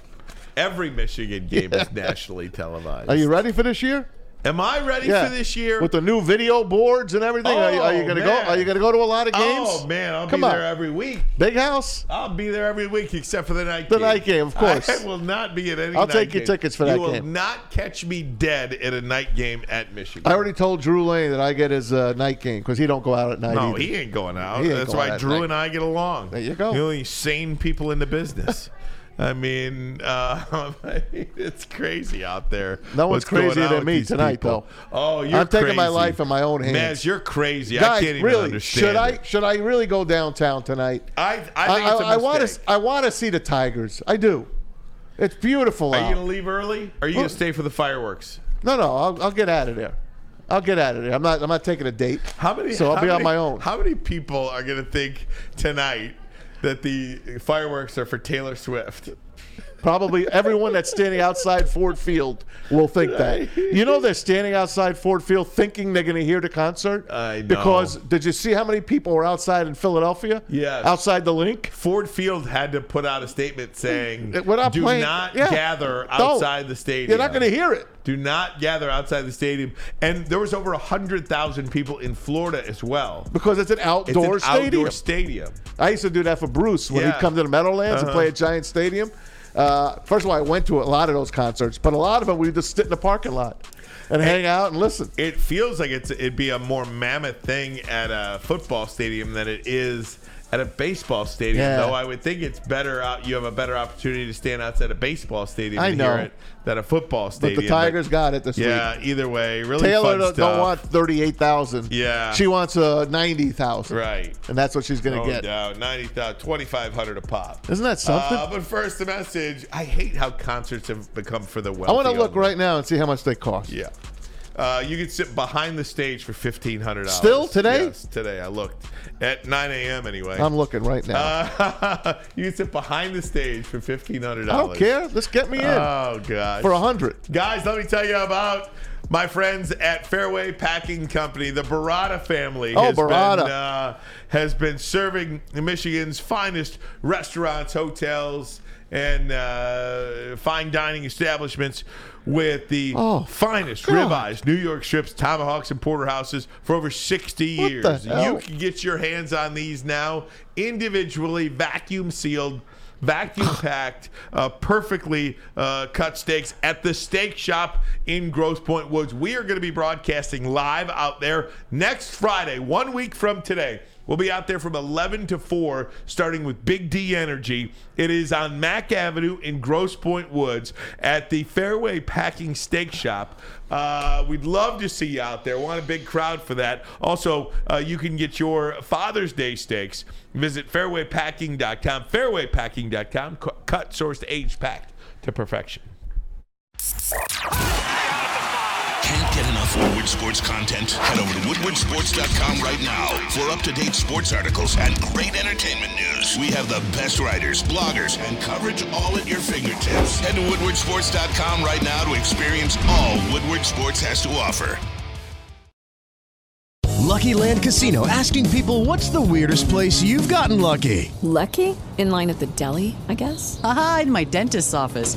Every Michigan game is <laughs> nationally televised. Are you ready for this year? Am I ready Yeah. for this year? With the new video boards and everything, are, you, are you Oh, gonna man. go? Are you gonna go to a lot of games? Oh man, I'll Come be on. there every week. Big house. I'll be there every week except for the night game. The game. night game, of course. I <laughs> will not be at any. I'll take your game. tickets for that you that will game. not catch me dead at a night game at Michigan. I already told Drew Lane that I get his uh, night game because he don't go out at night. No, either. he ain't going out. Ain't That's going why Drew and I get along. There you go. The only sane people in the business. <laughs> I mean, uh, <laughs> it's crazy out there. No one's crazier than me tonight, people. though. Oh, you're I'm taking my life in my own hands. Maz, you're crazy. I Guys, can't even really, understand. should I should I really go downtown tonight? I, I think it's a I want to. I want to see the Tigers. I do. It's beautiful Are out. you gonna leave early? Or are you Well- gonna stay for the fireworks? No, no, I'll, I'll get out of there. I'll get out of there. I'm not. I'm not taking a date. How many? So I'll be on my own. How many people are gonna think tonight that the fireworks are for Taylor Swift? Probably everyone that's standing outside Ford Field will think that. You know they're standing outside Ford Field thinking they're going to hear the concert? I know. Because did you see how many people were outside in Philadelphia? Yes. Outside the Linc? Ford Field had to put out a statement saying, "Do playing- not yeah. gather Don't. outside the stadium. You're not going to hear it. Do not gather outside the stadium." And there was over hundred thousand people in Florida as well. Because it's an outdoor it's an stadium. Outdoor stadium. I used to do that for Bruce when Yeah. he'd come to the Meadowlands and Uh-huh. play at Giant Stadium. Uh, first of all, I went to a lot of those concerts, but a lot of them we just sit in the parking lot and hang out and listen. It feels like it's it'd be a more mammoth thing at a football stadium than it is at a baseball stadium. Yeah. Though I would think it's better out. You have a better opportunity to stand outside a baseball stadium I and hear know. it than a football stadium. But the Tigers got it this yeah, week. Yeah, either way, really Taylor don't, don't want thirty-eight thousand. Yeah. she wants uh, ninety thousand. Right. and that's what she's going to get. 90,000, 2,500 a pop. Isn't that something? Uh, but first, the message. I hate how concerts have become for the wealthy. I want to look only. right now and see how much they cost. Yeah. Uh, you can sit behind the stage for fifteen hundred dollars. Still today? Yes, today. I looked at nine a.m. Anyway. I'm looking right now. Uh, <laughs> you can sit behind the stage for fifteen hundred I dollars. don't care. Just get me in Oh gosh. for a hundred. Guys, let me tell you about my friends at Fairway Packing Company. The Barada family Oh, has, Barada. Been, uh, has been serving Michigan's finest restaurants, hotels, and uh, fine dining establishments with the Oh, finest God. ribeyes, New York strips, tomahawks, and porterhouses for over 60 What years. You can get your hands on these now individually, vacuum sealed vacuum packed, <sighs> uh, perfectly uh, cut steaks at the steak shop in Grosse Pointe Woods. We are going to be broadcasting live out there next Friday, one week from today. We'll be out there from 11 to 4, starting with Big D Energy. It is on Mack Avenue in Grosse Pointe Woods at the Fairway Packing Steak Shop. Uh, we'd love to see you out there. Want a big crowd for that. Also, uh, you can get your Father's Day steaks. Visit fairwaypacking.com. Fairwaypacking.com. Cu- Cut, sourced, aged, packed to perfection. Can't get enough Woodward Sports content? Head over to woodwardsports.com right now for up-to-date sports articles and great entertainment news. We have the best writers, bloggers, and coverage all at your fingertips. Head to woodwardsports.com right now to experience all Woodward Sports has to offer. Lucky Land Casino asking people what's the weirdest place you've gotten lucky? Lucky? In line at the deli, I guess? Aha, in my dentist's office.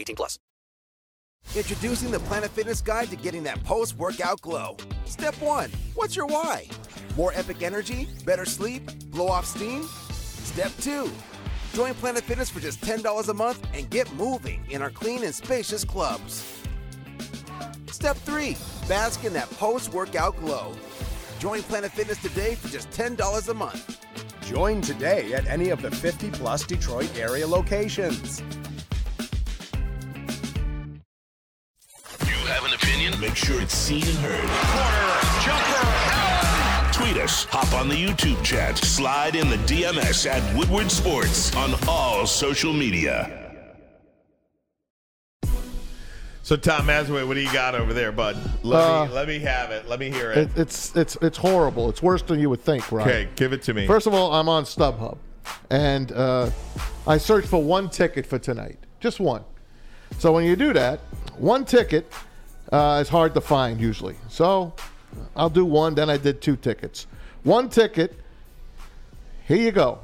18 plus. Introducing the Planet Fitness Guide to getting that post workout glow. Step one What's your why? More epic energy? Better sleep? Blow off steam? Step two Join Planet Fitness for just $10 a month and get moving in our clean and spacious clubs. Step three Bask in that post workout glow. Join Planet Fitness today for just $10 a month. Join today at any of the 50 plus Detroit area locations. Opinion? Make sure it's seen and heard. Tweet us, hop on the YouTube chat, slide in the DMS at Woodward Sports on all social media. So, Tom Mazawey, what do you got over there, bud? Let, Uh, me, let me have it. Let me hear it. It, it's it's it's horrible. It's worse than you would think, right? Okay, give it to me. First of all, I'm on StubHub, and uh, I searched for one ticket for tonight, just one. So when you do that, one ticket uh, is hard to find usually. So I'll do one. Then I did two tickets. One ticket. Here you go.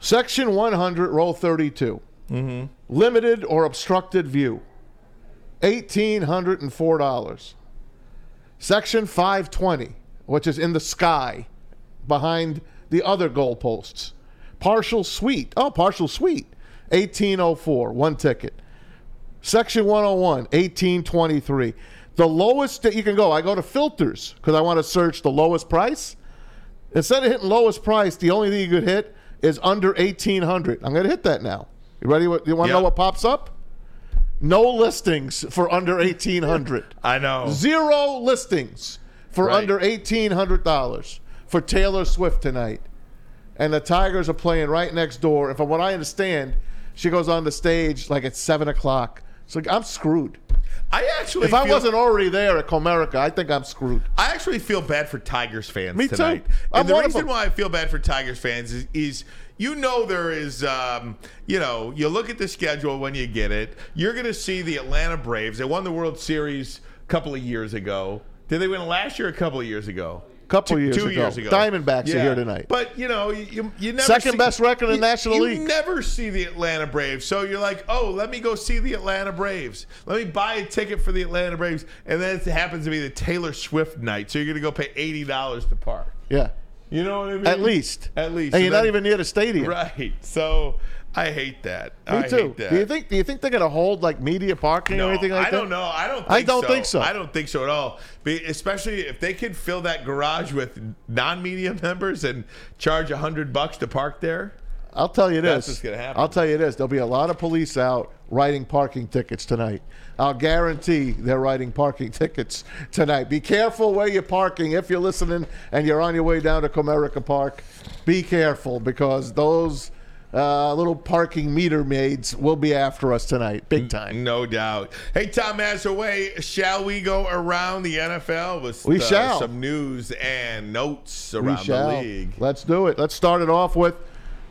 Section 100, row 32. Mm-hmm. Limited or obstructed view. $1,804. Section 520, which is in the sky behind the other goalposts. Partial suite. Oh, partial suite. 1804, one ticket. Section 101, 1823. The lowest that you can go, I go to filters because I want to search the lowest price. Instead of hitting lowest price, the only thing you could hit is under 1800. I'm going to hit that now. You ready? You want to know what pops up? No listings for under 1800. <laughs> I know. Zero listings for Right. under $1,800 for Taylor Swift tonight. And the Tigers are playing right next door. And from what I understand, she goes on the stage like at 7 o'clock. So I'm screwed. I actually, If I wasn't already there at Comerica, I think I'm screwed. I actually feel bad for Tigers fans Me too. tonight. I'm and the reason why I feel bad for Tigers fans is, is you know there is um, you know, you look at the schedule when you get it, you're going to see the Atlanta Braves. They won the World Series a couple of years ago. Did they win last year a couple of years ago? Couple Two- years two ago. years ago. Diamondbacks are here tonight. But you know, you, you never Second see- best record in the National you League. You never see the Atlanta Braves. So you're like, oh, let me go see the Atlanta Braves. Let me buy a ticket for the Atlanta Braves, and then it happens to be the Taylor Swift night. So you're gonna go pay eighty dollars to park. Yeah. You know what I mean? At least. At least. And you're So not even near the stadium. Right. So I hate that. Me I too. hate that. Do you think? Do you think they're going to hold like media parking No, or anything like I that? don't know. I don't. Think I don't so. think so. I don't think so at all. Be- Especially if they could fill that garage with non-media members and charge a hundred bucks to park there. I'll tell you That's this. what's gonna happen. I'll tell you this. There'll be a lot of police out writing parking tickets tonight. I'll guarantee they're writing parking <laughs> tickets tonight. Be careful where you're parking. If you're listening and you're on your way down to Comerica Park, be careful because those uh, little parking meter maids will be after us tonight, big time. No doubt. Hey, Tom Mazawey, shall we go around the NFL with We uh, shall. some news and notes around the league? Let's do it. Let's start it off with,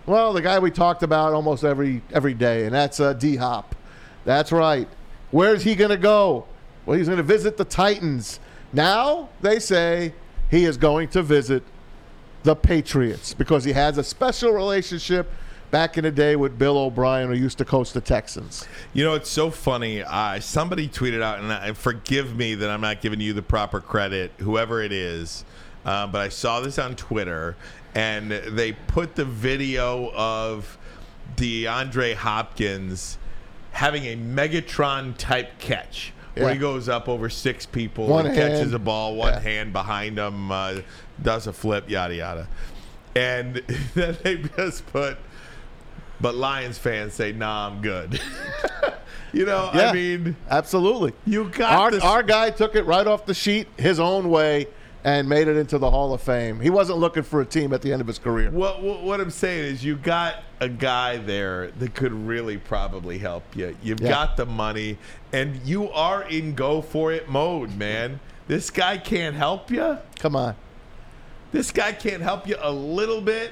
well, the guy we talked about almost every every day, and that's uh, D Hop. That's right. Where's he going to go? Well, he's going to visit the Titans. Now they say he is going to visit the Patriots because he has a special relationship back in the day with Bill O'Brien, who used to coach the Texans. You know, it's so funny. Uh, somebody tweeted out, and I, forgive me that I'm not giving you the proper credit, whoever it is, uh, but I saw this on Twitter, and they put the video of DeAndre Hopkins having a Megatron type catch. Where he goes up over six people, One and hand. catches a ball, one Yeah. hand behind him, uh, does a flip, yada yada, and <laughs> then they just put but Lions fans say, "Nah, I'm good." <laughs> you know, Yeah, I mean, absolutely. you got Our, this. our guy took it right off the sheet his own way and made it into the Hall of Fame. He wasn't looking for a team at the end of his career. what, what what I'm saying is, you got a guy there that could really probably help you. You've Yeah. got the money, and you are in go for it mode, man. This guy can't help you. Come on. This guy can't help you a little bit.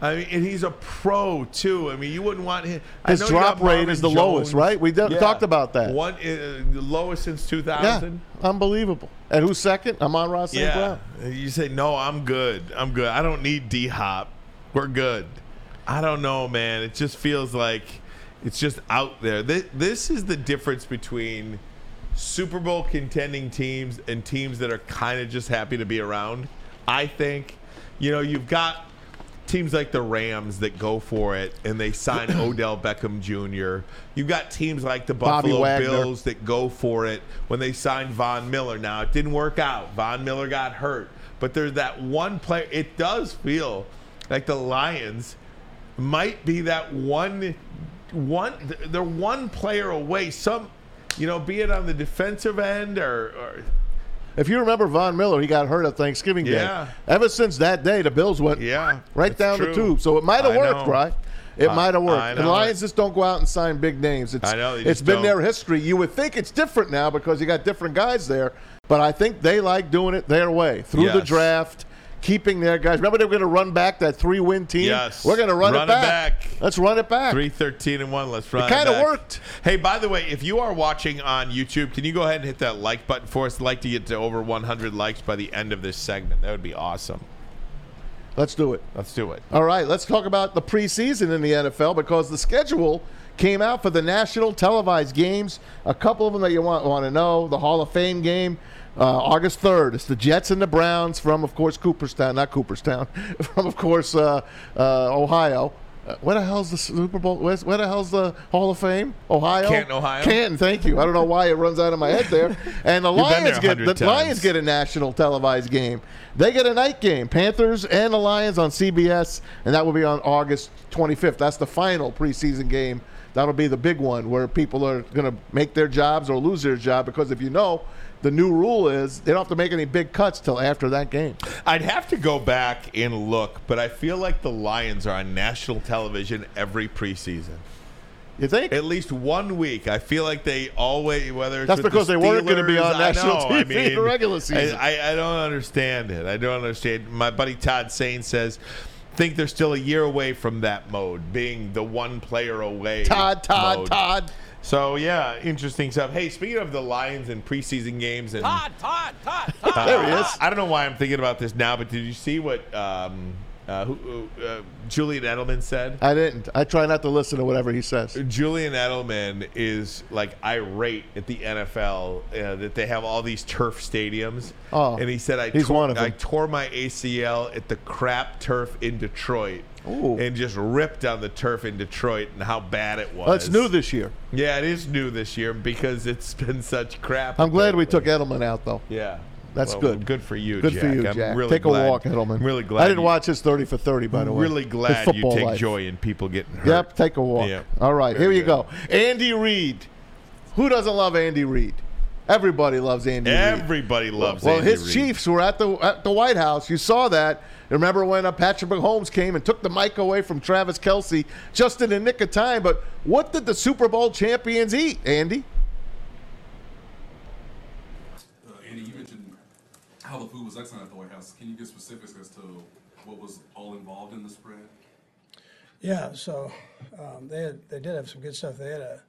I mean, and he's a pro too. I mean, you wouldn't want him. I His drop rate is the lowest, right? We did- talked about that. One uh, the lowest since Yeah, 2000. unbelievable. And who's second? Amon-Ra St. Yeah. Brown. You say, no, I'm good. I'm good. I don't need D Hop. We're good. I don't know, man. It just feels like it's just out there. This, this is the difference between Super Bowl contending teams and teams that are kind of just happy to be around. I think, you know, you've got teams like the Rams that go for it and they sign <clears throat> Odell Beckham Jr. You've got teams like the Bobby Buffalo Wagner. Bills that go for it when they signed Von Miller. Now it didn't work out. Von Miller got hurt, but there's that one player. It does feel like the Lions might be that one, one. They're one player away. Some, you know, be it on the defensive end or, or If you remember Von Miller, he got hurt at Thanksgiving Yeah. Day. Ever since that day, the Bills went yeah, right down the tube. So it might have worked, know. right? It might have worked. The. Lions just don't go out and sign big names. It's, I know, it's been don't. their history. You would think it's different now because you got different guys there, but I think they like doing it their way through the draft, keeping their guys. Remember they were going to run back that three-win team. Yes. we're going to run, Run it, it back. back. Let's run it back. Three thirteen and one. Let's run. It back. It kinda worked. Hey, by the way, if you are watching on YouTube, can you go ahead and hit that like button for us? I'd like to get to over 100 likes by the end of this segment. That would be awesome. Let's do it. Let's do it. All right, let's talk about the preseason in the NFL because the schedule came out for the national televised games. A couple of them that you want want to know: the Hall of Fame game, uh, August third. It's the Jets and the Browns from, of course, Cooperstown, not Cooperstown, <laughs> from, of course, uh, uh, Ohio. Uh, where the hell's the Super Bowl? Where's, where the hell's the Hall of Fame? Ohio. Canton, Ohio. Canton. Thank you. I don't know why it runs out of my head there. And the <laughs> Lions get 100 the Lions get a national televised game. They get a night game. Panthers and the Lions on CBS, and that will be on August 25th. That's the final preseason game. That'll be the big one where people are going to make their jobs or lose their job because if you know, the new rule is they don't have to make any big cuts till after that game. I'd have to go back and look, but I feel like the Lions are on national television every preseason. You think? At least one week. I feel like they always, whether it's That's because the they weren't gonna be Steelers, on national know, TV I in mean, the regular season. I, I, I don't understand it. I don't understand. My buddy Todd Sane says, think they're still a year away from that mode, being the one player away. Todd, Todd, mode. Todd. So yeah, interesting stuff. Hey, speaking of the Lions and preseason games and Todd, Todd, Todd, <laughs> uh, There he is. I don't know why I'm thinking about this now, but did you see what um, uh, who, who, uh, Julian Edelman said? I didn't. I try not to listen to whatever he says. Julian Edelman is like irate at the NFL uh, that they have all these turf stadiums. Oh, and he said, "I he's tore, one of them. I tore my ACL at the crap turf in Detroit." Ooh. And just ripped on the turf in Detroit and how bad it was. Well, it's new this year. Yeah, it is new this year because it's <laughs> been such crap. I'm glad we took Edelman out, though. Yeah. That's Well, good. Good for you, Good Jack. for you, I'm Jack. really Take glad- a walk, Edelman. Really glad. I didn't you- watch his 30 for 30, by the way. Really glad you football take life. joy in people getting hurt. Yep, take a walk. Yep. All right, Very here you good. go. Andy Reid. Who doesn't love Andy Reid? Everybody loves Andy Reid. Everybody loves Andy. Well, Andy his Reid. Chiefs were at the at the White House. You saw that. Remember when uh, Patrick Mahomes came and took the mic away from Travis Kelce just in the nick of time? But what did the Super Bowl champions eat, Andy? Uh, Andy, you mentioned how the food was excellent at the White House. Can you give specifics as to what was all involved in the spread? Yeah, so um, they had, they did have some good stuff. They had a,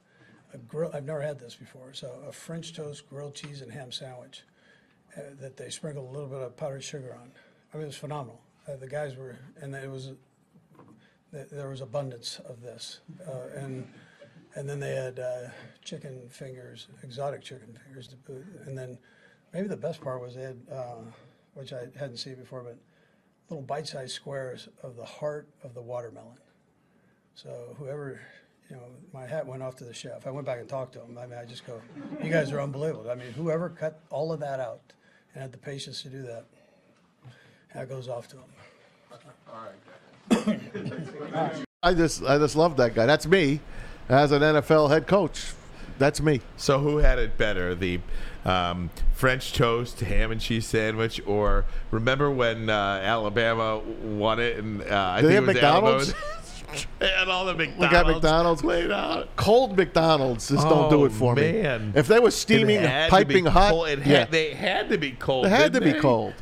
a grill. I've never had this before. So a French toast, grilled cheese, and ham sandwich uh, that they sprinkled a little bit of powdered sugar on. I mean, it was phenomenal. Uh, the guys were, and it was th- there was abundance of this, uh, and and then they had uh, chicken fingers, exotic chicken fingers to boot, and then maybe the best part was they had, uh, which I hadn't seen before, but little bite-sized squares of the heart of the watermelon. So whoever, you know, my hat went off to the chef. I went back and talked to him. I mean, I just go, you guys are unbelievable. I mean, whoever cut all of that out and had the patience to do that, that goes off to him. All right. <coughs> I just I just love that guy. That's me as an NFL head coach. That's me. So who had it better, the um, French toast ham and cheese sandwich, or remember when uh, Alabama won it and uh, I Do they think have it was McDonald's? Alabama. <laughs> <laughs> They had all the McDonald's. We got McDonald's laid out. Cold McDonald's just don't do Oh, it for me. man. If they were steaming, It piping hot, cold. It had, yeah, they had to be cold. they had to didn't be they? cold.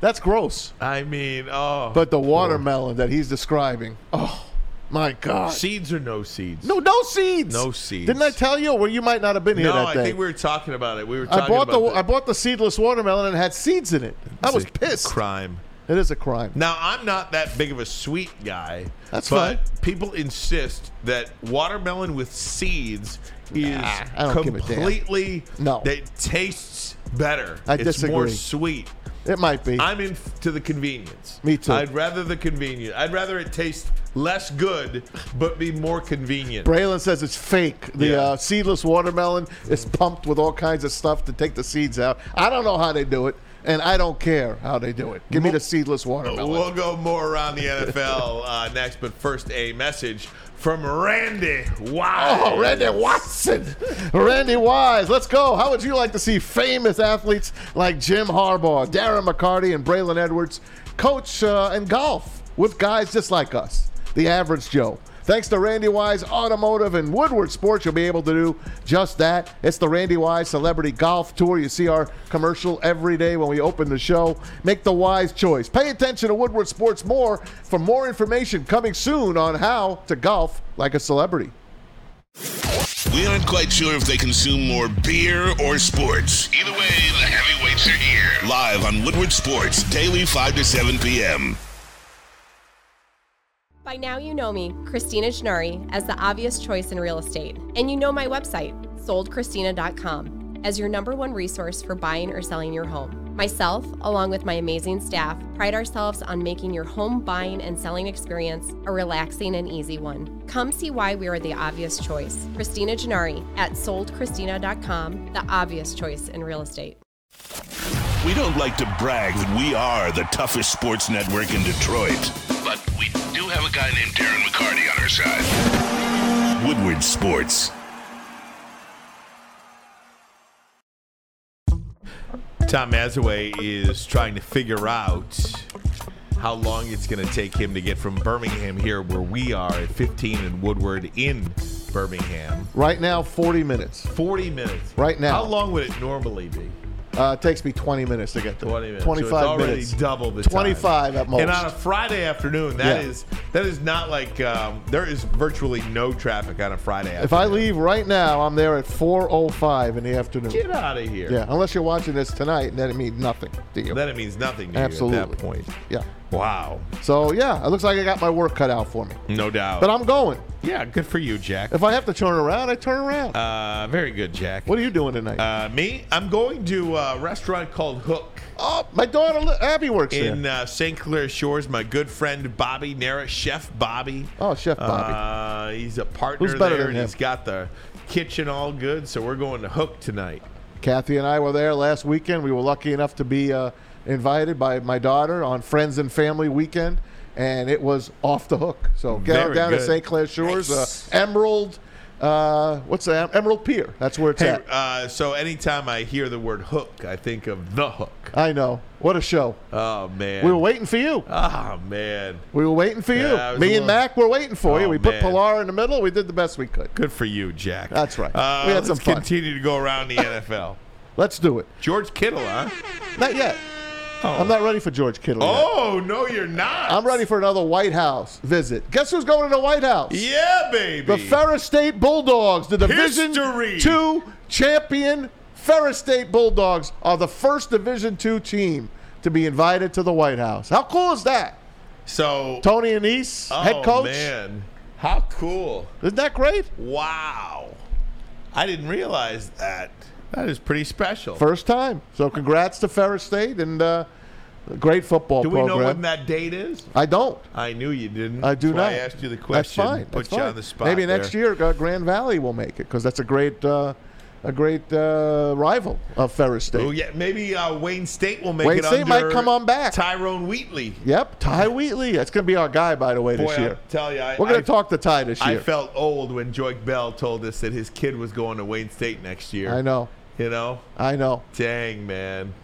That's gross. I mean, oh. But the watermelon that he's describing, oh my god! seeds or no seeds? No, no seeds. No seeds. Didn't I tell you? Well, you might not have been here No, that I day. think we were talking about it. We were talking I bought the, about I bought the seedless watermelon and it had seeds in it. I was a pissed. Crime. It is a crime. Now I'm not that big of a sweet guy. That's but people insist that watermelon with seeds is I don't give a damn. completely No. It tastes better. I disagree. it's more sweet. It might be. I'm in f- to the convenience. Me too. I'd rather the convenience. I'd rather it taste less good but be more convenient. Braylon says it's fake. The Yeah. uh, seedless watermelon is pumped with all kinds of stuff to take the seeds out. I don't know how they do it, and I don't care how they do it. Give me the seedless watermelon. We'll go more around the NFL uh, next, but first a message from Randy. Wow. Oh, Randy Watson. Randy Wise. Let's go. How would you like to see famous athletes like Jim Harbaugh, Darren McCarty, and Braylon Edwards coach uh, in golf with guys just like us, the average Joe? Thanks to Randy Wise Automotive and Woodward Sports, you'll be able to do just that. It's the Randy Wise Celebrity Golf Tour. You see our commercial every day when we open the show. Make the wise choice. Pay attention to Woodward Sports more for more information coming soon on how to golf like a celebrity. We aren't quite sure if they consume more beer or sports. Either way, the heavyweights are here. Live on Woodward Sports, daily 5 to 7 p.m. By now, you know me, Christina Gennari, as the obvious choice in real estate. And you know my website, soldchristina.com, as your number one resource for buying or selling your home. Myself, along with my amazing staff, pride ourselves on making your home buying and selling experience a relaxing and easy one. Come see why we are the obvious choice. Christina Gennari at soldchristina.com, the obvious choice in real estate. We don't like to brag that we are the toughest sports network in Detroit, but we do have a guy named Darren McCarty on our side. Woodward Sports. Tom Mazawey is trying to figure out how long it's going to take him to get from Birmingham here, where we are at 15 and Woodward in Birmingham. Right now, 40 minutes. 40 minutes. Right now. How long would it normally be? Uh, it takes me 20 minutes to get there. 20 minutes. 25 so it's already minutes. double the time. 25 at most. And on a Friday afternoon, that Yeah. is that is not like um, there is virtually no traffic on a Friday afternoon. if I leave right now, I'm there at 4:05 in the afternoon. Get out of here. Yeah, unless you're watching this tonight, then it means nothing to you. Then it means nothing to Absolutely. you at that point. Yeah. Wow. So yeah, it looks like I got my work cut out for me. No doubt. But I'm going. yeah, good for you, Jack. If I have to turn around, I turn around. Uh, very good, Jack. What are you doing tonight? Uh, me? I'm going to a restaurant called Hook. Oh, my daughter Abby works in there. uh, St. Clair Shores. My good friend Bobby Nara, Chef Bobby. Oh, Chef Bobby. Uh, he's a partner Who's better there, than and him? he's got the kitchen all good. So we're going to Hook tonight. Kathy and I were there last weekend. We were lucky enough to be uh, invited by my daughter on Friends and Family weekend, and it was off the hook. So get Very down to. St. Clair Shores, Nice. uh, Emerald. Uh, what's that? Emerald Pier. That's where it's Hey, at. uh, so anytime I hear the word Hook, I think of the Hook. I know. What a show. Oh man. We were waiting for you. Oh man. We were waiting for you. Yeah, I Me a and little- Mac were waiting for you. Oh, We put. Pilar in the middle. We did the best we could. Good for you, Jack. That's right. Uh, we had some fun. continue to go around the <laughs> NFL. Let's do it. George Kittle, huh? Not yet. Oh. I'm not ready for George Kittle yet. Oh no, you're not. I'm ready for another White House visit. Guess who's going to the White House? Yeah, baby. The Ferris State Bulldogs, the Division History. Two champion Ferris State Bulldogs, are the first Division Two team to be invited to the White House. How cool is that? So Tony Annese, oh, head coach. man, how cool! Isn't that great? Wow, I didn't realize that. That is pretty special. First time. So congrats to Ferris State and uh, great football program. Do we program. know when that date is? I don't. I knew you didn't. I do That's not. I asked you the question. That's fine. Put That's you fine. on the spot. Maybe next year uh, Grand Valley will make it because that's a great, uh, a great uh, rival of Ferris State. Oh yeah, maybe uh, Wayne State will make it. Wayne. State might come on back. Tyrone Wheatley. Yep, Ty Wheatley. That's going to be our guy, by the way, Boy, this I year. tell you, I, We're going to talk to Ty this year. I felt old when Joique Bell told us that his kid was going to Wayne State next year. I know. You know? I know. Dang, man.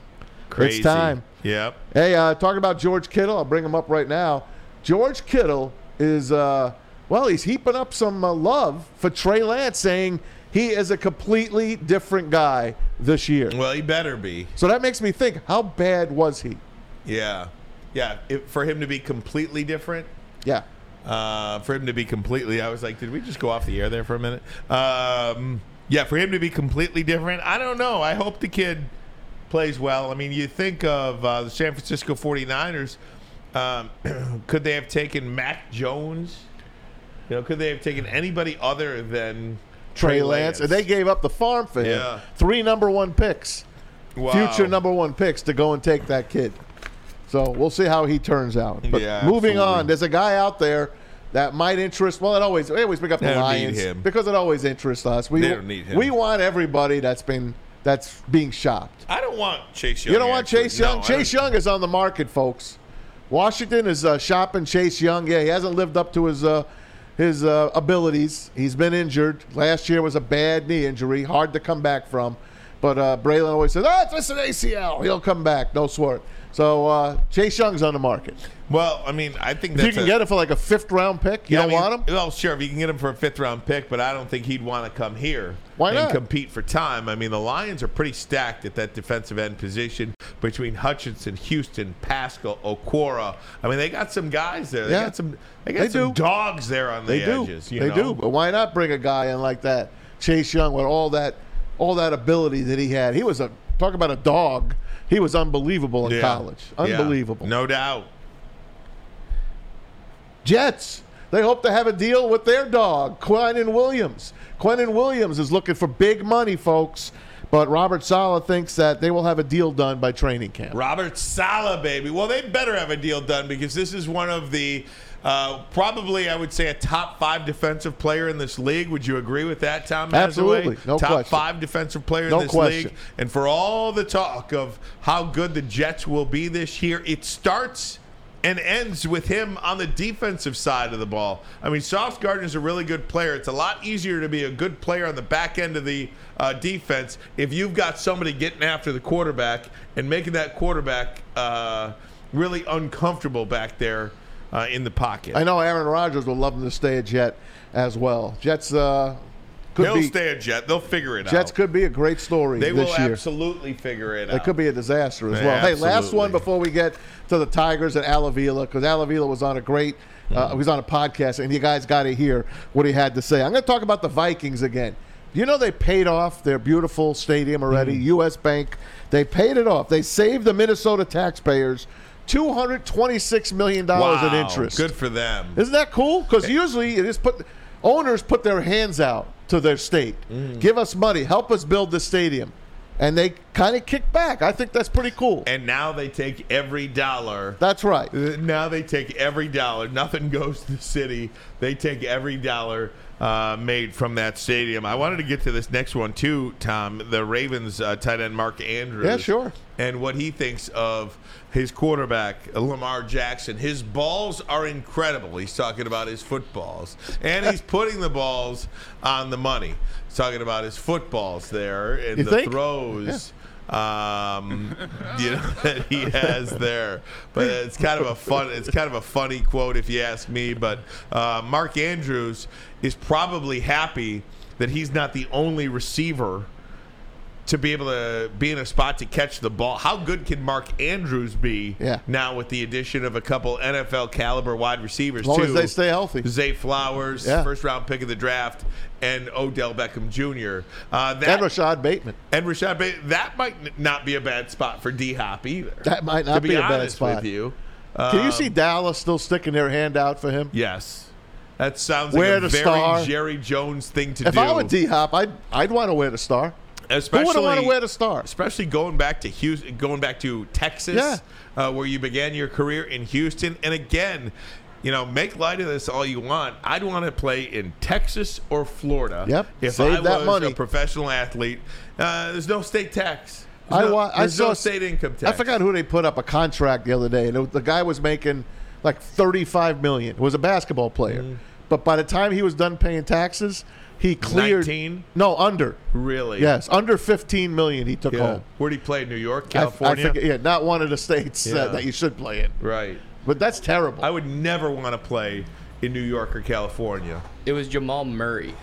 Crazy. It's time. Yep. Hey, uh, talking about George Kittle, I'll bring him up right now. George Kittle is, uh, well, he's heaping up some uh, love for Trey Lance, saying he is a completely different guy this year. Well, he better be. So that makes me think, how bad was he? Yeah. Yeah. If, for him to be completely different, Yeah. uh, for him to be completely, I was like, did we just go off the air there for a minute? Um, yeah, for him to be completely different, I don't know. I hope the kid plays well. I mean, you think of uh, the San Francisco 49ers. Um, <clears throat> could they have taken Mac Jones? You know, could they have taken anybody other than Trey Lance. And they gave up the farm for him. Yeah. Three number one picks. Wow. Future number one picks to go and take that kid. So we'll see how he turns out. But Yeah, moving absolutely. on, there's a guy out there that might interest. Well, it always we always pick up They the don't need Lions him. because it always interests us. We They don't need him. we want everybody that's been that's being shopped. I don't want Chase Young. you don't want actually. Chase Young. No, Chase Young is on the market, folks. Washington is uh, shopping Chase Young. Yeah, he hasn't lived up to his uh, his uh, abilities. He's been injured. Last year was a bad knee injury, hard to come back from. But uh, Braylon always says, "Oh, it's just an ACL. He'll come back. No sweat." So uh, Chase Young's on the market. Well, I mean, I think you can a- get it for like a fifth round pick, you Yeah, don't mean, want him. Well, sure, if you can get him for a fifth round pick, but I don't think he'd want to come here Why and not? compete for time. I mean, the Lions are pretty stacked at that defensive end position between Hutchinson, Houston, Paschal, Okwara. I mean, they got some guys there. They Yeah. got some. They got They some do. dogs there on the They do. edges. They know? do. But why not bring a guy in like that, Chase Young, with all that all that ability that he had? He was a talk about a dog. He was unbelievable in Yeah. college. Unbelievable. no doubt. Jets. They hope to have a deal with their dog, Quinnen Williams. Quinnen Williams is looking for big money, folks. But Robert Saleh thinks that they will have a deal done by training camp. Robert Saleh, baby. Well, they better have a deal done because this is one of the uh, probably, I would say, a top five defensive player in this league. Would you agree with that, Tom? Absolutely. No top question. five defensive player No in this question. league. And for all the talk of how good the Jets will be this year, it starts and ends with him on the defensive side of the ball. I mean, Soft Sauce Gardner's a really good player. It's a lot easier to be a good player on the back end of the uh, defense if you've got somebody getting after the quarterback and making that quarterback uh, really uncomfortable back there uh, in the pocket. I know Aaron Rodgers would love him to stay a Jet as well. Jets uh, could He'll be stay a Jet. They'll figure it Jets out. Jets could be a great story they will year. absolutely figure it out. It could be a disaster as Yeah, well. Hey, last one before we get to the Tigers and Al Avila, because Al Avila was on a great, uh, he was on a podcast, and you guys got to hear what he had to say. I'm going to talk about the Vikings again. You know they paid off their beautiful stadium already, U.S. Bank. They paid it off. They saved the Minnesota taxpayers two hundred twenty-six million dollars in interest. Good for them. Isn't that cool? Because usually it is put owners put their hands out to their state, Mm. give us money, help us build the stadium, and they kind of kick back. I think that's pretty cool. And now they take every dollar. That's right. Uh, Now they take every dollar. Nothing goes to the city. They take every dollar uh, made from that stadium. I wanted to get to this next one too, Tom. The Ravens uh, tight end Mark Andrews. Yeah, sure. And what he thinks of his quarterback Lamar Jackson. His balls are incredible. He's talking about his footballs, and he's <laughs> putting the balls on the money. He's talking about his footballs there and You the think? throws um, <laughs> you know that he has there. But it's kind of a fun, it's kind of a funny quote if you ask me. But uh, Mark Andrews is probably happy that he's not the only receiver to be able to be in a spot to catch the ball. How good can Mark Andrews be Yeah. now with the addition of a couple NFL caliber wide receivers? As long as they stay healthy. Zay Flowers, Yeah. first round pick of the draft, and Odell Beckham Jr. Uh, that, and Rashad Bateman. and Rashad Bateman, that might not be a bad spot for D Hop either. That might not be, be a bad spot. with you. Can you Um, see Dallas still sticking their hand out for him? Yes. That sounds Wear like a very star. Jerry Jones thing to If do. I were D Hop, I'd I'd want to wear the star. Especially, Who wouldn't want to wear the star? Especially going back to Houston, going back to Texas, Yeah. uh, where you began your career in Houston. And again, you know, make light of this all you want. I'd want to play in Texas or Florida. Yep. If Save I that was money. a professional athlete, uh, there's no state tax. I, There's no, wa- I saw no state income tax. I forgot who they put up a contract the other day, and it, the guy was making like thirty-five million. It was a basketball player, Mm. but by the time he was done paying taxes, he cleared 19? no under. Really? Yes, under fifteen million he took Yeah. home. Where'd he play? New York, I- I California. forget- yeah, not one of the states Yeah. uh, that you should play in. Right. But that's terrible. I would never want to play in New York or California. It was Jamal Murray.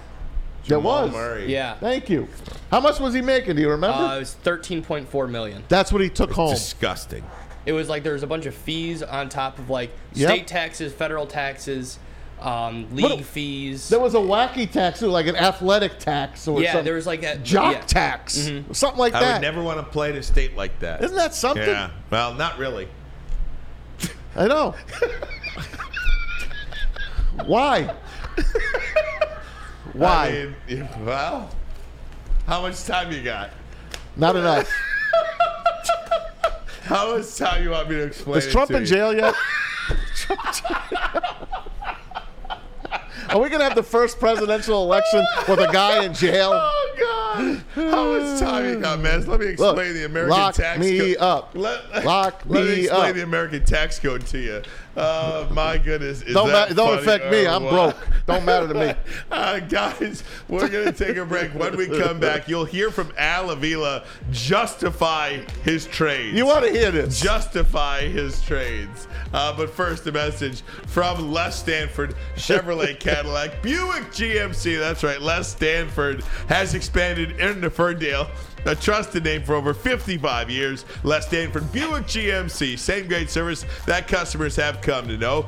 There Jamal was. Murray. Yeah. Thank you. How much was he making? Do you remember? Uh, it was 13.4 million. that's what he took home. Disgusting. It was like there was a bunch of fees on top of like Yep. state taxes, federal taxes, um, league What- fees. There was a wacky tax too, like an athletic tax or yeah, something. there was like a jock yeah. tax, Mhm. something like I that. would never want to play in a state like that. Isn't that something? Yeah. Well, not really. I know. Why? <laughs> Why? I mean, well, how much time you got? Not enough. <laughs> How much time you want me to explain? Is it Trump to in you? jail yet? <laughs> Are we gonna have the first presidential election with a guy in jail? <laughs> Oh God! How much time you got, man? Let me explain Look, the American tax code. lock tax me code. up. Let, <laughs> Lock let me me explain up. the American tax code to you. Uh, my goodness, is Don't that ma- don't affect me. I'm what? broke. Don't matter to me. <laughs> Uh, guys, we're going to take a break. When we come back, you'll hear from Al Avila justify his trades. You want to hear this? justify his trades. Uh, but first, a message from Les Stanford Chevrolet Cadillac Buick GMC. That's right. Les Stanford has expanded in, in Ferndale. A trusted name for over 55 years. Les Stanford Buick GMC. Same great service that customers have come to know.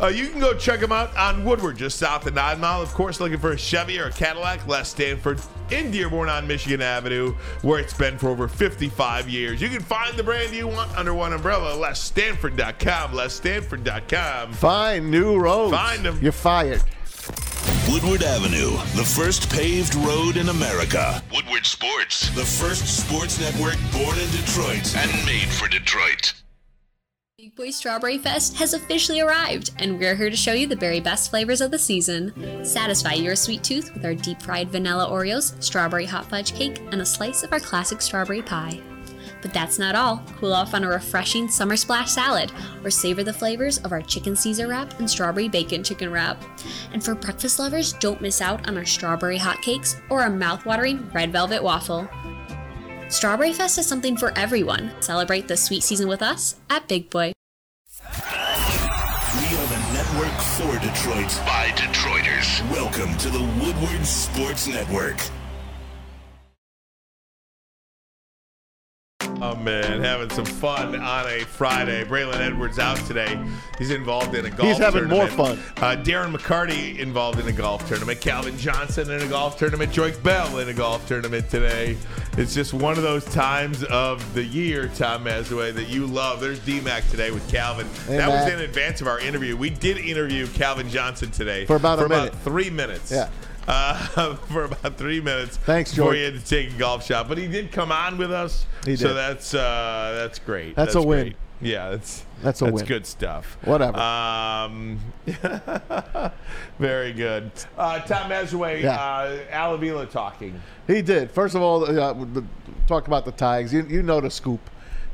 Uh, you can go check them out on Woodward, just south of Nine Mile. Of course, looking for a Chevy or a Cadillac, Les Stanford in Dearborn on Michigan Avenue, where it's been for over 55 years. You can find the brand you want under one umbrella, lesstanford.com, lesstanford.com. Find new roads. Find them. You're fired. Woodward Avenue, the first paved road in America. Woodward Sports, the first sports network born in Detroit and made for Detroit. Big Boy Strawberry Fest has officially arrived, and we're here to show you the very best flavors of the season. Satisfy your sweet tooth with our deep fried vanilla Oreos, strawberry hot fudge cake, and a slice of our classic strawberry pie. But that's not all. Cool off on a refreshing summer splash salad, or savor the flavors of our chicken Caesar wrap and strawberry bacon chicken wrap. And for breakfast lovers, don't miss out on our strawberry hotcakes or our mouth-watering red velvet waffle. Strawberry Fest is something for everyone. Celebrate the sweet season with us at Big Boy. We are the network for Detroit by Detroiters. Welcome to the Woodward Sports Network. Oh man, having some fun on a Friday. Braylon Edwards out today. He's involved in a golf. Tournament. He's having more fun. Uh, Darren McCarty involved in a golf tournament. Calvin Johnson in a golf tournament. Joique Bell in a golf tournament today. It's just one of those times of the year, Tom Mazawey, that you love. There's DMAC today with Calvin. Hey, that was in advance of our interview. We did interview Calvin Johnson today For about a for minute. three minutes. Yeah. Uh, <laughs> for about three minutes. Thanks, Before George. he had to take a golf shot, but he did come on with us. He So that's uh, that's great. That's a win. Yeah, that's That's a that's win. good stuff. Whatever. Um, <laughs> very good. Uh, Tom Mazawey, Yeah. uh, Al Avila talking. He did. First of all, uh, talk about the Tigers. You, you know the scoop.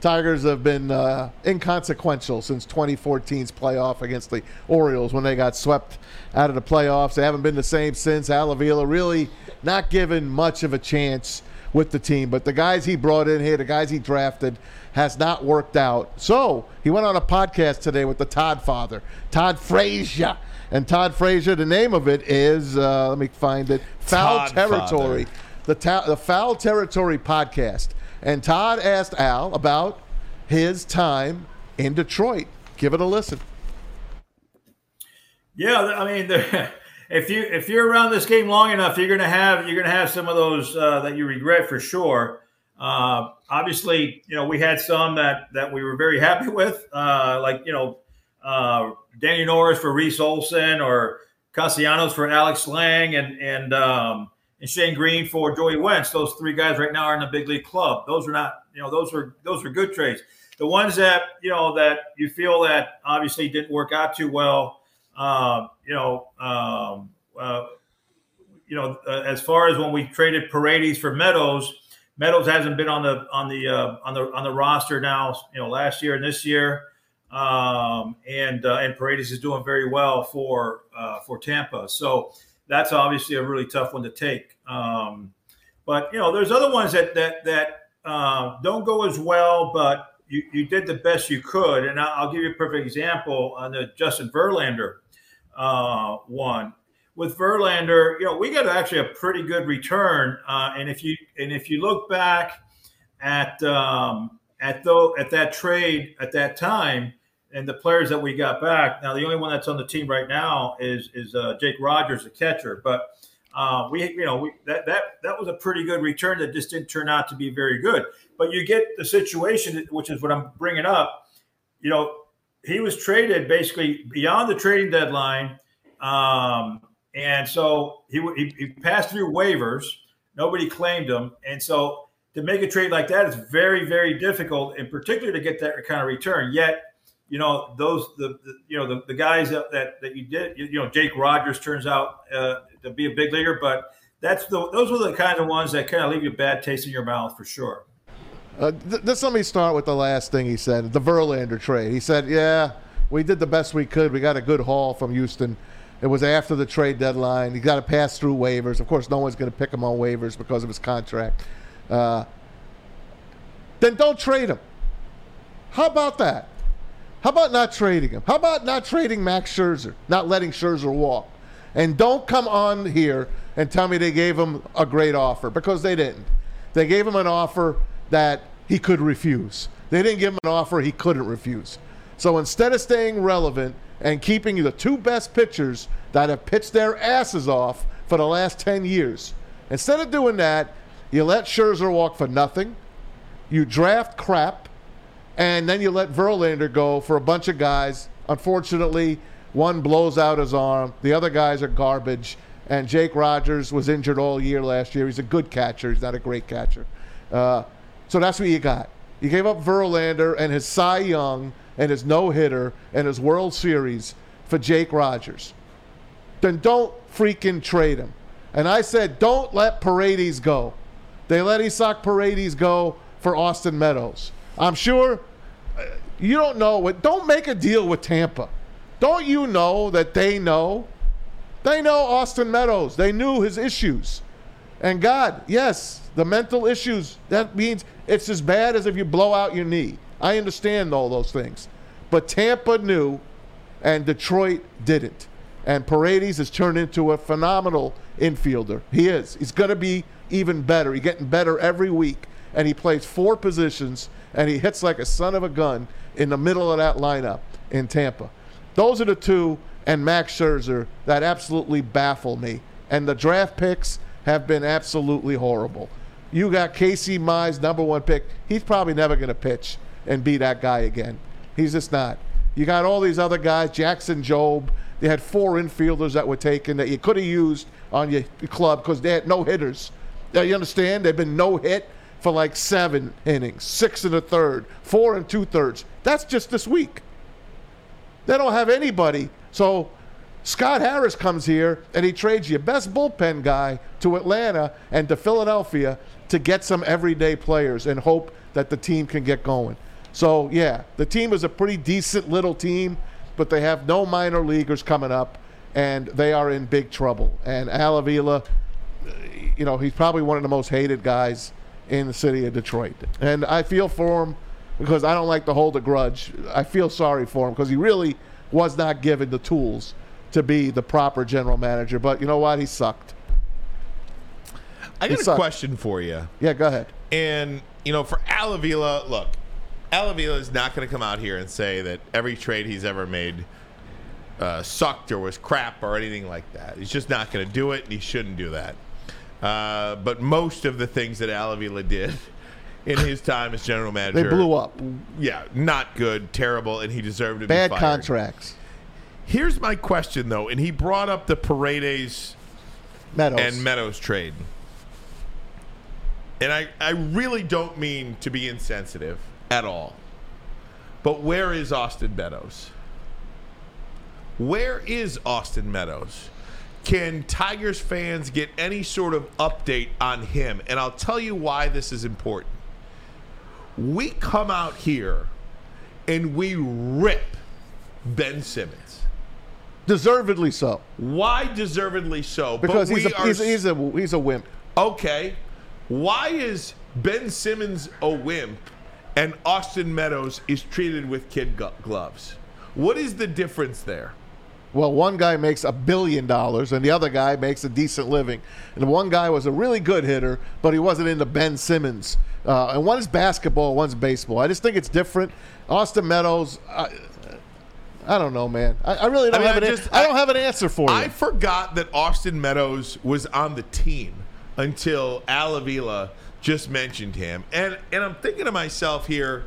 Tigers have been uh, inconsequential since 2014's playoff against the Orioles when they got swept out of the playoffs. They haven't been the same since. Al Avila really not given much of a chance with the team. But the guys he brought in here, the guys he drafted, has not worked out. So he went on a podcast today with the Todd father, Todd Frazier. And Todd Frazier, the name of it is, uh, let me find it, Foul Todd Territory Father. the, ta- the Foul Territory podcast. And Todd asked Al about his time in Detroit. Give it a listen. Yeah, I mean, <laughs> if you if you're around this game long enough, you're gonna have you're gonna have some of those uh, that you regret for sure. Uh, obviously, you know we had some that that we were very happy <laughs> with, uh, like you know uh, Danny Norris for Reese Olson or Castellanos for Alex Lange and and um, and Shane Greene for Joey Wentz. Those three guys right now are in the big league club. Those are not you know those are those are good trades. The ones that you know that you feel that obviously didn't work out too well. Um, you know, um, uh, you know, uh, as far as when we traded Paredes for Meadows, Meadows hasn't been on the on the uh, on the on the roster now. You know, last year and this year, um, and uh, and Paredes is doing very well for uh, for Tampa. So that's obviously a really tough one to take. Um, but you know, there's other ones that that that uh, don't go as well, but you, you did the best you could. And I'll, give you a perfect example on the Justin Verlander uh, one. With Verlander, you know, we got actually a pretty good return. Uh, and if you and if you look back at um, at though at that trade at that time and the players that we got back. Now the only one that's on the team right now is is uh, Jake Rogers, the catcher. But uh, we you know we, that that that was a pretty good return that just didn't turn out to be very good. But you get the situation, which is what I'm bringing up. You know, he was traded basically beyond the trading deadline. Um, and so he, he, he passed through waivers. Nobody claimed him. And so to make a trade like that is very, very difficult, in particular to get that kind of return. Yet, you know, those, the, the you know, the, the guys that, that, that you did, you, you know, Jake Rogers turns out uh, to be a big leaguer, but that's the, those are the kind of ones that kind of leave you a bad taste in your mouth for sure. Uh, th- let me start with the last thing he said, the Verlander trade. He said, "Yeah, we did the best we could. We got a good haul from Houston. It was after the trade deadline. He got to pass through waivers. Of course, no one's going to pick him on waivers because of his contract. Uh, then don't trade him. How about that? How about not trading him? How about not trading Max Scherzer, not letting Scherzer walk? And don't come on here and tell me they gave him a great offer because they didn't. They gave him an offer that he could refuse. They didn't give him an offer he couldn't refuse. So instead of staying relevant and keeping the two best pitchers that have pitched their asses off for the last 10 years, instead of doing that, you let Scherzer walk for nothing. You draft crap, and then you let Verlander go for a bunch of guys. Unfortunately, one blows out his arm. The other guys are garbage. And Jake Rogers was injured all year last year. He's a good catcher. He's not a great catcher. Uh, so that's what you got. You gave up Verlander and his Cy Young and his no hitter and his World Series for Jake Rogers. Then don't freaking trade him. And I said, don't let Paredes go. They let Isaac Paredes go for Austin Meadows. I'm sure you don't know what. Don't make a deal with Tampa. Don't you know that they know? They know Austin Meadows. They knew his issues. And God, yes, the mental issues, that means it's as bad as if you blow out your knee. I understand all those things. But Tampa knew, and Detroit didn't. And Paredes has turned into a phenomenal infielder. He is. He's going to be even better. He's getting better every week. And he plays four positions, and he hits like a son of a gun in the middle of that lineup in Tampa. Those are the two, and Max Scherzer, that absolutely baffle me. And the draft picks have been absolutely horrible. You got Casey Mize, number one pick. He's probably never going to pitch and be that guy again. He's just not. You got all these other guys, Jackson Jobe. They had four infielders that were taken that you could have used on your club because they had no hitters. Now, you understand? They've been no hit for like seven innings, six and a third, four and two thirds. That's just this week. They don't have anybody. So Scott Harris comes here and he trades your best bullpen guy to Atlanta and to Philadelphia to get some everyday players and hope that the team can get going. So, yeah, the team is a pretty decent little team, but they have no minor leaguers coming up and they are in big trouble. And Al Avila, you know, he's probably one of the most hated guys in the city of Detroit. And I feel for him because I don't like to hold a grudge. I feel sorry for him because he really was not given the tools to be the proper general manager. But you know what? He sucked. I got a question for you. Yeah, go ahead. And, you know, for Al Avila, look, Al Avila is not going to come out here and say that every trade he's ever made uh, sucked or was crap or anything like that. He's just not going to do it, and he shouldn't do that. Uh, but most of the things that Al Avila did in <laughs> his time as general manager, They blew up. Yeah, not good, terrible, and he deserved to Bad be fired. contracts. Here's my question, though, and he brought up the Paredes Meadows. and Meadows trade. And I, I really don't mean to be insensitive at all. But where is Austin Meadows? Where is Austin Meadows? Can Tigers fans get any sort of update on him? And I'll tell you why this is important. We come out here and we rip Ben Simmons. Deservedly so. Why deservedly so? Because he's a, are he's, he's, a, he's a wimp. Okay. Why is Ben Simmons a wimp and Austin Meadows is treated with kid gloves? What is the difference there? Well, one guy makes a billion dollars and the other guy makes a decent living. And the one guy was a really good hitter, but he wasn't into Ben Simmons. Uh, and one is basketball, one's baseball. I just think it's different. Austin Meadows, I, I don't know, man. I, I really don't I mean, have I an. just- I don't have an answer for you. I forgot that Austin Meadows was on the team until Al Avila just mentioned him. And and I'm thinking to myself here,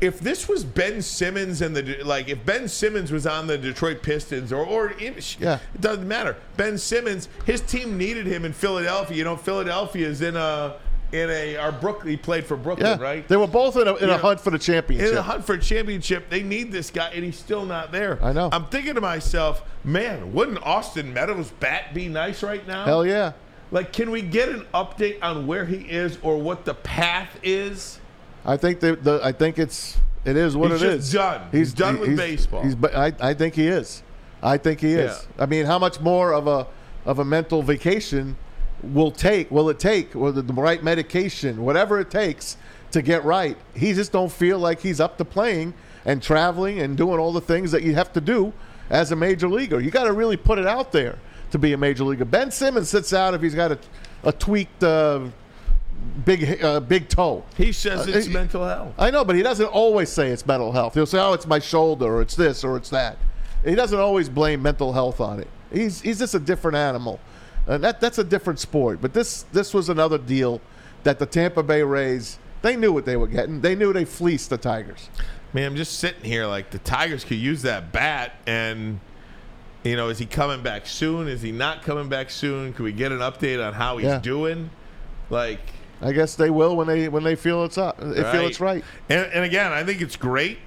if this was Ben Simmons and the like, if Ben Simmons was on the Detroit Pistons or or Yeah. it doesn't matter. Ben Simmons, his team needed him in Philadelphia. You know, Philadelphia is in a in a our Brooklyn. He played for Brooklyn, yeah, right? they were both in a, in You a know, hunt for the championship. in a hunt for a championship. They need this guy, and he's still not there. I know. I'm thinking to myself, man, wouldn't Austin Meadows' bat be nice right now? Hell yeah. Like, can we get an update on where he is or what the path is? I think the, the I think it's it is what it is. He's it just is. done. He's done with baseball. He's, but I, I think he is. I think he is. I mean, how much more of a of a mental vacation will take? Will it take? Will the, the right medication, whatever it takes to get right? He just don't feel like he's up to playing and traveling and doing all the things that you have to do as a major leaguer. You got to really put it out there. to be a major leaguer. Ben Simmons sits out if he's got a, a tweaked uh, big uh, big toe. He says Uh, it's he- mental health. I know, but he doesn't always say it's mental health. He'll say, "Oh, it's my shoulder, or it's this, or it's that." He doesn't always blame mental health on it. He's he's just a different animal, and that that's a different sport. But this this was another deal that the Tampa Bay Rays they knew what they were getting. They knew they fleeced the Tigers. Man, I'm just sitting here like the Tigers could use that bat, and you know, is he coming back soon? Is he not coming back soon? Can we get an update on how he's Yeah. doing? Like, I guess they will when they when they feel it's up. They feel it's right. And, and again, I think it's great.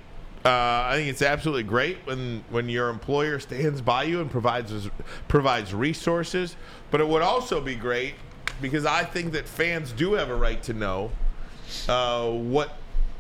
Uh, I think it's absolutely great when when your employer stands by you and provides provides resources. But it would also be great because I think that fans do have a right to know uh, what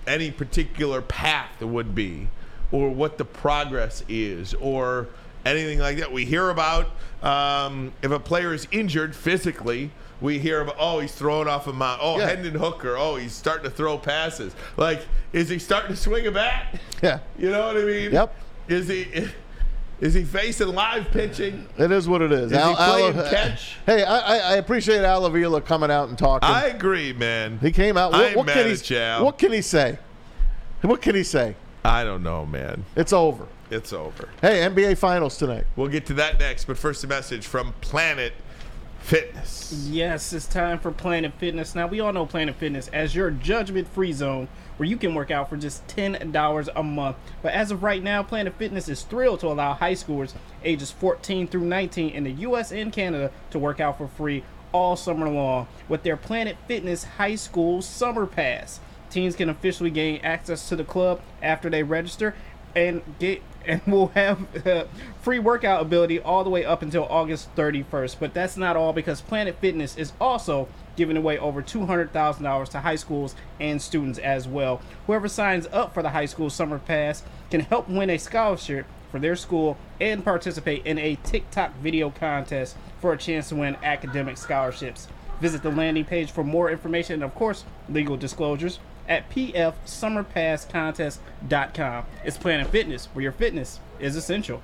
any particular path would be, or what the progress is, or anything like that. We hear about um, if a player is injured physically. We hear about oh he's throwing off a mount. Oh Yeah. Hendon Hooker. Oh he's starting to throw passes. Like is he starting to swing a bat? <laughs> Yeah. You know what I mean? Yep. Is he <laughs> is he facing live pitching? It is what it is. Is he playing Al- catch? Hey, I, I, appreciate Al Avila coming out and talking. I agree, man. he came out. What, what can he? Al. What can he say? What can he say? I don't know, man. It's over. It's over. Hey, NBA Finals tonight. We'll get to that next, but first a message from Planet Fitness. Yes, it's time for Planet Fitness. Now, we all know Planet Fitness as your judgment free zone where you can work out for just $10 a month. But as of right now, Planet Fitness is thrilled to allow high schoolers ages 14 through 19 in the US and Canada to work out for free all summer long with their Planet Fitness High School Summer Pass. Teens can officially gain access to the club after they register and get and we'll have uh, free workout ability all the way up until August 31st. But that's not all because Planet Fitness is also giving away over $200,000 to high schools and students as well. Whoever signs up for the high school summer pass can help win a scholarship for their school and participate in a TikTok video contest for a chance to win academic scholarships. Visit the landing page for more information and, of course, legal disclosures at pfsummerpasscontest.com. It's Planet Fitness, where your fitness is essential.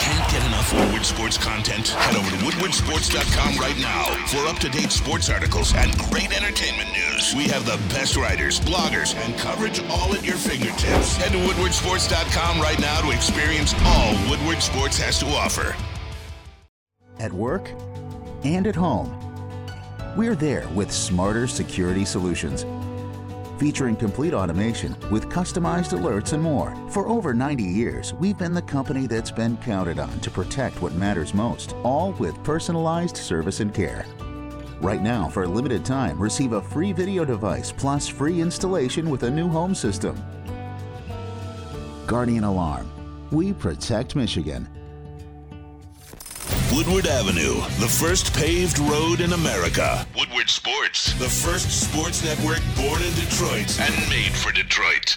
Can't get enough Woodward Sports content? Head over to woodwardsports.com right now for up-to-date sports articles and great entertainment news. We have the best writers, bloggers, and coverage all at your fingertips. Head to woodwardsports.com right now to experience all Woodward Sports has to offer. at work and at home. We're there with smarter security solutions. Featuring complete automation with customized alerts and more. For over 90 years, we've been the company that's been counted on to protect what matters most, all with personalized service and care. Right now, for a limited time, receive a free video device plus free installation with a new home system. Guardian Alarm. We protect Michigan. Woodward Avenue, the first paved road in America. Woodward Sports, the first sports network born in Detroit and made for Detroit.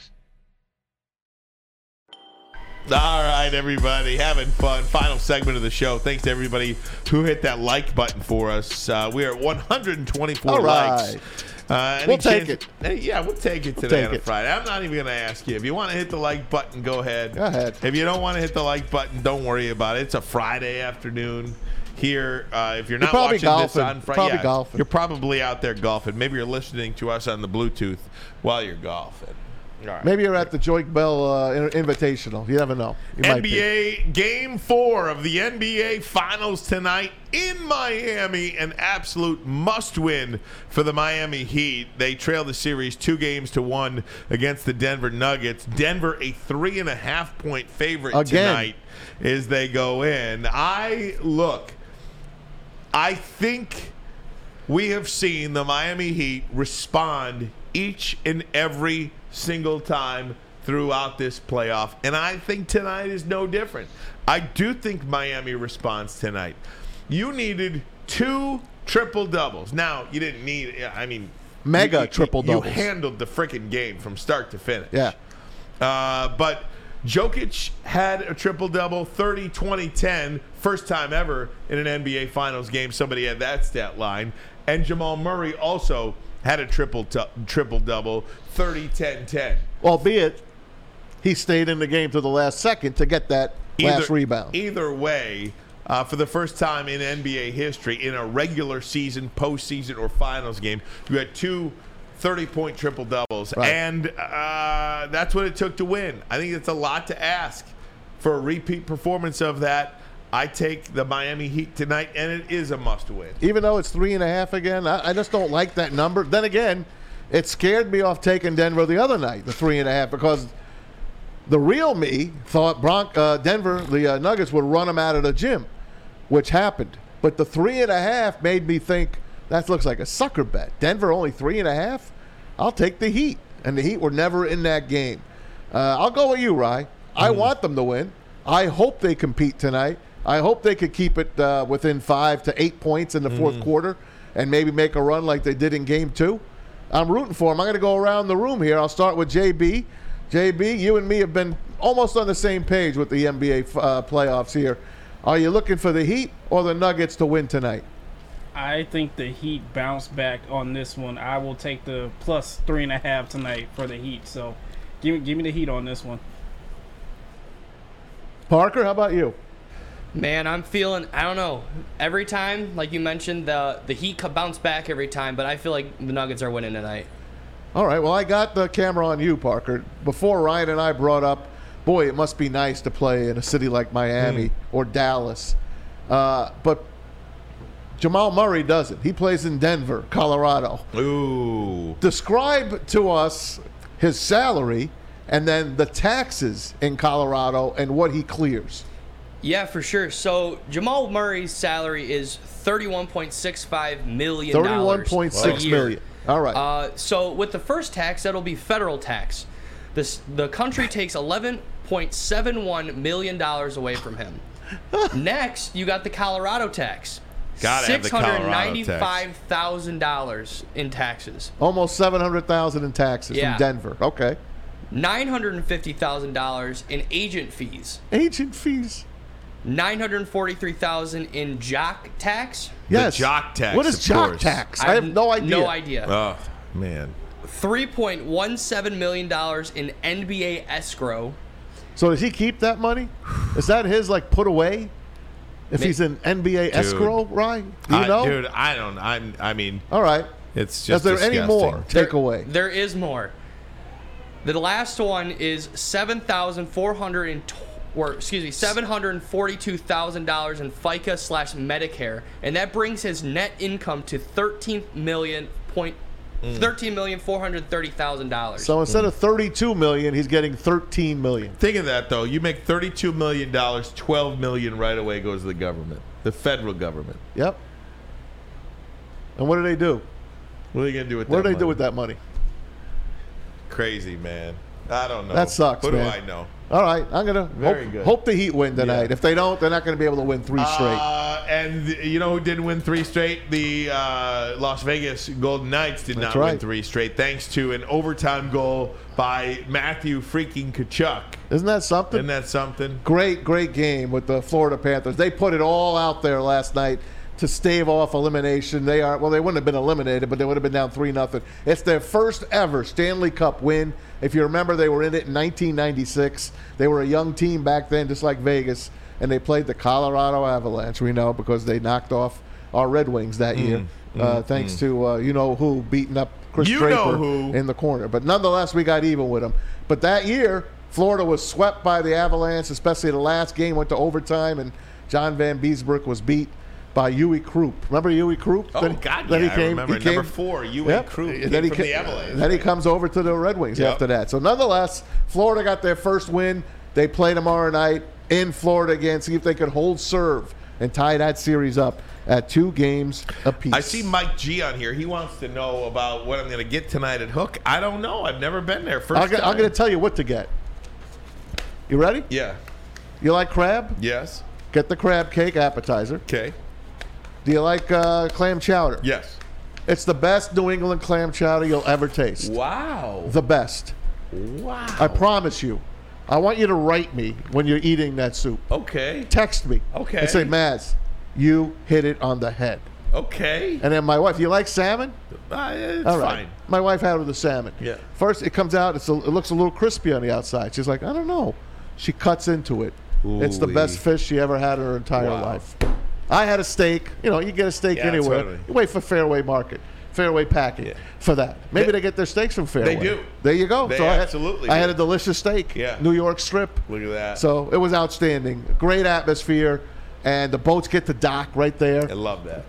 All right, everybody, having fun. Final segment of the show. Thanks to everybody who hit that like button for us. Uh, we are at 124 All likes. right. Uh, We'll take Hey, yeah, we'll take it We'll today take on a it. Friday. I'm not even going to ask you. If you want to hit the like button, go ahead. Go ahead. If you don't want to hit the like button, don't worry about it. It's a Friday afternoon here. Uh, if you're not probably watching this on Friday, Probably golfing. you're probably out there golfing. Maybe you're listening to us on the Bluetooth while you're golfing. Right. Maybe you're at the Joique Bell uh, Invitational. You never know. You. NBA Game Four of the NBA Finals tonight in Miami. An absolute must-win for the Miami Heat. They trail the series two games to one against the Denver Nuggets. Denver a three and a half point favorite Again. tonight as they go in. I look. I think we have seen the Miami Heat respond each and every single time throughout this playoff. And I think tonight is no different. I do think Miami responds tonight. You needed two triple doubles. Now, you didn't need, I mean, Mega you- you- triple-doubles. You handled the freaking game from start to finish. Yeah. Uh, but Jokic had a triple double 30 20 10, first time ever in an NBA Finals game. Somebody had that stat line. And Jamal Murray also had a triple triple double 30 10 10. Albeit, he stayed in the game to the last second to get that last rebound. Either way, uh, for the first time in NBA history, in a regular season, postseason, or finals game, you had two 30 point triple doubles. Right. And uh, that's what it took to win. I think it's a lot to ask for a repeat performance of that. I take the Miami Heat tonight, and it is a must win. even though it's three and a half again. I, I just don't like that number. Then again, it scared me off taking Denver the other night, the three and a half, because the real me thought Bronc, uh, Denver, the uh, Nuggets would run them out of the gym, which happened. But the three and a half made me think that looks like a sucker bet. Denver only three and a half. I'll take the Heat, and the Heat were never in that game. Uh, I'll go with you, Rye. I want them to win. I hope they compete tonight. I hope they could keep it uh, within five to eight points in the fourth quarter and maybe make a run like they did in game two. I'm rooting for them. I'm going to go around the room here. I'll start with JB. JB, you and me have been almost on the same page with the NBA uh, playoffs here. Are you looking for the Heat or the Nuggets to win tonight? I think the Heat bounce back on this one. I will take the plus three and a half tonight for the Heat. So, give me give me the Heat on this one. Parker, how about you? Man, I'm feeling. I don't know. Every time, like you mentioned, the the Heat co- bounce back every time, but I feel like the Nuggets are winning tonight. All right. Well, I got the camera on you, Parker. Before Ryan and I brought up, boy, it must be nice to play in a city like Miami or Dallas. Uh, but Jamal Murray doesn't. He plays in Denver, Colorado. Ooh. Describe to us his salary and then the taxes in Colorado and what he clears. Yeah, for sure. So Jamal Murray's salary is thirty-one point six five million. Thirty-one point six million. All right. Uh, so with the first tax, that'll be federal tax. This the country takes eleven point seven one million dollars away from him. <laughs> Next, you got the Colorado tax. Gotta have the Six hundred Colorado ninety-five thousand dollars in taxes. Almost seven hundred thousand in taxes Yeah. from Denver. Okay. Nine hundred and fifty thousand dollars in agent fees. Agent fees. 943,000 in jock tax. Yes. The jock tax. What is jock course. tax? I, I have no idea. No idea. Oh, man. $3.17 million in NBA escrow. So does he keep that money? <sighs> Is that his, like, put away? If he's an NBA dude, escrow, right? You know? Dude, I don't. I'm, I mean. All right. It's just. Is there disgusting. any more takeaway? There, there is more. The last one is 7,420 or excuse me, seven hundred forty-two thousand dollars in FICA slash Medicare, and that brings his net income to thirteen million point mm. thirteen million four hundred thirty thousand dollars. So instead of 32 million, he's getting 13 million. Think of that though. You make thirty-two million dollars. Twelve million right away goes to the government, the federal government. Yep. And what do they do? What are they gonna do with What that? do they do money? with that money? Crazy man. I don't know. That sucks, What man. do I know? All right, I'm gonna Very hope, good. hope the Heat win tonight. If they don't, they're not going to be able to win three straight. Uh, and th- you know who didn't win three straight? The uh, Las Vegas Golden Knights did That's not win three straight, thanks to an overtime goal by Matthew freaking Tkachuk. Isn't that something? Isn't that something? Great, great game with the Florida Panthers. They put it all out there last night to stave off elimination. They are well, they wouldn't have been eliminated, but they would have been down three nothing. It's their first ever Stanley Cup win. If you remember, they were in it in 1996. They were a young team back then, just like Vegas, and they played the Colorado Avalanche. We know because they knocked off our Red Wings that year, uh, thanks to uh, you know who beating up Chris You Draper in the corner. But nonetheless, we got even with them. But that year, Florida was swept by the Avalanche, especially the last game went to overtime, and John Vanbiesbrouck was beat by Uwe Krupp. Remember Uwe Krupp? Oh, Then- God, then yeah, I remember. Number came- four, Uwe Yep. Krupp came then he from the Avalanche, Then he comes over to the Red Wings Yep. after that. So nonetheless, Florida got their first win. They play tomorrow night in Florida again, see if they could hold serve and tie that series up at two games apiece. I see Mike G on here. He wants to know about what I'm going to get tonight at Hook. I don't know. I've never been there. 1st I'm, I'm going to tell you what to get. You ready? Yeah. You like crab? Yes. Get the crab cake appetizer. Okay. Do you like uh, clam chowder? Yes. It's the best New England clam chowder you'll ever taste. Wow. The best. Wow. I promise you. I want you to write me when you're eating that soup. Okay. Text me. Okay. And say, Maz, you hit it on the head. Okay. And then my wife, you like salmon? Uh, it's All right. fine. My wife had it with the salmon. Yeah. First, it comes out. It's a, it looks a little crispy on the outside. She's like, I don't know. She cuts into it. It's the best fish she ever had in her entire Wow. life. I had a steak. You know, you get a steak Yeah, anywhere. totally. You wait for Fairway Market, Fairway Packing for that. Maybe they, get their steaks from Fairway. They do. There you go. They so I had, absolutely I had a delicious steak. Yeah. New York strip. Look at that. So it was outstanding. Great atmosphere, and the boats get to dock right there. I love that.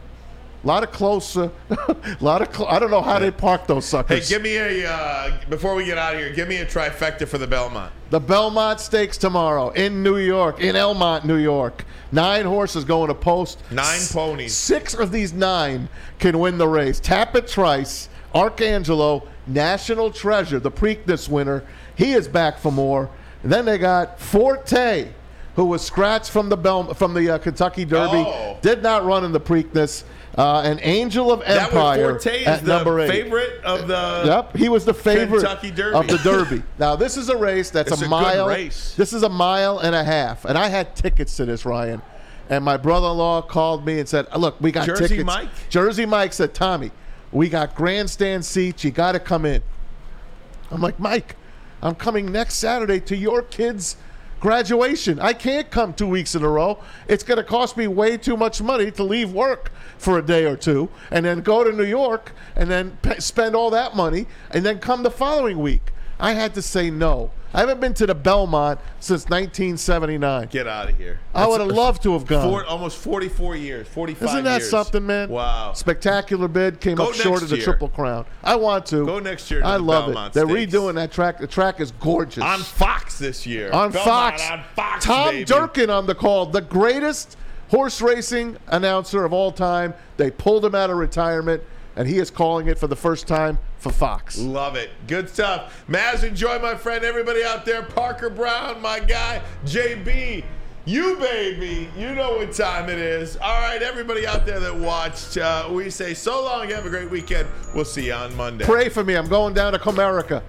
A lot of close. Uh, <laughs> a lot of. Cl- I don't know how they park those suckers. Hey, give me a uh, before we get out of here. Give me a trifecta for the Belmont. The Belmont Stakes tomorrow in New York, in Elmont, New York. Nine horses going to post. Nine ponies. Six of these nine can win the race. Tapit Trice, Arcangelo, National Treasure, the Preakness winner. He is back for more. And then they got Forte, who was scratched from the Bel- from the uh, Kentucky Derby. Oh. Did not run in the Preakness. Uh, an Angel of That Empire was Forte is at the number eight. favorite of the. Yep, he was the favorite Kentucky Derby. of the Derby. <laughs> Now this is a race that's It's a, a mile. race. This is a mile and a half, and I had tickets to this, Ryan. And my brother-in-law called me and said, "Look, we got Jersey tickets." Mike? Jersey Mike said, "Tommy, we got grandstand seats. You got to come in." I'm like, Mike, I'm coming next Saturday to your kids' graduation. I can't come two weeks in a row. It's going to cost me way too much money to leave work for a day or two and then go to New York and then spend all that money and then come the following week. I had to say no. I haven't been to the Belmont since 1979. Get out of here. I would have loved to have gone. Four, almost 44 years, 45 Isn't that years. something, man? Wow. Spectacular bid came Go up short of the year. Triple Crown. I want to. Go next year to I the love Belmont it. They're redoing that track. The track is gorgeous. On Fox this year. On Belmont Fox. On Fox, Tom baby. Durkin on the call, the greatest horse racing announcer of all time. They pulled him out of retirement, and he is calling it for the first time for Fox. Love it. Good stuff. Maz, enjoy, my friend. Everybody out there, Parker Brown, my guy, JB. You baby, you know what time it is. All right, everybody out there that watched, uh, we say so long. Have a great weekend. We'll see you on Monday. Pray for me. I'm going down to Comerica.